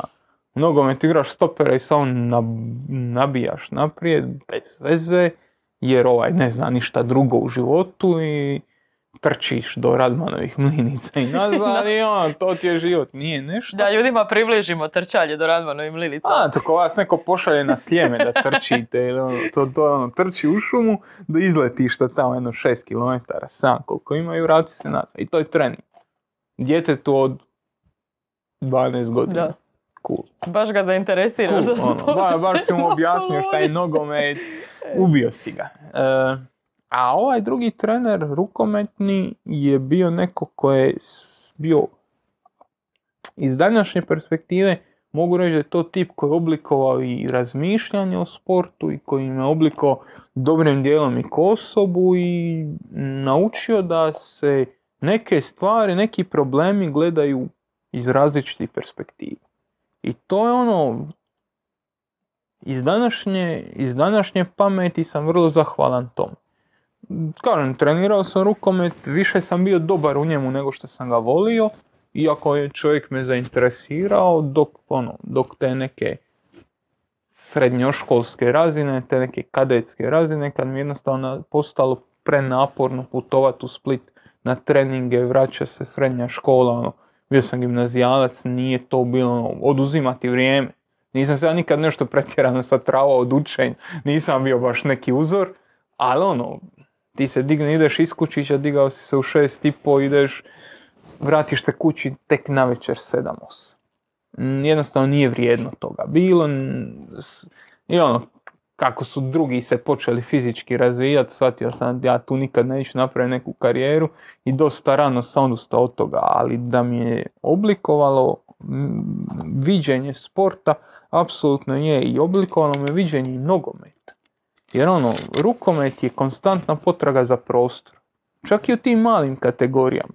nogomet igraš stopera i samo nab- nabijaš naprijed, bez veze, jer ovaj ne zna ništa drugo u životu i trčiš do Radmanovih mlinica i nazad i ono, to ti je život, nije nešto. Da ljudima približimo trčanje do Radmanovim mlilicama. A, tako vas neko pošalje na sljeme da trčite, ili ono, to, to ono, trči u šumu, da izletiš to tamo jedno 6 km, 7 koliko ima i vrati se nazad. I to je trening. Djetetu od 12 godina. Da. Cool. Baš ga zainteresiraš Cool, za ono, sport. ba- baš si mu objasnio šta je nogomet, ubio si ga. E, a ovaj drugi trener, rukometni, je bio neko ko je bio iz današnje perspektive mogu reći da je to tip koji je oblikovao i razmišljanje o sportu i koji me oblikovao dobrim dijelom i ko osobu i naučio da se neke stvari, neki problemi gledaju iz različitih perspektiva. I to je ono, iz današnje, iz današnje pameti sam vrlo zahvalan tom. Kažem, trenirao sam rukomet, više sam bio dobar u njemu nego što sam ga volio, iako je čovjek me zainteresirao, dok, ono, dok te neke srednjoškolske razine, te neke kadetske razine, kad mi jednostavno postalo prenaporno putovati u Split na treninge, vraća se srednja škola, ono, bio sam gimnazijalac, nije to bilo ono, oduzimati vrijeme. Nisam se ja nikad nešto pretjerano satravao od učenja, nisam bio baš neki uzor, ali ono, ti se digne, ideš iz kućića, digao si se u šest i po, ideš, vratiš se kući tek na večer sedam, osam. Mm, Jednostavno nije vrijedno toga bilo. I ono, kako su drugi se počeli fizički razvijati, shvatio sam da ja tu nikad neću napraviti neku karijeru i dosta rano sam odustao od toga, ali da mi je oblikovalo viđenje sporta, apsolutno je i oblikovalo me viđenje nogometa. Jer ono, rukomet je konstantna potraga za prostor. Čak i u tim malim kategorijama.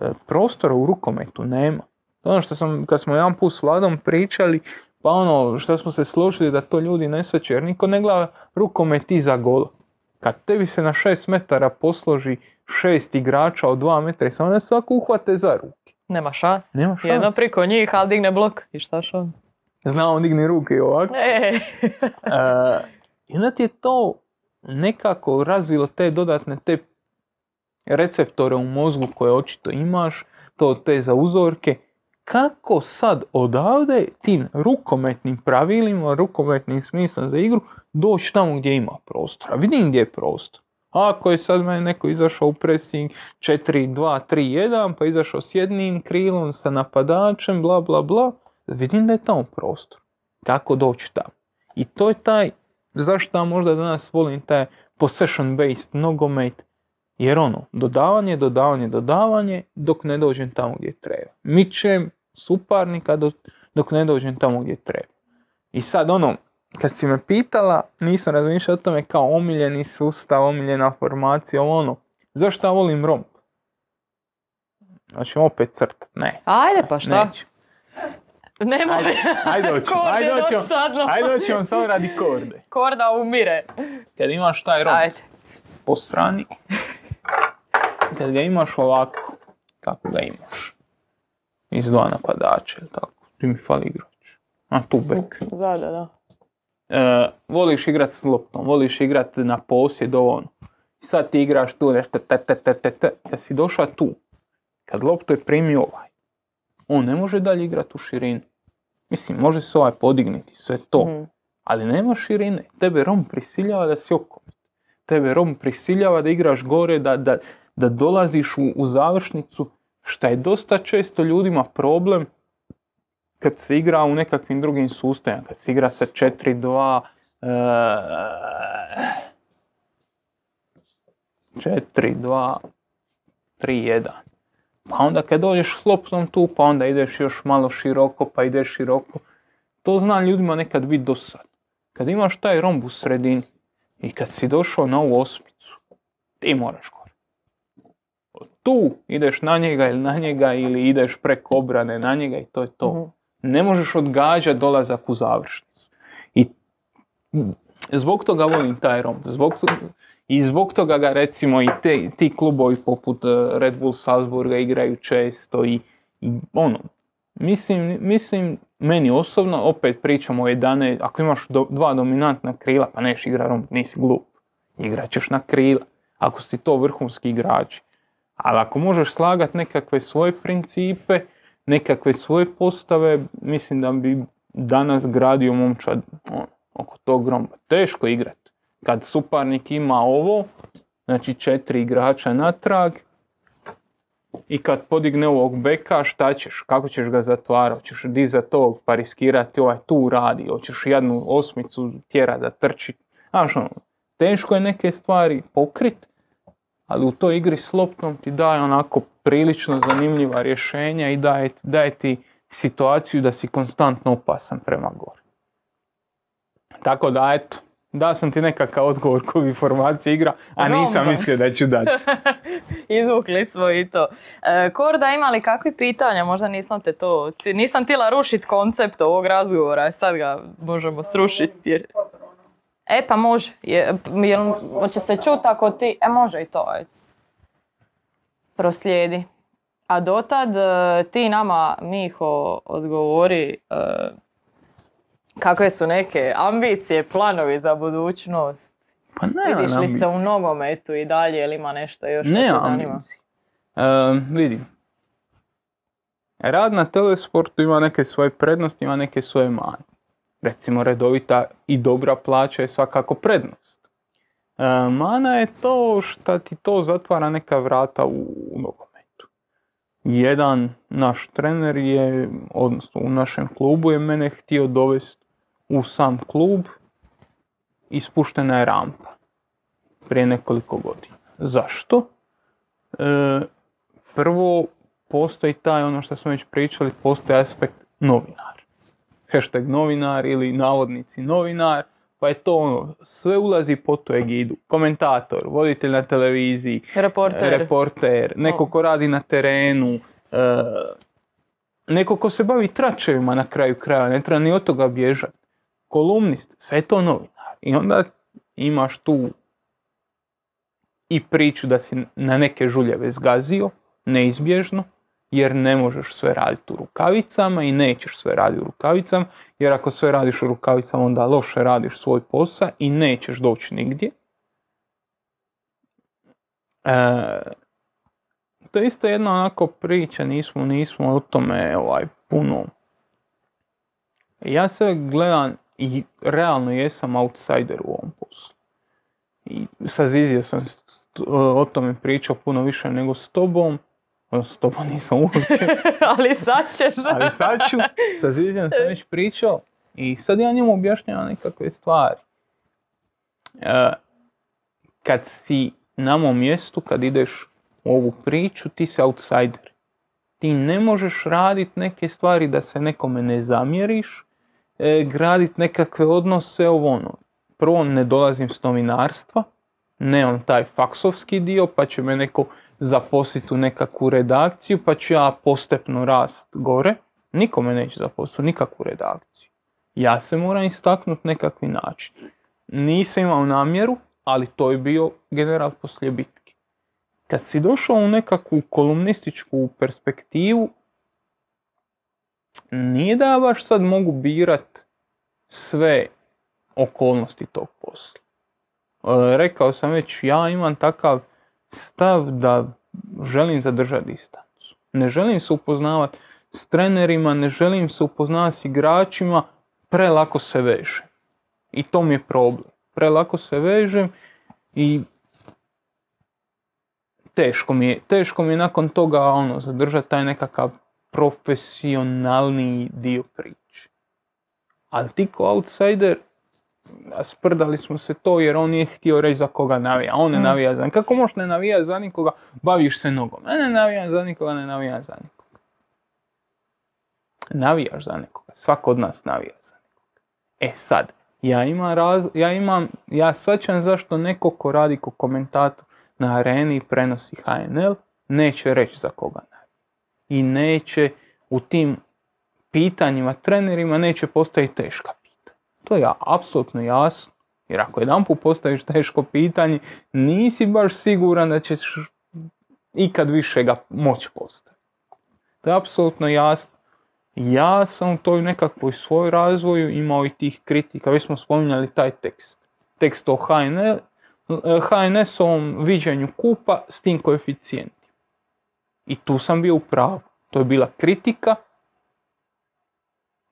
E, Prostora u rukometu nema. Ono što sam, kad smo jedan put s Vladom pričali, pa ono što smo se složili da to ljudi ne sveće, jer niko ne gleda rukomet iza gola. Kad tebi se na 6 metara posloži šest igrača od 2 metra i samo ne svako uhvate za ruke. Nema šans. Nema Jedno šanse. priko njih, ali digne blok. I šta što? Zna on digni ruke i ovako. E, E, I onda ti je to nekako razvilo te dodatne te receptore u mozgu koje očito imaš, to te za uzorke. Kako sad odavde tim rukometnim pravilima, rukometnim smislom za igru, doći tamo gdje ima prostora. Vidim gdje je prostor. Ako je sad meni neko izašao u pressing 4-2-3-1, pa izašao s jednim krilom, sa napadačem, bla bla bla, vidim da je tamo prostor. Kako doći tamo? I to je taj, zašto ja možda danas volim taj possession based nogomet, jer ono, dodavanje, dodavanje, dodavanje, dok ne dođem tamo gdje treba. Mičem suparnika dok, dok ne dođem tamo gdje treba. I sad ono, kad si me pitala, nisam razmišljao o tome kao omiljeni sustav, omiljena formacija, ovo ono. Zašto ja volim romb? Znači opet crtat, ne. ajde pa šta? Neću. Nemoj. Ajde, ajde Korde ajde dosadno. ajde hoćemo samo radi korde. Korda umire. Kad imaš taj romb Ajde. po strani, kad ga imaš ovako, kako ga imaš, iz dva napadača, ili tako. Ti mi fali igrač. A tu bek. Zada, da. E, voliš igrat s loptom, voliš igrat na posjed, ovo ono. I sad ti igraš tu nešto, te, te, te, te, te. Kad si došao tu, kad loptu je primio ovaj, on ne može dalje igrat u širinu. Mislim, može se ovaj podignuti, sve to. Mhm. Ali nema širine. Tebe Rom prisiljava da si okomit. Tebe Rom prisiljava da igraš gore, da, da, da dolaziš u, u završnicu, šta je dosta često ljudima problem kad se igra u nekakvim drugim sustavima, kad se igra sa 4-2, e, 4-2, 3-1. Pa onda kad dođeš s loptom tu, pa onda ideš još malo široko, pa ideš široko. To zna ljudima nekad biti dosadno. Kad imaš taj romb u sredini i kad si došao na ovu osmicu, ti moraš gore. Tu ideš na njega ili na njega ili ideš preko obrane na njega i to je to. Mhm. Ne možeš odgađati dolazak u završnicu. I zbog toga volim taj romb. Zbog toga, I zbog toga ga recimo i te, ti klubovi poput eh, Red Bull Salzburga igraju često i, i ono, mislim, mislim, meni osobno, opet pričamo o 11, ako imaš do- dva dominantna krila, pa neš igra romb, nisi glup. Igrat ćeš na krila, ako si to vrhunski igrači. Ali ako možeš slagati nekakve svoje principe, nekakve svoje postave, mislim da bi danas gradio momčad ono, oko tog romba. Teško igrat. Kad suparnik ima ovo, znači četiri igrača natrag, i kad podigne ovog beka, šta ćeš? Kako ćeš ga zatvarati? Hoćeš dizat ovog pa riskirati ovaj tu radi? Hoćeš jednu osmicu tjera da trči? Znaš ono, teško je neke stvari pokrit, ali u toj igri s loptom ti daje onako prilično zanimljiva rješenja i daje, daje ti situaciju da si konstantno opasan prema gore. Tako da, eto, da sam ti nekakav odgovor koji informacije igra, a nisam Romba. mislio da ću dati. Izvukli smo i to. E, Korda, ima li kakvi pitanja? Možda nisam te to... Nisam htjela rušiti koncept ovog razgovora, sad ga možemo srušiti. Jer... E, pa može. Je, jel, hoće se čuti ako ti... E, može i to, ajde. Proslijedi. A dotad e, ti nama, Miho, odgovori e, kakve su neke ambicije, planovi za budućnost. Pa ne, Vidiš li se u nogometu i dalje ili ima nešto još što te zanima? vidim. Rad na telesportu ima neke svoje prednosti, ima neke svoje mane. Recimo redovita i dobra plaća je svakako prednost. E, mana je to što ti to zatvara neka vrata u, u nogometu. Jedan naš trener je, odnosno u našem klubu je mene htio dovesti u sam klub i spuštena je rampa prije nekoliko godina. Zašto? E, prvo, postoji taj, ono što smo već pričali, postoji aspekt novinar. Hashtag novinar ili navodnici novinar, pa je to ono, sve ulazi po tu egidu. Komentator, voditelj na televiziji, Reporter. reporter, neko ko radi na terenu, e, neko ko se bavi tračevima na kraju kraja, ne treba ni od toga bježati. Kolumnist, sve je to novinar. I onda imaš tu i priču da si na neke žuljeve zgazio, neizbježno, jer ne možeš sve raditi u rukavicama i nećeš sve raditi u rukavicama, jer ako sve radiš u rukavicama onda loše radiš svoj posao i nećeš doći nigdje. E, to je isto jedna onako priča, nismo, nismo o tome ovaj, puno. Ja se gledam i realno jesam outsider u ovom poslu. I sa Zizijom sam o tome pričao puno više nego s tobom. Odnosno, s tobom nisam uopće. Ali sad ćeš. Ali sad ću, sa Zizijom sam već pričao i sad ja njemu objašnjavam nekakve stvari. E, kad si na mom mjestu, kad ideš u ovu priču, ti si outsider. Ti ne možeš raditi neke stvari da se nekome ne zamjeriš, e, graditi nekakve odnose, ovo ono. Prvo, ne dolazim s novinarstva, nemam taj faksovski dio, pa će me neko zaposliti u nekakvu redakciju, pa ću ja postepno rast gore. Niko me neće zaposliti u nikakvu redakciju. Ja se moram istaknuti nekakvi način. Nisam imao namjeru, ali to je bio general poslije bitke. Kad si došao u nekakvu kolumnističku perspektivu, nije da ja baš sad mogu birat sve okolnosti tog posla. E, rekao sam već, ja imam takav stav da želim zadržati distancu. Ne želim se upoznavati s trenerima, ne želim se upoznavati s igračima, prelako se vežem. I to mi je problem. Prelako se vežem i teško mi je, teško mi je nakon toga ono, zadržati taj nekakav profesionalni dio priče. Ali ti ko outsider, sprdali smo se to jer on nije htio reći za koga navija. On ne Mm. navija za Kako možeš ne navijati za nikoga, baviš se nogom. Ne, ne navijam za nikoga, ne navijam za nikoga. Navijaš za nekoga. Svako od nas navija za nekoga. E sad, ja imam, raz, ja imam, ja svačam zašto neko ko radi ko komentator na areni i prenosi HNL, neće reći za koga navija. I neće u tim pitanjima, trenerima, neće postaviti teška. To je apsolutno jasno. Jer ako jedan put postaviš teško pitanje, nisi baš siguran da ćeš ikad više ga moći postaviti. To je apsolutno jasno. Ja sam u toj nekakvoj svoj razvoju imao i tih kritika, već smo spominjali taj tekst. Tekst o HNS-ovom viđenju kupa s tim koeficijentima. I tu sam bio u pravu. To je bila kritika.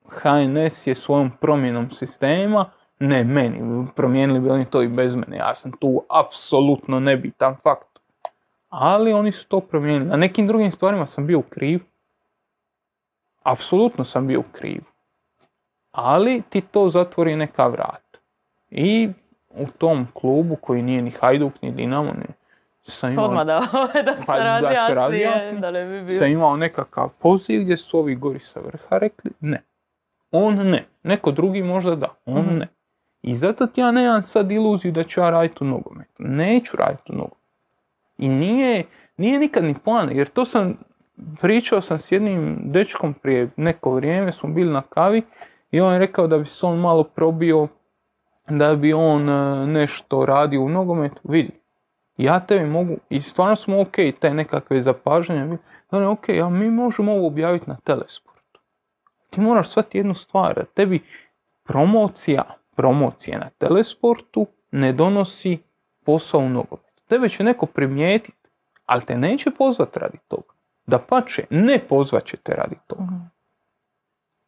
HNS je svojom promjenom sistema, ne meni, promijenili bi oni to i bez mene, ja sam tu apsolutno nebitan faktor. Ali oni su to promijenili. Na nekim drugim stvarima sam bio u krivu. Apsolutno sam bio u krivu. Ali ti to zatvori neka vrata. I u tom klubu koji nije ni Hajduk ni Dinamo, ni, sam imao, Odmah da, da se Pa da se razjasni, da ne bi bio. sam imao nekakav poziv gdje su ovi gori sa vrha rekli ne. On ne. Neko drugi možda da, on Mhm. ne. I zato ti ja nemam sad iluziju da ću ja raditi u nogometu. Neću raditi u nogometu. I nije, nije nikad ni plan, jer to sam, pričao sam s jednim dečkom prije neko vrijeme, smo bili na kavi i on je rekao da bi se on malo probio, da bi on e, nešto radio u nogometu. Vidi, ja tebi mogu, i stvarno smo ok, te nekakve zapažanja, on je ok, a mi možemo ovo objaviti na telesportu. Ti moraš shvatiti jednu stvar, da tebi promocija, promocija na telesportu ne donosi posao u nogometu. Tebe će neko primijetiti, ali te neće pozvat radi toga. Da pače, ne pozvat će te radi toga. Mhm.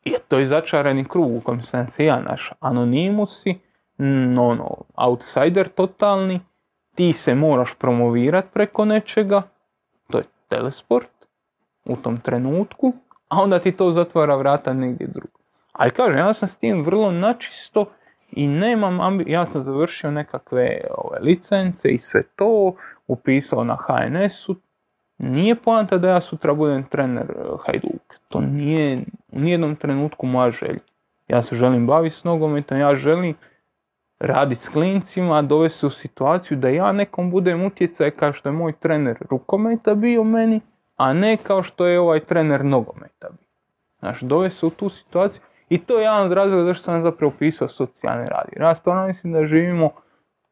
I to je začarani krug u kojem sam se ja našao. Anonimusi, mm, ono, outsider totalni, ti se moraš promovirat preko nečega, to je telesport u tom trenutku, a onda ti to zatvara vrata negdje drugo. Ali kažem, ja sam s tim vrlo načisto i nemam ambi- ja sam završio nekakve ove, licence i sve to, upisao na HNS-u, nije poanta da ja sutra budem trener e, Hajduka. To nije u nijednom trenutku moja želja. Ja se želim baviti s nogometom, ja želim raditi s klincima, dovesti u situaciju da ja nekom budem utjecaj kao što je moj trener rukometa bio meni, a ne kao što je ovaj trener nogometa. Znaš, dovesti se u tu situaciju i to je jedan od razloga zašto sam zapravo pisao socijalni rad. Ja stvarno mislim da živimo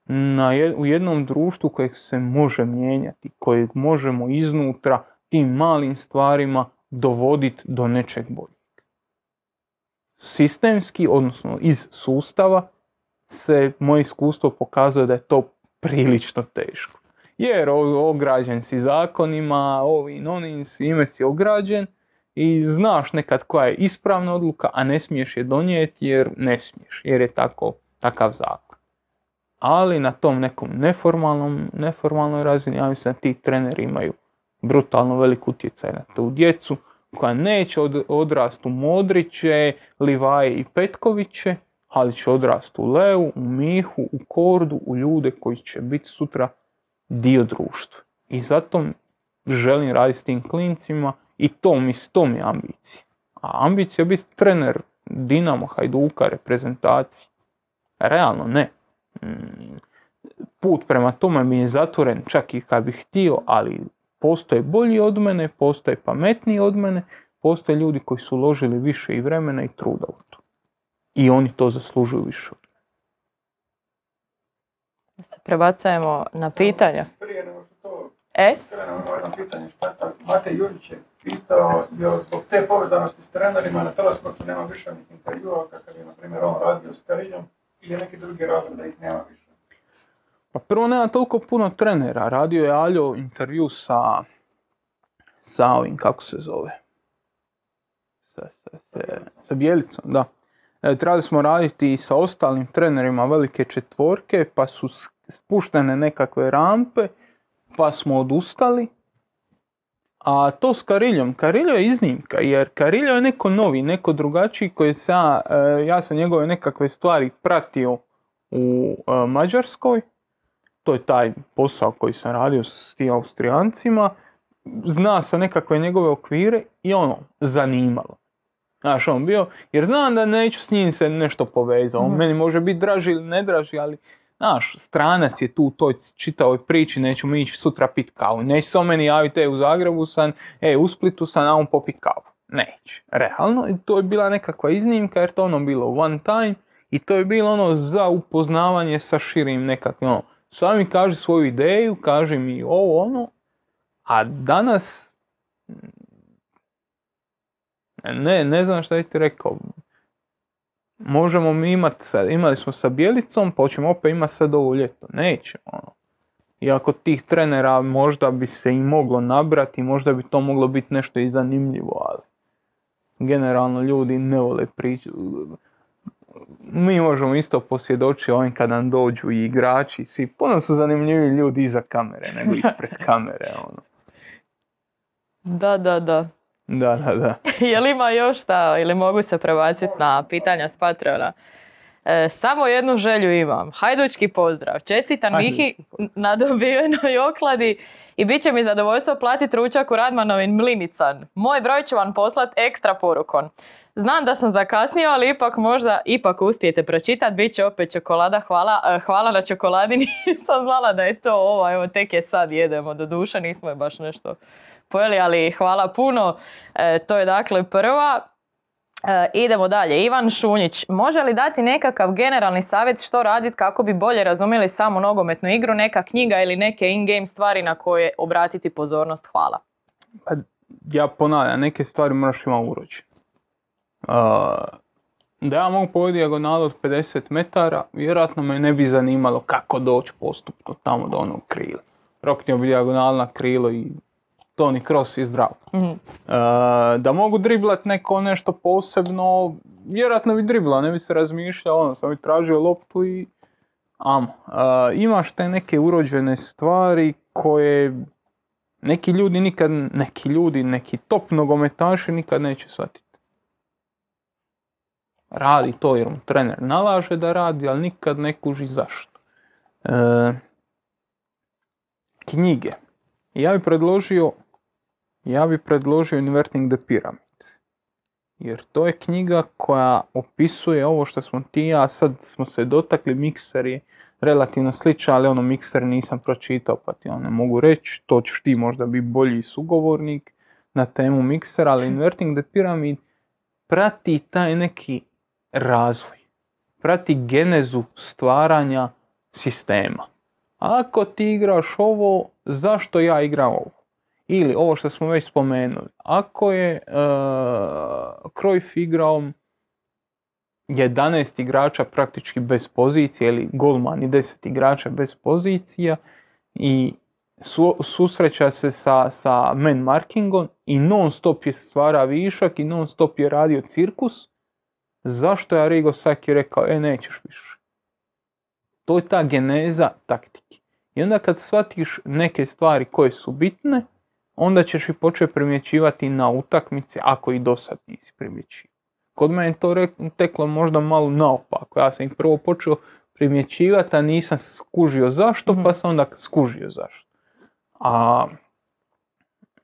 na u jednom društvu kojeg se može mijenjati, kojeg možemo iznutra tim malim stvarima dovoditi do nečeg boljeg. Sistemski, odnosno iz sustava, se moje iskustvo pokazuje da je to prilično teško. Jer ograđen si zakonima, ovim, onim, ime si ograđen i znaš nekad koja je ispravna odluka, a ne smiješ je donijeti jer ne smiješ, jer je tako, takav zakon. Ali na tom nekom neformalnom, neformalnoj razini, ja mislim da ti treneri imaju brutalno velik utjecaj na tu djecu, koja neće od, odrasti u Modriće, Livaje i Petkoviće, ali će odrasti u Leu, u Mihu, u Kordu, u ljude koji će biti sutra dio društva. I zato želim raditi s tim klincima i to mi, to mi je ambicija. A ambicija biti trener Dinamo, Hajduka, reprezentacije. Realno ne. Mm, Put prema tome mi je zatvoren čak i kad bih htio, ali postoje bolji od mene, postoje pametniji od mene, postoje ljudi koji su uložili više i vremena i truda u to. I oni to zaslužuju više. od prebacujemo na pitanja. Prije nego što to E, krenemo jedno pitanje, šta je Mate Jurić je pitao, jel zbog te povezanosti s trenerima na telesportu nema više onih intervjua kakav je, na primjer, on radio s Kariljom ili je neki drugi razlog da ih nema više? Pa prvo nema toliko puno trenera. Radio je Aljo intervju sa, sa ovim, kako se zove? Sa, sa, sa, sa Bjelicom, da. E, trebali smo raditi i sa ostalim trenerima velike četvorke, pa su spuštene nekakve rampe, pa smo odustali. A to s Kariljom, Kariljo je iznimka, jer Kariljo je neko novi, neko drugačiji koji se ja, e, ja sam njegove nekakve stvari pratio u e, Mađarskoj. To je taj posao koji sam radio s tim Austrijancima. Zna sa nekakve njegove okvire i ono, zanimalo. Znaš, on bio, jer znam da neću s njim se nešto povezao. On Mhm. meni može biti draži ili ne draži, ali Znaš, stranac je tu u toj čitavoj priči, neću mi ići sutra pit kavu. Neće se o meni javiti, e, u Zagrebu sam, e, u Splitu sam, a on popi kavu. Neće. Realno, i to je bila nekakva iznimka, jer to ono bilo one time, i to je bilo ono za upoznavanje sa širim nekakvim, ono, sami kaži svoju ideju, kaži mi ovo, ono, a danas, ne, ne znam šta je ti rekao, možemo mi imati, sad, imali smo sa Bjelicom, pa ćemo opet imati sad ovo ljeto. Nećemo. Ono. Iako tih trenera možda bi se i moglo nabrati, možda bi to moglo biti nešto i zanimljivo, ali generalno ljudi ne vole pričati. Mi možemo isto posvjedočiti ovim kad nam dođu i igrači, svi puno su zanimljivi ljudi iza kamere nego ispred kamere. Ono. Da, da, da. Da, da, da. Je li ima još šta ili mogu se prebaciti na pitanja s Patreona? E, samo jednu želju imam. Hajdučki pozdrav. Čestitam Hajdučki Mihi na dobivenoj okladi i bit će mi zadovoljstvo platiti ručak u Radmanovin Mlinican. Moj broj ću vam poslat ekstra porukon. Znam da sam zakasnio, ali ipak možda ipak uspijete pročitati. Biće opet čokolada. Hvala, e, hvala na čokoladi. Nisam znala da je to ovo. Evo, tek je sad jedemo. Do duše nismo je baš nešto pojeli, ali hvala puno. E, to je dakle prva. E, idemo dalje. Ivan Šunjić, može li dati nekakav generalni savjet što raditi kako bi bolje razumjeli samu nogometnu igru, neka knjiga ili neke in-game stvari na koje obratiti pozornost? Hvala. Pa, ja ponavljam, neke stvari moraš imati urođe. Uh, da ja mogu po dijagonalu od 50 metara, vjerojatno me ne bi zanimalo kako doći postupno tamo do onog krila. Roknio bi dijagonal na krilo i Toni Kroos i zdrav. Mhm. Uh, da mogu driblat neko nešto posebno, vjerojatno bi driblao, ne bi se razmišljao, ono, sam bi tražio loptu i amo. Uh, imaš te neke urođene stvari koje neki ljudi nikad, neki ljudi, neki top nogometaši nikad neće shvatiti. Radi to jer mu trener nalaže da radi, ali nikad ne kuži zašto. E, knjige. Ja bi predložio ja bi predložio Inverting the Pyramid. Jer to je knjiga koja opisuje ovo što smo ti ja, sad smo se dotakli, mikser je relativno sličan, ali ono mikser nisam pročitao pa ti ono ne mogu reći, to ćeš ti možda biti bolji sugovornik na temu miksera, ali Inverting the Pyramid prati taj neki razvoj, prati genezu stvaranja sistema. Ako ti igraš ovo, zašto ja igram ovo? Ili ovo što smo već spomenuli, ako je uh, igrao 11 igrača praktički bez pozicije ili golman i 10 igrača bez pozicija i su, susreća se sa, sa man markingom i non stop je stvara višak i non stop je radio cirkus, zašto je Arrigo Sacchi rekao, e nećeš više. To je ta geneza taktike. I onda kad shvatiš neke stvari koje su bitne, onda ćeš i početi primjećivati na utakmici ako i do sad nisi primjećivao. Kod mene je to teklo možda malo naopako. Ja sam ih prvo počeo primjećivati, a nisam skužio zašto, pa sam onda skužio zašto. A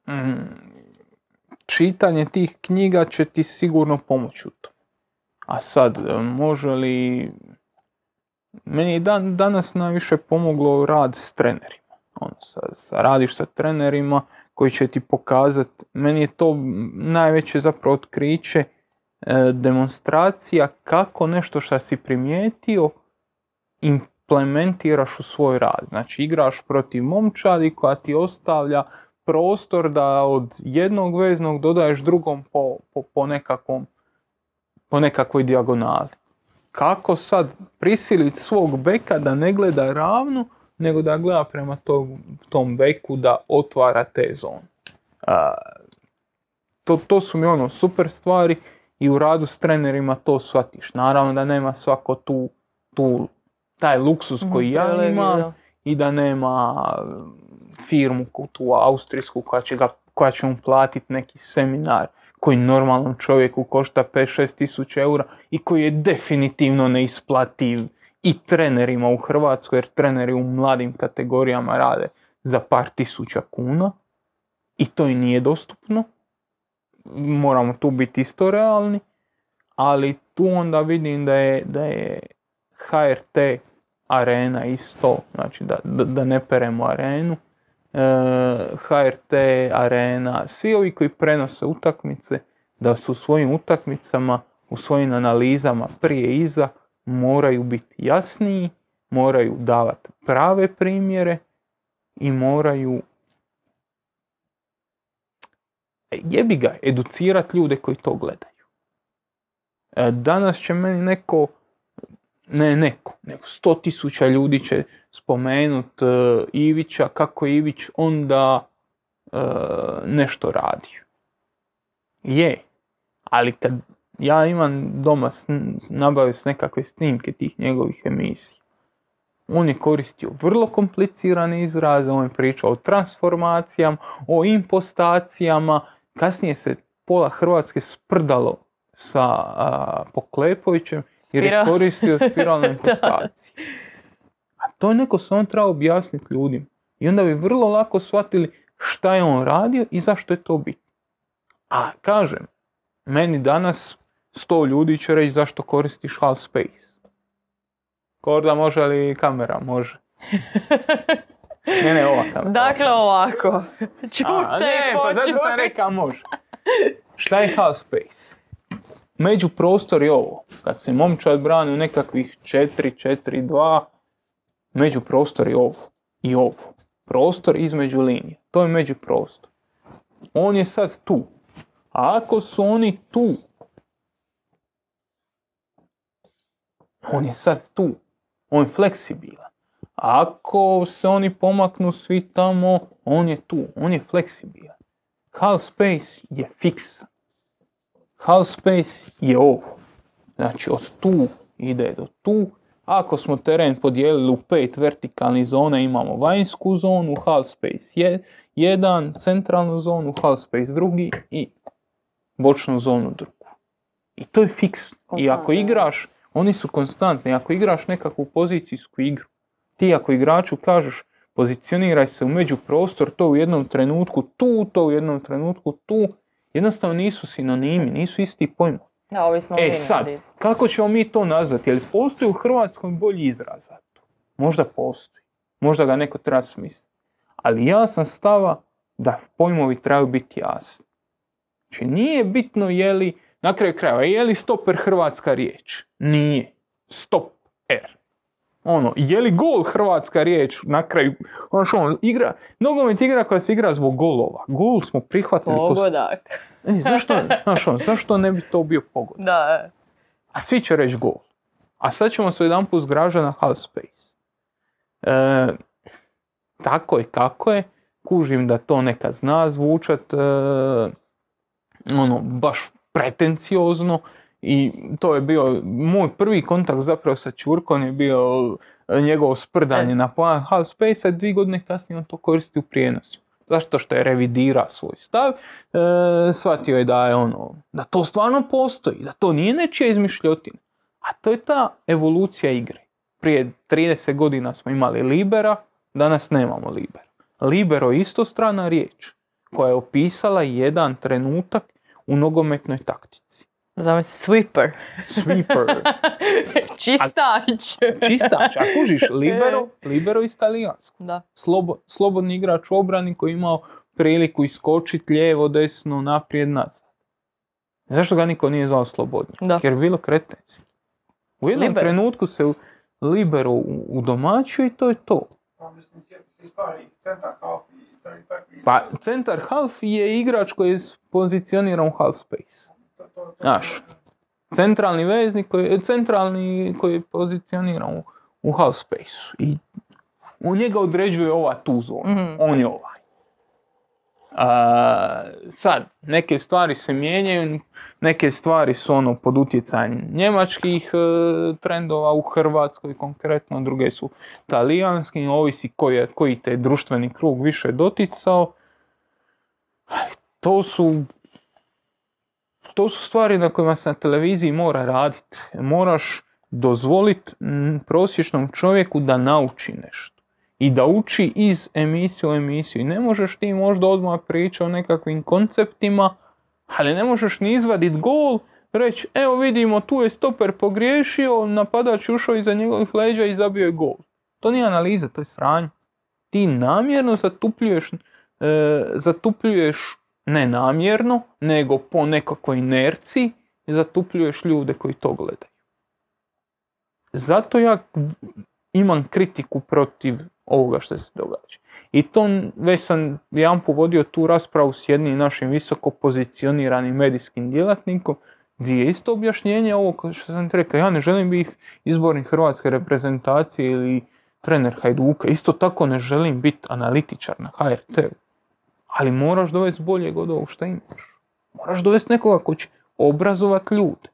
mm, čitanje tih knjiga će ti sigurno pomoći u tom. A sad, može li... Meni je dan, danas najviše pomoglo rad s trenerima. Ono, sa, sa, radiš sa trenerima koji će ti pokazati, meni je to najveće zapravo otkriće, e, demonstracija kako nešto što si primijetio implementiraš u svoj rad. Znači igraš protiv momčadi koja ti ostavlja prostor da od jednog veznog dodaješ drugom po, po, po nekakvom po nekakvoj dijagonali. Kako sad prisiliti svog beka da ne gleda ravno, nego da gleda prema tom, tom beku da otvara te zone. A, to, to su mi ono super stvari i u radu s trenerima to shvatiš. Naravno da nema svako tu, tu taj luksus koji ja imam i da nema firmu ku- tu austrijsku koja će, ga, koja će mu platiti neki seminar koji normalnom čovjeku košta 5-6 tisuća eura i koji je definitivno neisplativ i trenerima u Hrvatskoj, jer treneri u mladim kategorijama rade za par tisuća kuna i to i nije dostupno. Moramo tu biti isto realni, ali tu onda vidim da je, da je HRT arena isto, znači da, da, ne peremo arenu, e, HRT arena, svi ovi koji prenose utakmice, da su svojim utakmicama, u svojim analizama prije iza, moraju biti jasniji, moraju davati prave primjere i moraju jebi ga, educirati ljude koji to gledaju. E, Danas će meni neko, ne neko, nego sto tisuća ljudi će spomenut e, Ivića, kako je Ivić onda e, nešto radio. Je, ali kad ja imam doma, sn- nabavio s nekakve snimke tih njegovih emisija, on je koristio vrlo komplicirane izraze, on je pričao o transformacijama, o impostacijama, kasnije se pola Hrvatske sprdalo sa a, Poklepovićem jer je Spiral. koristio spiralne impostacije. A to je neko samo treba objasniti ljudima. I onda bi vrlo lako shvatili šta je on radio i zašto je to bitno. A kažem, meni danas sto ljudi će reći zašto koristiš half space. Korda može li kamera? Može. Ne, ne, ova kamera. Dakle ovako, čute ne, pa zato sam rekao može. Šta je half space? Među prostor je ovo. Kad se momčad brani u nekakvih 4, 4, 2, među prostor je ovo i ovo. Prostor između linije. To je među prostor. On je sad tu. A ako su oni tu, on je sad tu. On je fleksibilan. Ako se oni pomaknu svi tamo, on je tu. On je fleksibilan. Half space je fiksan. Half space je ovo. Znači od tu ide do tu. Ako smo teren podijelili u pet vertikalnih zona, imamo vanjsku zonu, half space je jedan, centralnu zonu, half space drugi i bočnu zonu drugu. I to je fiksno. I ako igraš, oni su konstantni. Ako igraš nekakvu pozicijsku igru, ti ako igraču kažeš pozicioniraj se u međuprostor, to u jednom trenutku tu, to u jednom trenutku tu, jednostavno nisu sinonimi, nisu isti pojmovi. Da, ovisno E sad, kako ćemo mi to nazvati? Je li postoji u Hrvatskoj bolji izraz za to? Možda postoji. Možda ga neko treba smisliti. Ali ja sam stava da pojmovi trebaju biti jasni. Znači nije bitno je li, na kraju krajeva, je li stoper hrvatska riječ? Nije. Stop R. Ono, je li gol hrvatska riječ na kraju? Ono što ono, igra, nogomet igra koja se igra zbog golova. Gol smo prihvatili. ko- Pogodak. E, zašto, znaš ono, zašto ne bi to bio pogod? Da, A svi će reći gol. A sad ćemo se jedan put na half space. E, tako je kako je. Kužim da to neka zna zvučat e, ono, baš pretenciozno i to je bio moj prvi kontakt zapravo sa Čurkom je bio e, njegovo sprdanje E. na plan half space a dvije godine kasnije on to koristi u prijenosu. Zašto što je revidira svoj stav, e, shvatio je da je ono, da to stvarno postoji, da to nije nečija izmišljotina. A to je ta evolucija igre. Prije 30 godina smo imali libera, danas nemamo libera. Libero je isto strana riječ koja je opisala jedan trenutak u nogometnoj taktici. zove se sweeper. Sweeper. Čistač. Čistač, a kužiš, libero, libero iz talijanskog. Da. Slobo, slobodni igrač u obrani koji je imao priliku iskočiti lijevo, desno, naprijed, nazad. Zašto ga niko nije zvao slobodnjak? Da. Jer je bilo kretenci. U jednom Libero. trenutku se u- libero u- udomaćio i to je to. Pa mislim, sjeti se i starih centar i Pa centar half je igrač koji je pozicioniran u half space. Znaš, centralni veznik koji je, centralni koji je pozicioniran u, u half space i u njega određuje ova tu zonu, Mhm. on je ovaj. Sad, neke stvari se mijenjaju, neke stvari su ono pod utjecajem njemačkih e, trendova u Hrvatskoj konkretno, druge su talijanski, ovisi koji, koji te društveni krug više doticao. To su to su stvari na kojima se na televiziji mora raditi. Moraš dozvoliti prosječnom čovjeku da nauči nešto. I da uči iz emisije u emisiju. I ne možeš ti možda odmah pričati o nekakvim konceptima, ali ne možeš ni izvaditi gol, reći evo vidimo tu je stoper pogriješio, napadač ušao iza njegovih leđa i zabio je gol. To nije analiza, to je sranje. Ti namjerno zatupljuješ, e, zatupljuješ ne namjerno, nego po nekakvoj inerciji zatupljuješ ljude koji to gledaju. Zato ja imam kritiku protiv ovoga što se događa. I to već sam jedan povodio tu raspravu s jednim našim visoko pozicioniranim medijskim djelatnikom, gdje je isto objašnjenje ovo što sam ti rekao, ja ne želim biti izbornik hrvatske reprezentacije ili trener Hajduka, isto tako ne želim biti analitičar na HRT-u. Ali moraš dovesti boljeg od ovog što imaš. Moraš dovesti nekoga ko će obrazovati ljude.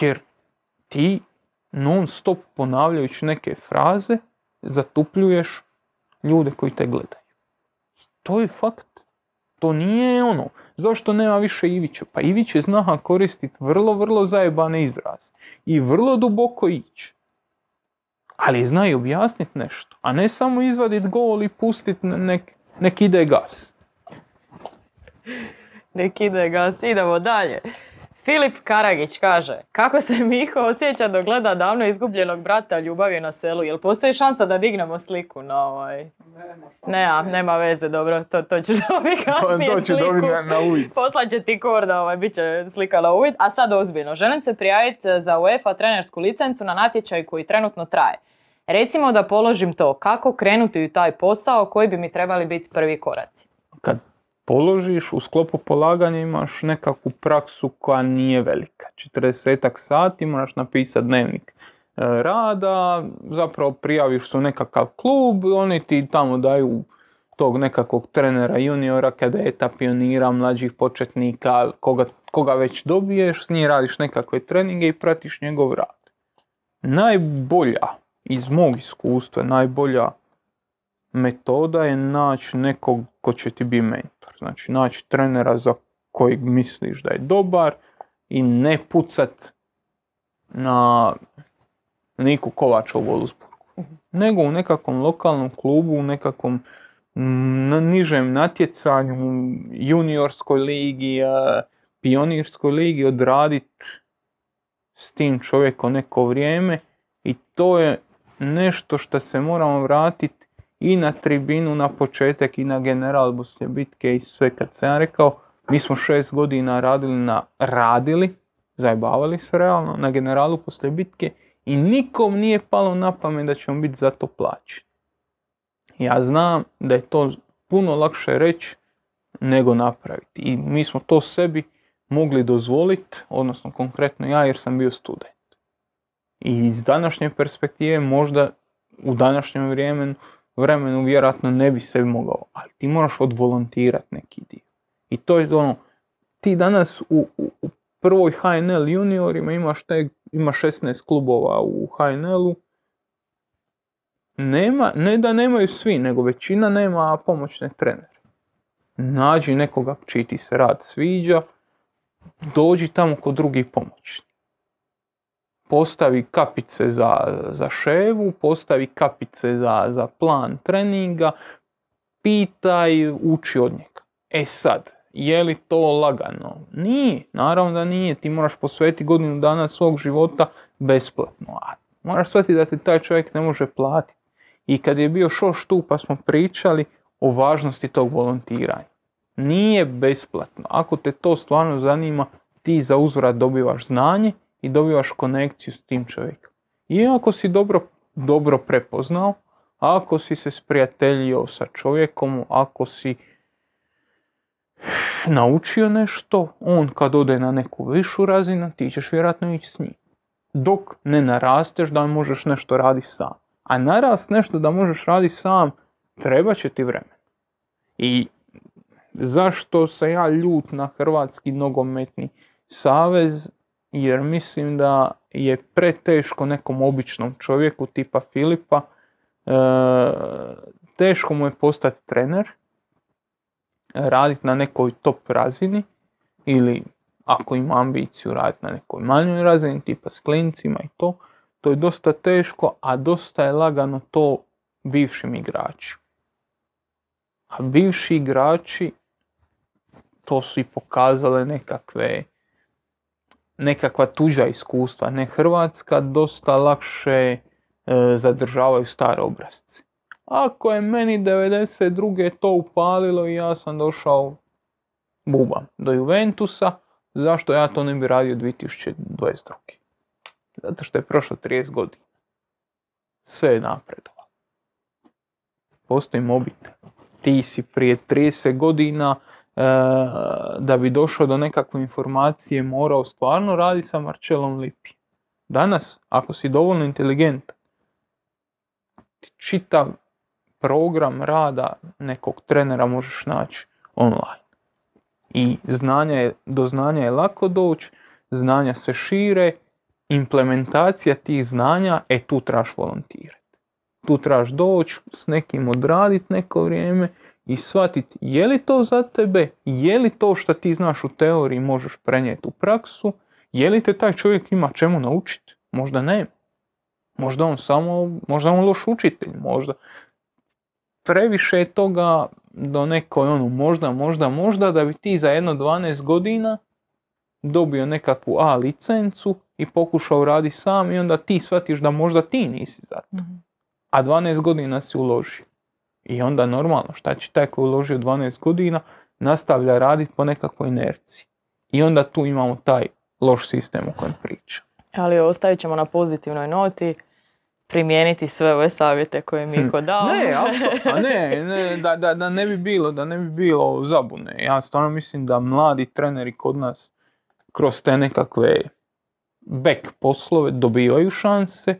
Jer ti non stop ponavljajući neke fraze zatupljuješ ljude koji te gledaju. To je fakt. To nije ono. Zašto nema više Ivića? Pa Ivić je zna koristiti vrlo, vrlo zajebane izraze. I vrlo duboko ići. Ali zna i objasniti nešto. A ne samo izvaditi gol i pustiti nek, nek ide gas. Nek ide gas, idemo dalje. Filip Karagić kaže, kako se Miho osjeća dok gleda davno izgubljenog brata ljubavi na selu? Jel postoji šansa da dignemo sliku na ovaj... Nema Ne, a, nema veze, dobro, to, to ćeš dobiti kasnije to ću sliku. na, na uvid. Poslaće ti korda, ovaj, bit će slika na uvid. A sad ozbiljno, želim se prijaviti za UEFA trenersku licencu na natječaj koji trenutno traje. Recimo da položim to, kako krenuti u taj posao, koji bi mi trebali biti prvi koraci? Kad položiš, u sklopu polaganja imaš nekakvu praksu koja nije velika. 40 sati moraš napisati dnevnik e, rada, zapravo prijaviš se u nekakav klub, oni ti tamo daju tog nekakvog trenera, juniora, kadeta, pionira, mlađih početnika, koga, koga već dobiješ, s njim radiš nekakve treninge i pratiš njegov rad. Najbolja, iz mog iskustva, najbolja metoda je naći nekog ko će ti biti mentor. Znači naći trenera za kojeg misliš da je dobar i ne pucat na Niku Kovača u Wolfsburgu. Nego u nekakvom lokalnom klubu, u nekakvom na nižem natjecanju, juniorskoj ligi, pionirskoj ligi odraditi s tim čovjekom neko vrijeme i to je nešto što se moramo vratiti i na tribinu na početak i na general poslije bitke i sve kad sam ja rekao mi smo šest godina radili na radili, zajebavali se realno na generalu poslije bitke i nikom nije palo na pamet da ćemo biti za to plaćeni. Ja znam da je to puno lakše reći nego napraviti i mi smo to sebi mogli dozvoliti, odnosno konkretno ja jer sam bio student. I iz današnje perspektive možda u današnjem vremenu, vremenu vjerojatno ne bi sebi mogao, ali ti moraš odvolontirati neki dio. I to je ono, ti danas u, u, u prvoj HNL juniorima imaš te, ima 16 klubova u HNL-u, nema, ne da nemaju svi, nego većina nema pomoćne trenere. Nađi nekoga čiji ti se rad sviđa, dođi tamo kod drugih pomoćni. Postavi kapice za, za ševu, postavi kapice za, za plan treninga, pitaj, uči od njega. E sad, je li to lagano? Nije, naravno da nije. Ti moraš posvetiti godinu dana svog života besplatno. A moraš shvatiti da ti taj čovjek ne može platiti. I kad je bio šoš tu pa smo pričali o važnosti tog volontiranja. Nije besplatno. Ako te to stvarno zanima, ti za uzvrat dobivaš znanje i dobivaš konekciju s tim čovjekom. I ako si dobro, dobro prepoznao, ako si se sprijateljio sa čovjekom, ako si naučio nešto, on kad ode na neku višu razinu, ti ćeš vjerojatno ići s njim. Dok ne narasteš da možeš nešto raditi sam. A narast nešto da možeš raditi sam, treba će ti vremena. I zašto se ja ljut na Hrvatski nogometni savez? Jer mislim da je preteško nekom običnom čovjeku tipa Filipa, e, teško mu je postati trener, raditi na nekoj top razini ili ako ima ambiciju raditi na nekoj manjoj razini tipa s klincima i to, to je dosta teško, a dosta je lagano to bivšim igračima. A bivši igrači to su i pokazale nekakve nekakva tuđa iskustva, ne Hrvatska, dosta lakše e, zadržavaju stare obrazce. Ako je meni 92. to upalilo i ja sam došao bubam do Juventusa, zašto ja to ne bi radio 2022. Zato što je prošlo 30 godina. Sve je napredovalo. Postoji mobitel. Ti si prije 30 godina da bi došao do nekakve informacije morao stvarno raditi sa Marcelom Lipi. Danas, ako si dovoljno inteligentan, čitav program rada nekog trenera možeš naći online. I znanje do znanja je lako doći, znanja se šire, implementacija tih znanja, e tu trebaš volontirati. Tu trebaš doći s nekim odraditi neko vrijeme i shvatiti je li to za tebe, je li to što ti znaš u teoriji možeš prenijeti u praksu, je li te taj čovjek ima čemu naučiti, možda ne. Možda on samo, možda on loš učitelj, možda previše je toga do nekoj ono možda, možda, možda da bi ti za jedno 12 godina dobio nekakvu A licencu i pokušao raditi sam i onda ti shvatiš da možda ti nisi za to. Mhm. A 12 godina si uložio. I onda normalno, šta će taj koji uložio 12 godina, nastavlja raditi po nekakvoj inerciji. I onda tu imamo taj loš sistem o kojem pričam. Ali ostavit ćemo na pozitivnoj noti primijeniti sve ove savjete koje je Miko dao. Hm. Ne, apsolutno, ne, ne da, da, da ne bi bilo, da ne bi bilo zabune. Ja stvarno mislim da mladi treneri kod nas kroz te nekakve back poslove dobivaju šanse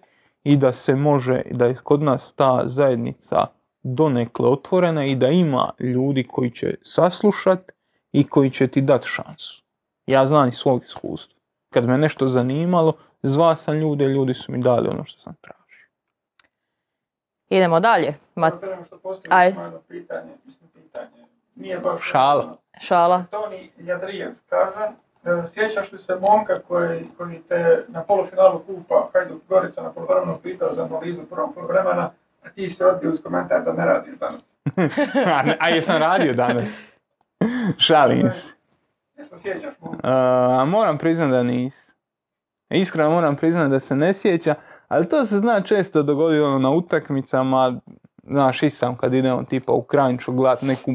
i da se može, da je kod nas ta zajednica donekle otvorena i da ima ljudi koji će saslušat i koji će ti dati šansu. Ja znam iz svog iskustva. Kad me nešto zanimalo, zvao sam ljude, ljudi su mi dali ono što sam tražio. Idemo dalje. Ma, što jedno pitanje, mislim pitanje, nije baš... Šala. šala. Toni Jadrijev kaže, e, sjećaš li se momka koji, koji te na polufinalu kupa Hajduk Gorica na polovremenu pitao za analizu prvog poluvremena, a ti si odbio uz komentar da ne radiš danas. a, a jesam radio danas? Šalim se. Sjećaš? A, moram priznat da nisam. Iskreno moram priznat da se ne sjeća, ali to se zna često dogodi ono na utakmicama, znaš i sam kad idemo tipa u Kranjču gledat neku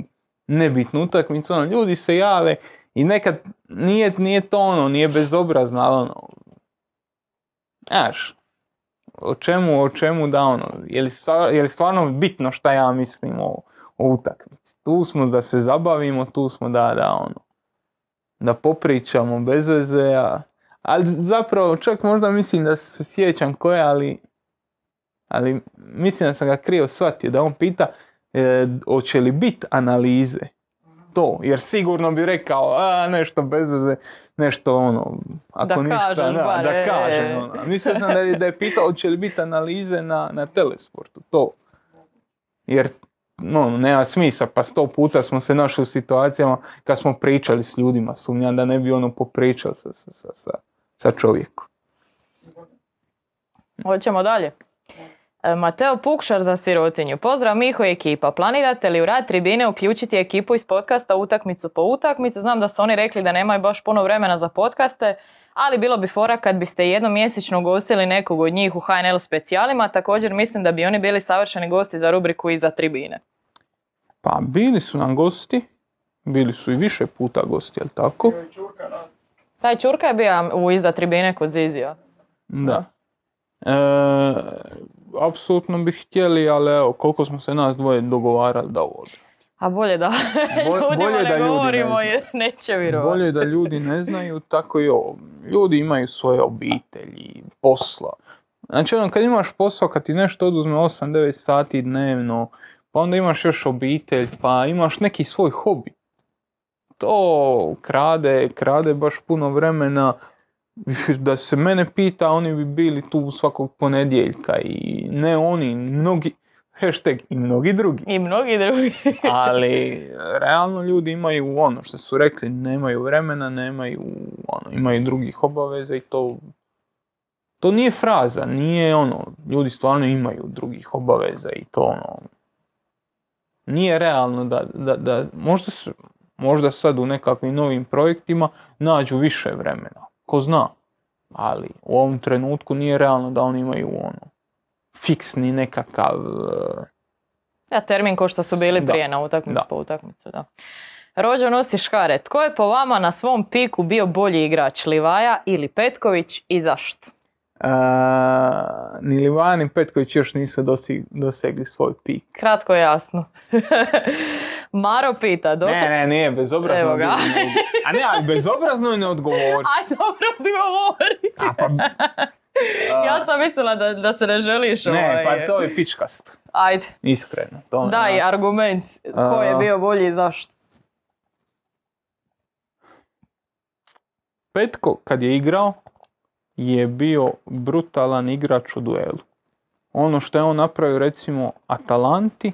nebitnu utakmicu, ono, ljudi se jave i nekad nije, nije to ono, nije bezobrazno, ali ono, znaš, o čemu, o čemu da ono, je li, je li stvarno bitno šta ja mislim o, o utakmici? Tu smo da se zabavimo, tu smo da, da ono, da popričamo bez veze, a, ali zapravo čak možda mislim da se sjećam koje, ali, ali mislim da sam ga krivo shvatio, da on pita e, hoće li biti analize to, jer sigurno bi rekao, a nešto bez veze, nešto ono, ako Da ništa, kažeš da, bar, da e. kažem, ono. Mislio sam da je, da je pitao hoće li biti analize na, na telesportu, to. Jer no, nema smisla, pa sto puta smo se našli u situacijama kad smo pričali s ljudima, sumnjam da ne bi ono popričao sa, sa, sa, sa, sa čovjekom. Hoćemo dalje. E, Mateo Pukšar za sirotinju. Pozdrav Miho i ekipa. Planirate li u rad tribine uključiti ekipu iz podcasta utakmicu po utakmicu? Znam da su oni rekli da nemaju baš puno vremena za podcaste, ali bilo bi fora kad biste jednom mjesečno ugostili nekog od njih u HNL specijalima. Također mislim da bi oni bili savršeni gosti za rubriku iza tribine. Pa bili su nam gosti, bili su i više puta gosti, jel tako? Taj Čurka je bio u iza tribine kod Zizija. Da. E, apsolutno bi htjeli, ali evo, koliko smo se nas dvoje dogovarali da ovo. A bolje da Bolje- ne da ljudi ne govorimo znaju. neće vjerovati. Bolje da ljudi ne znaju, tako i ovo. Ljudi imaju svoje obitelji, posla. Znači ono, kad imaš posao, kad ti nešto oduzme 8-9 sati dnevno, pa onda imaš još obitelj, pa imaš neki svoj hobi. To krade, krade baš puno vremena. Da se mene pita, oni bi bili tu svakog ponedjeljka i ne oni, mnogi, hashtag i mnogi drugi. I mnogi drugi. Ali realno ljudi imaju ono što su rekli, nemaju vremena, nemaju ono, imaju drugih obaveza i to to nije fraza, nije ono, ljudi stvarno imaju drugih obaveza i to ono, nije realno da, da, da možda, s- možda sad u nekakvim novim projektima nađu više vremena, ko zna, ali u ovom trenutku nije realno da oni imaju ono, fiksni nekakav eh, Ja, termin ko što su bili Da. prije na utakmicu Da. po utakmicu, da. Rođo nosi škare. Tko je po vama na svom piku bio bolji igrač, Livaja ili Petković i zašto? A, ni Livaja ni Petković još nisu dosegli svoj pik. Kratko jasno. Maro pita, dok... Ne, ne, nije, bezobrazno. Evo ga. ne- A ne, ali bezobrazno je ne odgovori. Aj, dobro odgovori. A pa, a, Ja sam mislila da, da se ne želiš ne, ovaj... pa to je pičkast. Ajde, Iskreno. To, daj argument. Ko je bio bolji i zašto? Petko kad je igrao je bio brutalan igrač u duelu. Ono što je on napravio recimo Atalanti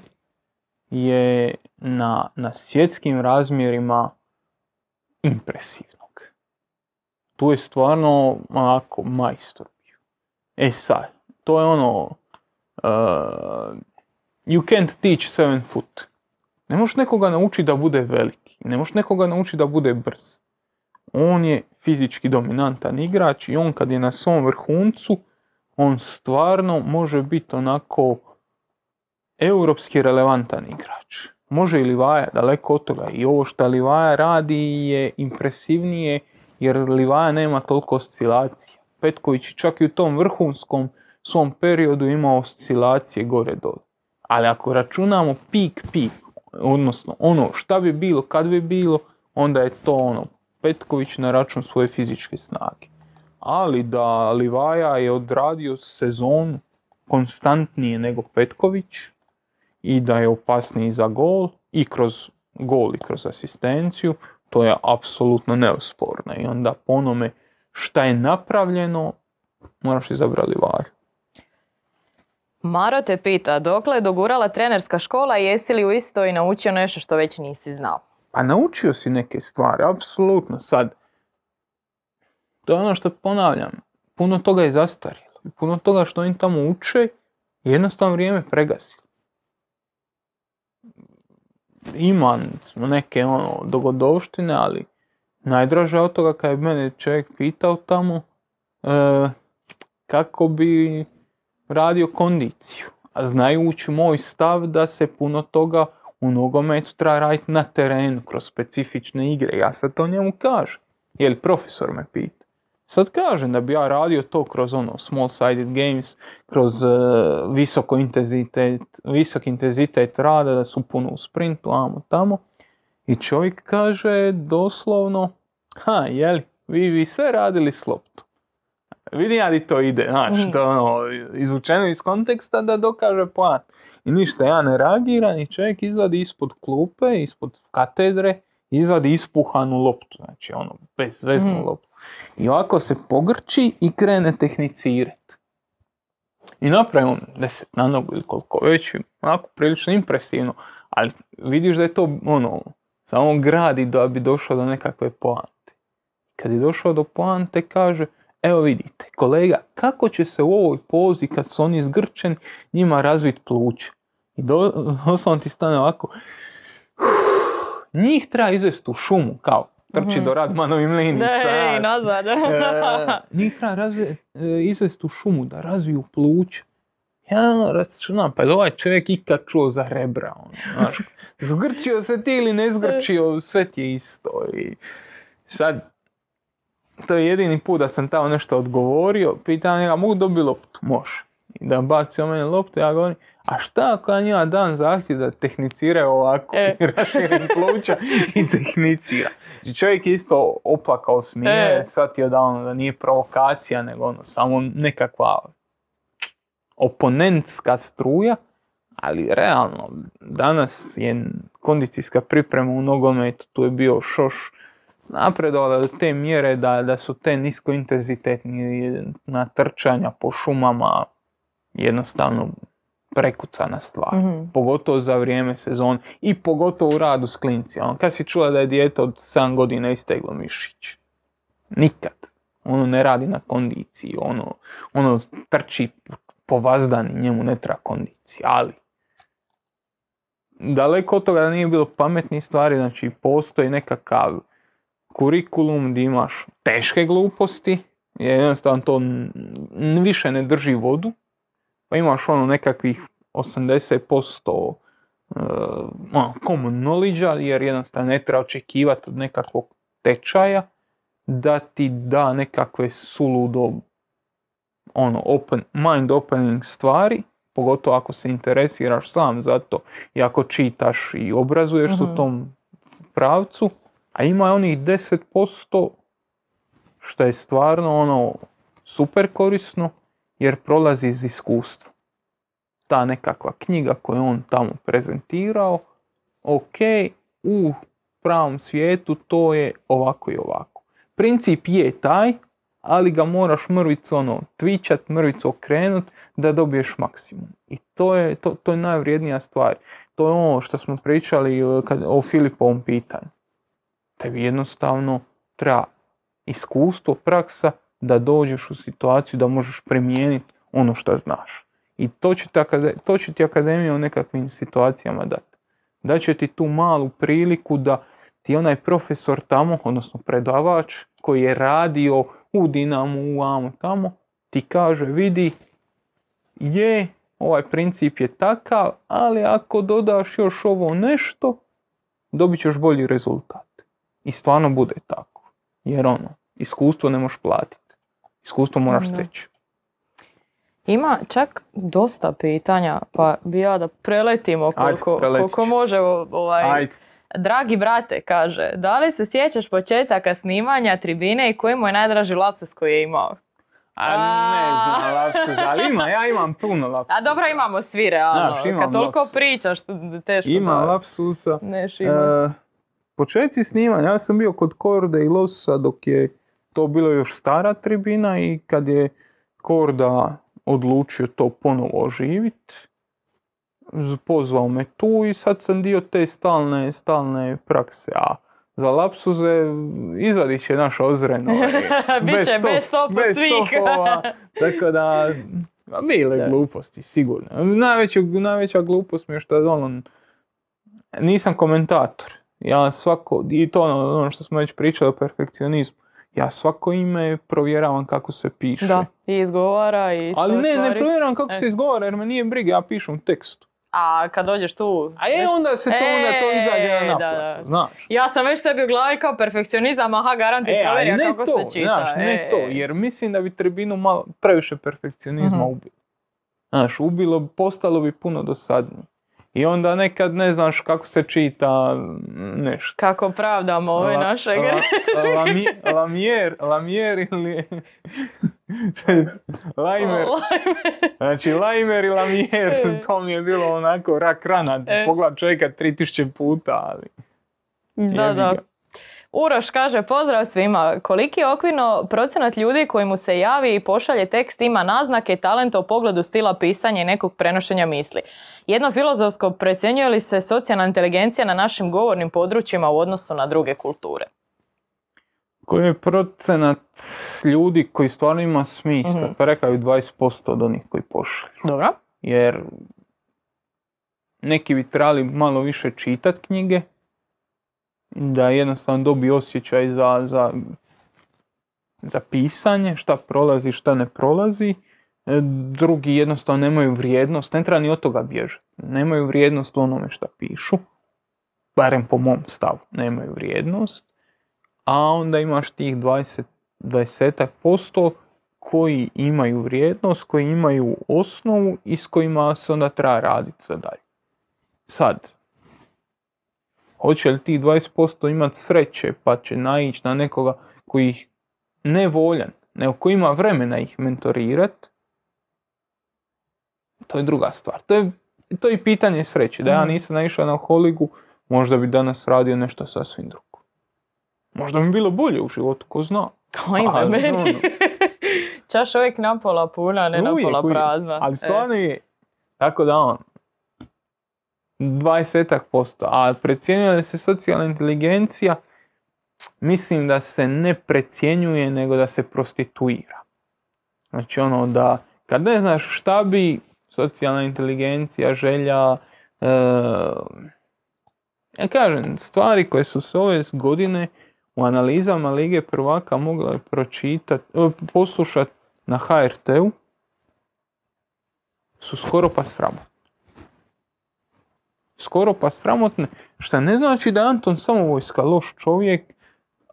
je na, na svjetskim razmjerima impresivnog. Tu je stvarno onako majstor. E sad, to je ono uh, you can't teach seven foot. Ne možeš nekoga naučiti da bude veliki. Ne možeš nekoga naučiti da bude brz on je fizički dominantan igrač i on kad je na svom vrhuncu, on stvarno može biti onako europski relevantan igrač. Može i Livaja, daleko od toga. I ovo što Livaja radi je impresivnije jer Livaja nema toliko oscilacija. Petković čak i u tom vrhunskom svom periodu ima oscilacije gore dole. Ali ako računamo pik pik, odnosno ono šta bi bilo, kad bi bilo, onda je to ono Petković na račun svoje fizičke snage. Ali da Livaja je odradio sezonu konstantnije nego Petković i da je opasniji za gol i kroz gol i kroz asistenciju, to je apsolutno neosporno. I onda po onome šta je napravljeno, moraš izabrati Livaju. Maro te pita, dokle je dogurala trenerska škola i jesi li u istoj naučio nešto što već nisi znao? Pa naučio si neke stvari, apsolutno sad. To je ono što ponavljam, puno toga je zastarjelo. I Puno toga što oni tamo uče, jednostavno vrijeme pregasilo. Imam neke ono, dogodovštine, ali najdraže od toga kad je mene čovjek pitao tamo e, kako bi radio kondiciju. A znajući moj stav da se puno toga u nogometu treba raditi na terenu, kroz specifične igre. Ja sad to njemu kažem. Jer profesor me pita. Sad kažem da bi ja radio to kroz ono small sided games, kroz eh, visoko intenzitet, visok intenzitet rada, da su puno u sprintu, amo tamo. I čovjek kaže doslovno, ha, jeli, vi vi sve radili s loptom. Vidim ja di to ide, znaš, Mhm. to ono, izvučeno iz konteksta da dokaže plan. I ništa, ja ne reagiram i čovjek izvadi ispod klupe, ispod katedre, izvadi ispuhanu loptu, znači ono, bezveznu Mhm. loptu. I ovako se pogrči i krene tehnicirat. I napravi on deset na nogu ili koliko već, onako prilično impresivno, ali vidiš da je to ono, samo gradi da bi došao do nekakve poante. Kad je došao do poante kaže, evo vidite, kolega, kako će se u ovoj pozi kad su oni zgrčeni njima razvit pluća. I do, doslovno ti stane ovako, njih treba izvesti u šumu, kao trči Mhm. do Radmanovim linica. Ej, nazad. E, njih treba razve, e, izvesti u šumu da razviju pluća. Ja ono računam, pa je ovaj čovjek ikad čuo za rebra, ono, znaš, zgrčio se ti ili ne zgrčio, sve ti je isto. I sad, to je jedini put da sam tamo nešto odgovorio, pitam njega, mogu dobiti loptu? Može. i da baci o mene loptu, ja govorim, a šta ako ja njima dan zahtjev da tehniciraju ovako, E. i raširim pluća i tehnicira. I čovjek je isto oplakao smije, E. shvatio da ono, da nije provokacija, nego ono, samo nekakva oponentska struja, ali realno, danas je kondicijska priprema u nogometu, tu je bio šoš, napredovala do te mjere da, da su te niskointenzitetni natrčanja po šumama jednostavno prekucana stvar. Mhm. Pogotovo za vrijeme sezone i pogotovo u radu s klincima. Ono, Kad si čula da je dijete od 7 godina isteglo mišić? Nikad. Ono ne radi na kondiciji, ono, ono trči po vazdani, njemu ne treba kondicija, ali daleko od toga da nije bilo pametnih stvari, znači postoji nekakav kurikulum gdje imaš teške gluposti, jednostavno to više ne drži vodu, pa imaš ono nekakvih 80% uh, ono, common knowledge jer jednostavno ne treba očekivati od nekakvog tečaja da ti da nekakve suludo ono, open, mind opening stvari, pogotovo ako se interesiraš sam za to i ako čitaš i obrazuješ Mhm. u tom pravcu, a ima onih 10% što je stvarno ono super korisno jer prolazi iz iskustva. Ta nekakva knjiga koju on tamo prezentirao, ok, u pravom svijetu to je ovako i ovako. Princip je taj, ali ga moraš mrvicu ono, tvičat, mrvicu okrenut da dobiješ maksimum. I to je, to, to je najvrijednija stvar. To je ono što smo pričali e, kad, o Filipovom pitanju. Tebi jednostavno treba iskustvo, praksa da dođeš u situaciju da možeš primijeniti ono što znaš. I to će ti, to će ti akademija u nekakvim situacijama dati. Daće ti tu malu priliku da ti onaj profesor tamo, odnosno predavač, koji je radio u Dinamu, u Amu tamo, ti kaže, vidi, je, ovaj princip je takav, ali ako dodaš još ovo nešto, dobit ćeš bolji rezultat. I stvarno bude tako. Jer ono, iskustvo ne možeš platiti. Iskustvo moraš steći. Ima čak dosta pitanja, pa bi ja da preletimo Ajde, koliko, preletit koliko može. Ovaj, Ajde. Dragi brate, kaže, da li se sjećaš početaka snimanja tribine i koji mu je najdraži lapsus koji je imao? A ne znam lapsus, ali ima, ja imam puno lapsusa. A dobro, imamo svi realno. Znaš, imam Kad toliko lapsus. pričaš, to teško Imam da lapsusa. imat. E, početci snimanja, ja sam bio kod Korde i Losa dok je to bilo još stara tribina i kad je Korda odlučio to ponovo oživit, z- pozvao me tu i sad sam dio te stalne, stalne prakse. A za lapsuze izvadit će naš ozren. ovaj, Biće bez stopa bez svih. stopova, tako da, bile Da. gluposti, sigurno. Najveća, najveća glupost mi je što ono, nisam komentator. Ja svako, i to ono, ono što smo već pričali o perfekcionizmu, ja svako ime provjeravam kako se piše. Da, i izgovara i Ali ne, ne provjeravam kako E. se izgovara jer me nije briga, ja pišem tekstu. A kad dođeš tu... A je onda se to, onda to E, izađe na da, naplatu, da. znaš. Ja sam već sebi u glavi kao perfekcionizam, aha, garant ti E, ne kako to, se čita. znaš, ne e, to, e. jer mislim da bi tribinu malo previše perfekcionizma Mhm. ubilo. Znaš, ubilo, bi- postalo bi puno dosadnije. I onda nekad ne znaš kako se čita nešto. Kako pravdamo ove La- naše la- gre- lami- Lamijer, lamijer ili... Lajmer, znači Lajmer i Lamijer, E. to mi je bilo onako rak rana, E. pogled čovjeka 3000 puta, ali... Da, da. Uroš kaže, pozdrav svima. Koliki je okvirno procenat ljudi koji mu se javi i pošalje tekst ima naznake i talenta u pogledu stila pisanja i nekog prenošenja misli? Jedno filozofsko procjenjuje li se socijalna inteligencija na našim govornim područjima u odnosu na druge kulture? Koji je procenat ljudi koji stvarno ima smisla? Mhm. Pa rekao bi 20% od onih koji pošalju. Dobro. Jer neki bi trebali malo više čitat knjige, da jednostavno dobiju osjećaj za, za, za pisanje, šta prolazi, šta ne prolazi. E, Drugi jednostavno nemaju vrijednost, ne treba ni od toga bježati. Nemaju vrijednost u onome šta pišu, barem po mom stavu, nemaju vrijednost. A onda imaš tih 20, 20 posto koji imaju vrijednost, koji imaju osnovu i s kojima se onda treba raditi za dalje. Sad, hoće li ti 20% imati sreće pa će naići na nekoga koji ih ne voljan, nego koji ima vremena ih mentorirat, to je druga stvar. To je, to je i pitanje sreće. Da ja Mhm. nisam naišao na holigu, možda bi danas radio nešto sasvim drugo. Možda mi bilo bolje u životu, ko zna. Ajme, Ali, meni. ono. Čaša uvijek napola puna, ne Uvijek, napola uvijek. prazna. Ali E. stvarno je, tako da on, 20 posto, a precjenjuje li se socijalna inteligencija, mislim da se ne precjenjuje, nego da se prostituira. Znači ono da, kad ne znaš šta bi socijalna inteligencija, želja, e, ja kažem, stvari koje su se ove godine u analizama Lige prvaka mogle pročitati, poslušati na HRT-u, su skoro pa sramotne. Skoro pa sramotne, što ne znači da je Anton Samovojska loš čovjek.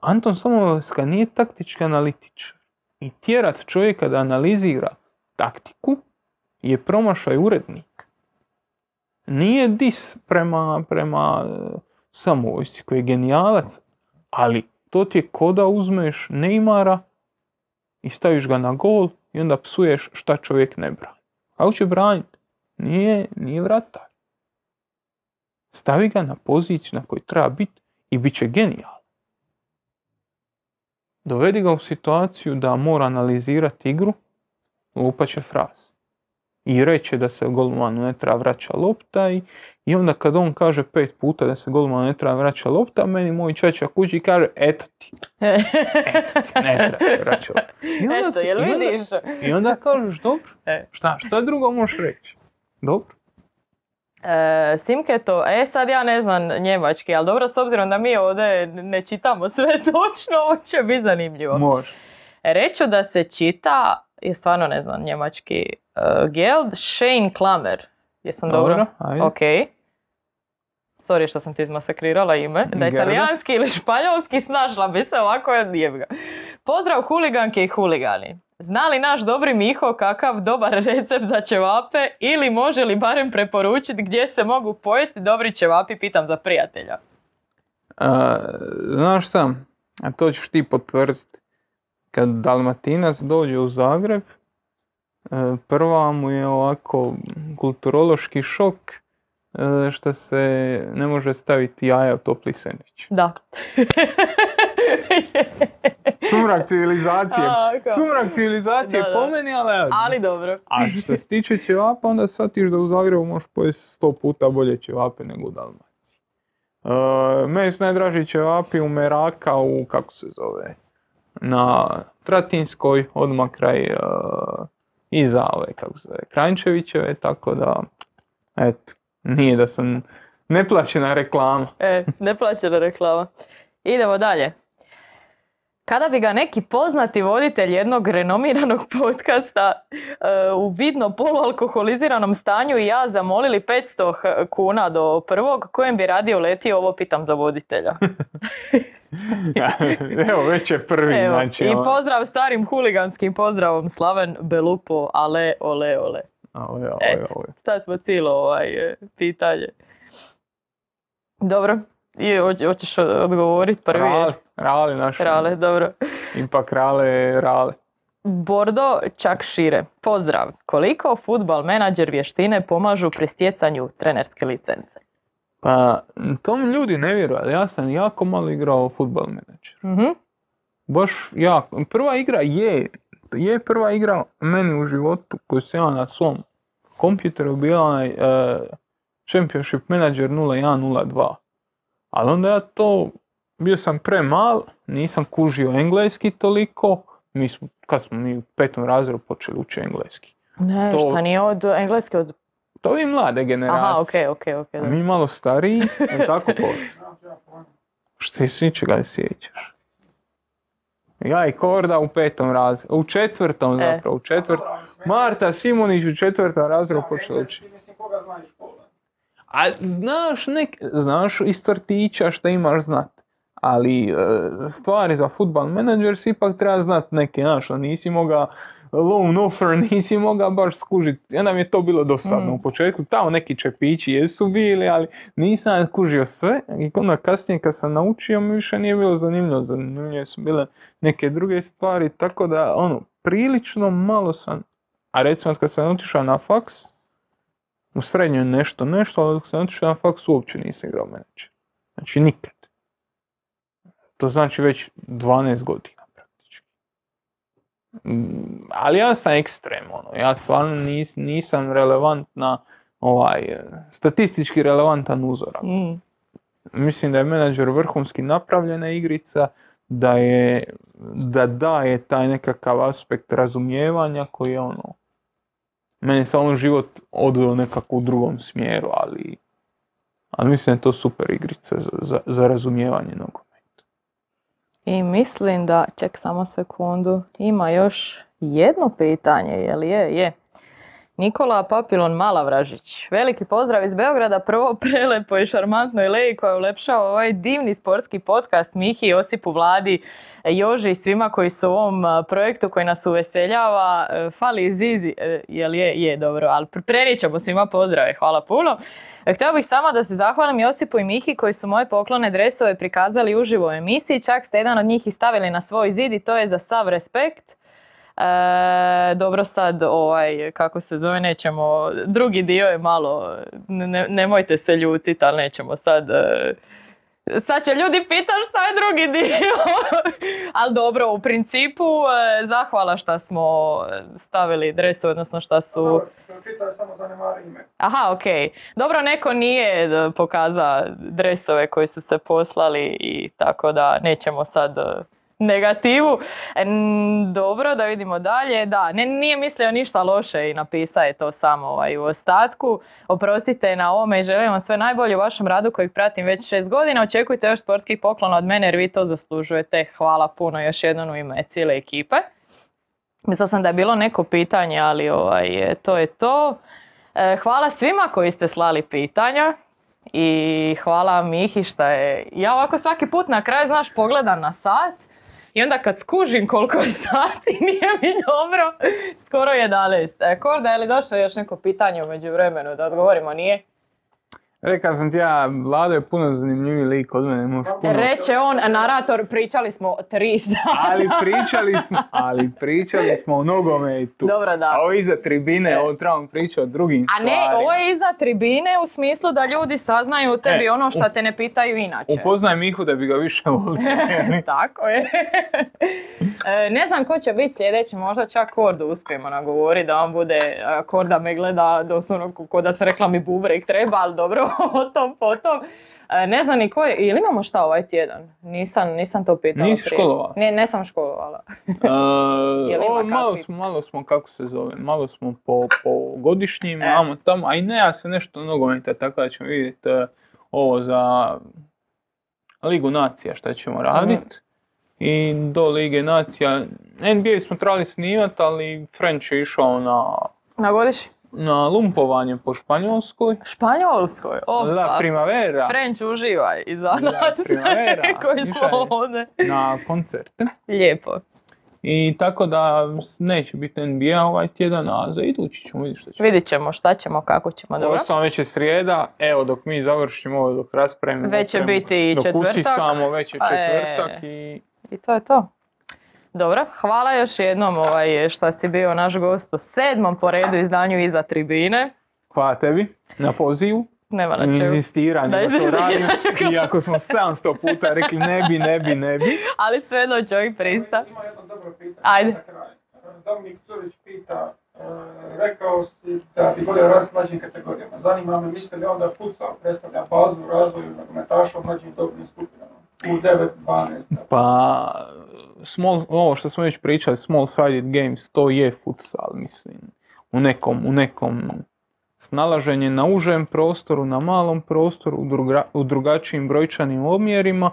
Anton Samovojska nije taktički analitičar. I tjerat čovjeka da analizira taktiku je promašaj urednik. Nije dis prema, prema e, Samovojci koji je genijalac, ali to ti je ko da uzmeš Neymara i staviš ga na gol i onda psuješ šta čovjek ne brani. Kako će braniti? Nije, nije vratar. Stavi ga na poziciju na kojoj treba biti i bit će genijalan. Dovedi ga u situaciju da mora analizirati igru, lupat će fraz. I reće da se golmanu ne treba vraća lopta i, i onda kad on kaže pet puta da se golmanu ne treba vraća lopta, meni moj čača kući kaže eto ti, eto ti, ne treba se vraća lopta. I onda Eto, jel i onda- vidiš? I onda kažeš, dobro, E. šta, šta drugo možeš reći? Dobro. E, Simketo, e sad ja ne znam njemački, ali dobro s obzirom da mi ovdje ne čitamo sve točno, ovo će biti zanimljivo. Može. Reću da se čita, je stvarno ne znam njemački, uh, Geld Shane Klammer. Jesam dobro? Dobro, ajde. Ok. Sorry što sam ti izmasakrirala ime. Da je italijanski ili španjolski snašla bi se ovako jebi ga. Pozdrav huliganke i huligani. Zna li naš dobri Miho kakav dobar recept za ćevape ili može li barem preporučiti gdje se mogu pojesti dobri ćevapi, pitam za prijatelja. A, znaš šta, a to ćeš ti potvrditi. Kad Dalmatinac dođe u Zagreb, e, prva mu je ovako kulturološki šok što se ne može staviti jaja u topli sendvič. Da. Sumrak civilizacije. A. Sumrak civilizacije Da, da. po meni, ali. Ali dobro. A što se tiče ćevapa, onda shvatiš da u Zagrebu možeš pojesti sto puta bolje ćevape nego u Dalmaciji. E, meni su najdraži ćevapi u Meraka u, kako se zove, na Tratinskoj, odmah kraj e, iza ove, kako se zove, Kranjčevićeve, tako da, eto, nije da sam neplaćena reklama. E, neplaćena reklama. Idemo dalje. Kada bi ga neki poznati voditelj jednog renomiranog podcasta e, u vidno polualkoholiziranom stanju i ja zamolili 500 h- kuna do prvog, kojem bi radio letio, ovo pitam za voditelja. Evo, već je prvi, Evo, znači, I ono- pozdrav starim huliganskim pozdravom Slaven Belupo, ale, ole, ole. Eto. Sad smo cijelo ovaj e, pitanje. Dobro, i hoć- hoćeš odgovoriti prvi? Rale, rale naš. Rale, dobro. Ipak rale, rale. Bordo čak šire. Pozdrav. Koliko futbal menadžer vještine pomažu pri stjecanju trenerske licence? Pa, to mi ljudi ne vjeruju, ali ja sam jako malo igrao futbal menadžer. Mhm. Baš jako. Prva igra je, je prva igra meni u životu koju sam ja na svom kompjuteru bila onaj uh, Championship Manager 0102. Ali onda ja to, bio sam premal, nisam kužio engleski toliko, mi smo, kad smo mi u petom razredu počeli učiti engleski. Ne, To- šta nije od engleske od... To je mlade generacije. Aha, okej, okej, okej. Dobro. mi malo stariji, tako pojma. Što ti si čega ne sjećaš? Ja i Korda u petom razredu, u četvrtom E. zapravo, u četvrtom. Marta Simonić u četvrtom razredu počela učiti. A znaš, nek, znaš iz vrtića što imaš znat. Ali e, stvari za futbal menadžer si ipak treba znat neke, znaš, nisi mogao low offer nisi mogao baš skužiti. Onda mi je to bilo dosadno Mm. u početku. Tamo neki čepići jesu bili, ali nisam kužio sve. I onda kasnije kad sam naučio mi više nije bilo zanimljivo. Zanimljive su bile neke druge stvari. Tako da, ono, prilično malo sam, a recimo kad sam otišao na faks, u srednjoj nešto, nešto, ali dok sam otišao na faks uopće nisam igrao menadžer. Znači nikad. To znači već 12 godina Ali ja sam ekstrem, ono. ja stvarno nis- nisam relevantna, ovaj, statistički relevantan uzorak. Mm. Mislim da je menadžer vrhunski napravljena igrica, da je, da daje taj nekakav aspekt razumijevanja koji je ono, meni samo život odveo nekako u drugom smjeru, ali, ali mislim da je to super igrica za, za, za razumijevanje nogometa. I mislim da, ček samo sekundu, ima još jedno pitanje, je li je? Je. Nikola Papilon Malavražić. Veliki pozdrav iz Beograda, prvo prelepo i šarmantnoj Leji koja je ulepšao ovaj divni sportski podcast Mihi, Josipu, Vladi, Joži i svima koji su u ovom projektu koji nas uveseljava. E, Fali Zizi, e, jel je? Je, dobro, ali prenijet svima pozdrave, hvala puno. Htio bih samo da se zahvalim Josipu i Mihi koji su moje poklone dresove prikazali uživo u emisiji, čak ste jedan od njih i stavili na svoj zid i to je za sav respekt. E, dobro sad, ovaj, kako se zove, nećemo, drugi dio je malo, ne- nemojte se ljutiti, ali nećemo sad, e, sad će ljudi pitati šta je drugi dio, ali dobro, u principu, e, zahvala šta smo stavili dresove, odnosno šta su... Dobro, samo zanemari ime. Aha, ok. Dobro, neko nije e, pokaza dresove koji su se poslali i tako da nećemo sad e, negativu. Dobro, da vidimo dalje. Da, ne, nije mislio ništa loše i napisao je to samo ovaj, u ostatku. Oprostite na ovome i želim vam sve najbolje u vašem radu kojeg pratim već šest godina. Očekujte još sportskih poklona od mene jer vi to zaslužujete. Hvala puno još jednom u ime cijele ekipe. Mislila sam da je bilo neko pitanje, ali ovaj, to je to. E, Hvala svima koji ste slali pitanja i hvala Mihi šta je... Ja ovako svaki put na kraju, znaš, pogledam na sat i onda kad skužim koliko je sati, nije mi dobro, skoro 11. E, Korda, je li došlo još neko pitanje u međuvremenu da odgovorimo, nije? Rekao sam ti ja, Vlado je puno zanimljiviji lik od mene, možeš puno... Reče on, narator, pričali smo tri sata. Ali pričali smo, ali pričali smo o nogometu. Dobro, da. A ovo iza tribine, ovo trebamo pričati o drugim A ne, stvarima. ovo je iza tribine u smislu da ljudi saznaju u tebi E, ono što te ne pitaju inače. Upoznaj Mihu da bi ga više volio. Tako je. E, ne znam ko će biti sljedeći, možda čak Kordu uspijemo nagovoriti da on bude, Korda me gleda doslovno ko da se rekla mi bubrek treba, ali dobro, o tom potom. E, ne znam ni ko je, ili imamo šta ovaj tjedan? Nisam, nisam to pitala Nisi prije. školovala? Ne, ne sam školovala. Ima ovo, malo smo, malo smo, kako se zove, malo smo po, po godišnjim, E. amo tamo, a i ne, ja se nešto nogometa, tako da ćemo vidjeti uh, ovo za Ligu nacija šta ćemo raditi. I do Lige nacija, NBA smo trebali snimat, ali French je išao na, Na godišnji? Na lumpovanje po Španjolskoj. Španjolskoj, La opa. Primavera French uživaj i za La nas Primavera. koji smo ovdje. na koncerte. Lijepo. I tako da neće biti NBA ovaj tjedan, a za idući ćemo vidjeti što će. Vidit ćemo šta ćemo, kako ćemo, dobro. Uostalom već je srijeda, evo dok mi završimo ovo, dok raspravimo. Već će biti i dok četvrtak. usisamo, već je A, četvrtak e. i I to je to. Dobro, hvala još jednom ovaj, šta si bio naš gost u sedmom po redu izdanju iza tribine. hvala tebi na pozivu, Nema na čemu. inzistiranju Da da to radim. Iako smo 700 puta rekli ne bi, ne bi, ne bi. Ali svejedno čovjek prista. Ima jedno dobro pitanje Ajde. Dominik Curić pita, e, rekao si da bi volio raditi s mlađim kategorijama. Zanima me, misli li onda futsal predstavlja bazu u razvoju nogometaša u mlađim dobnim skupinama? U 9-12. Pa, small, ovo što smo već pričali, small sided games, to je futsal, mislim. U nekom, u nekom snalaženje na užem prostoru, na malom prostoru, u, druga- u drugačijim brojčanim omjerima.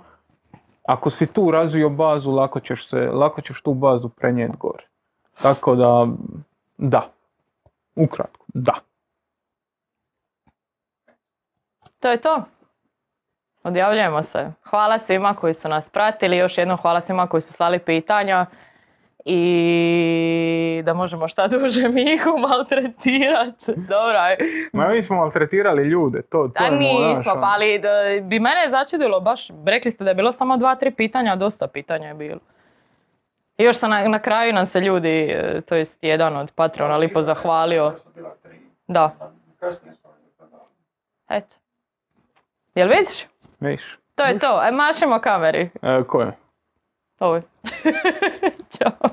Ako si tu razvio bazu, lako ćeš, se, lako ćeš tu bazu prenijeti gore. Tako da, da. Ukratko, da. To je to. Odjavljujemo se. Hvala svima koji su nas pratili. Još jednom hvala svima koji su slali pitanja. i da možemo šta duže Mihu maltretirati. Dobro, aj. Ma mi smo maltretirali ljude, to, to A je nismo, pa ali da- bi mene začudilo, baš rekli ste da je bilo samo dva, tri pitanja, a dosta pitanja je bilo. I još sam na, na kraju nam se ljudi, e, to jest jedan od patrona lipo zahvalio. Da, eto. Jel vidiš? Viš. To je to. E, mašimo kameri. E, Kojoj? je. Ćao.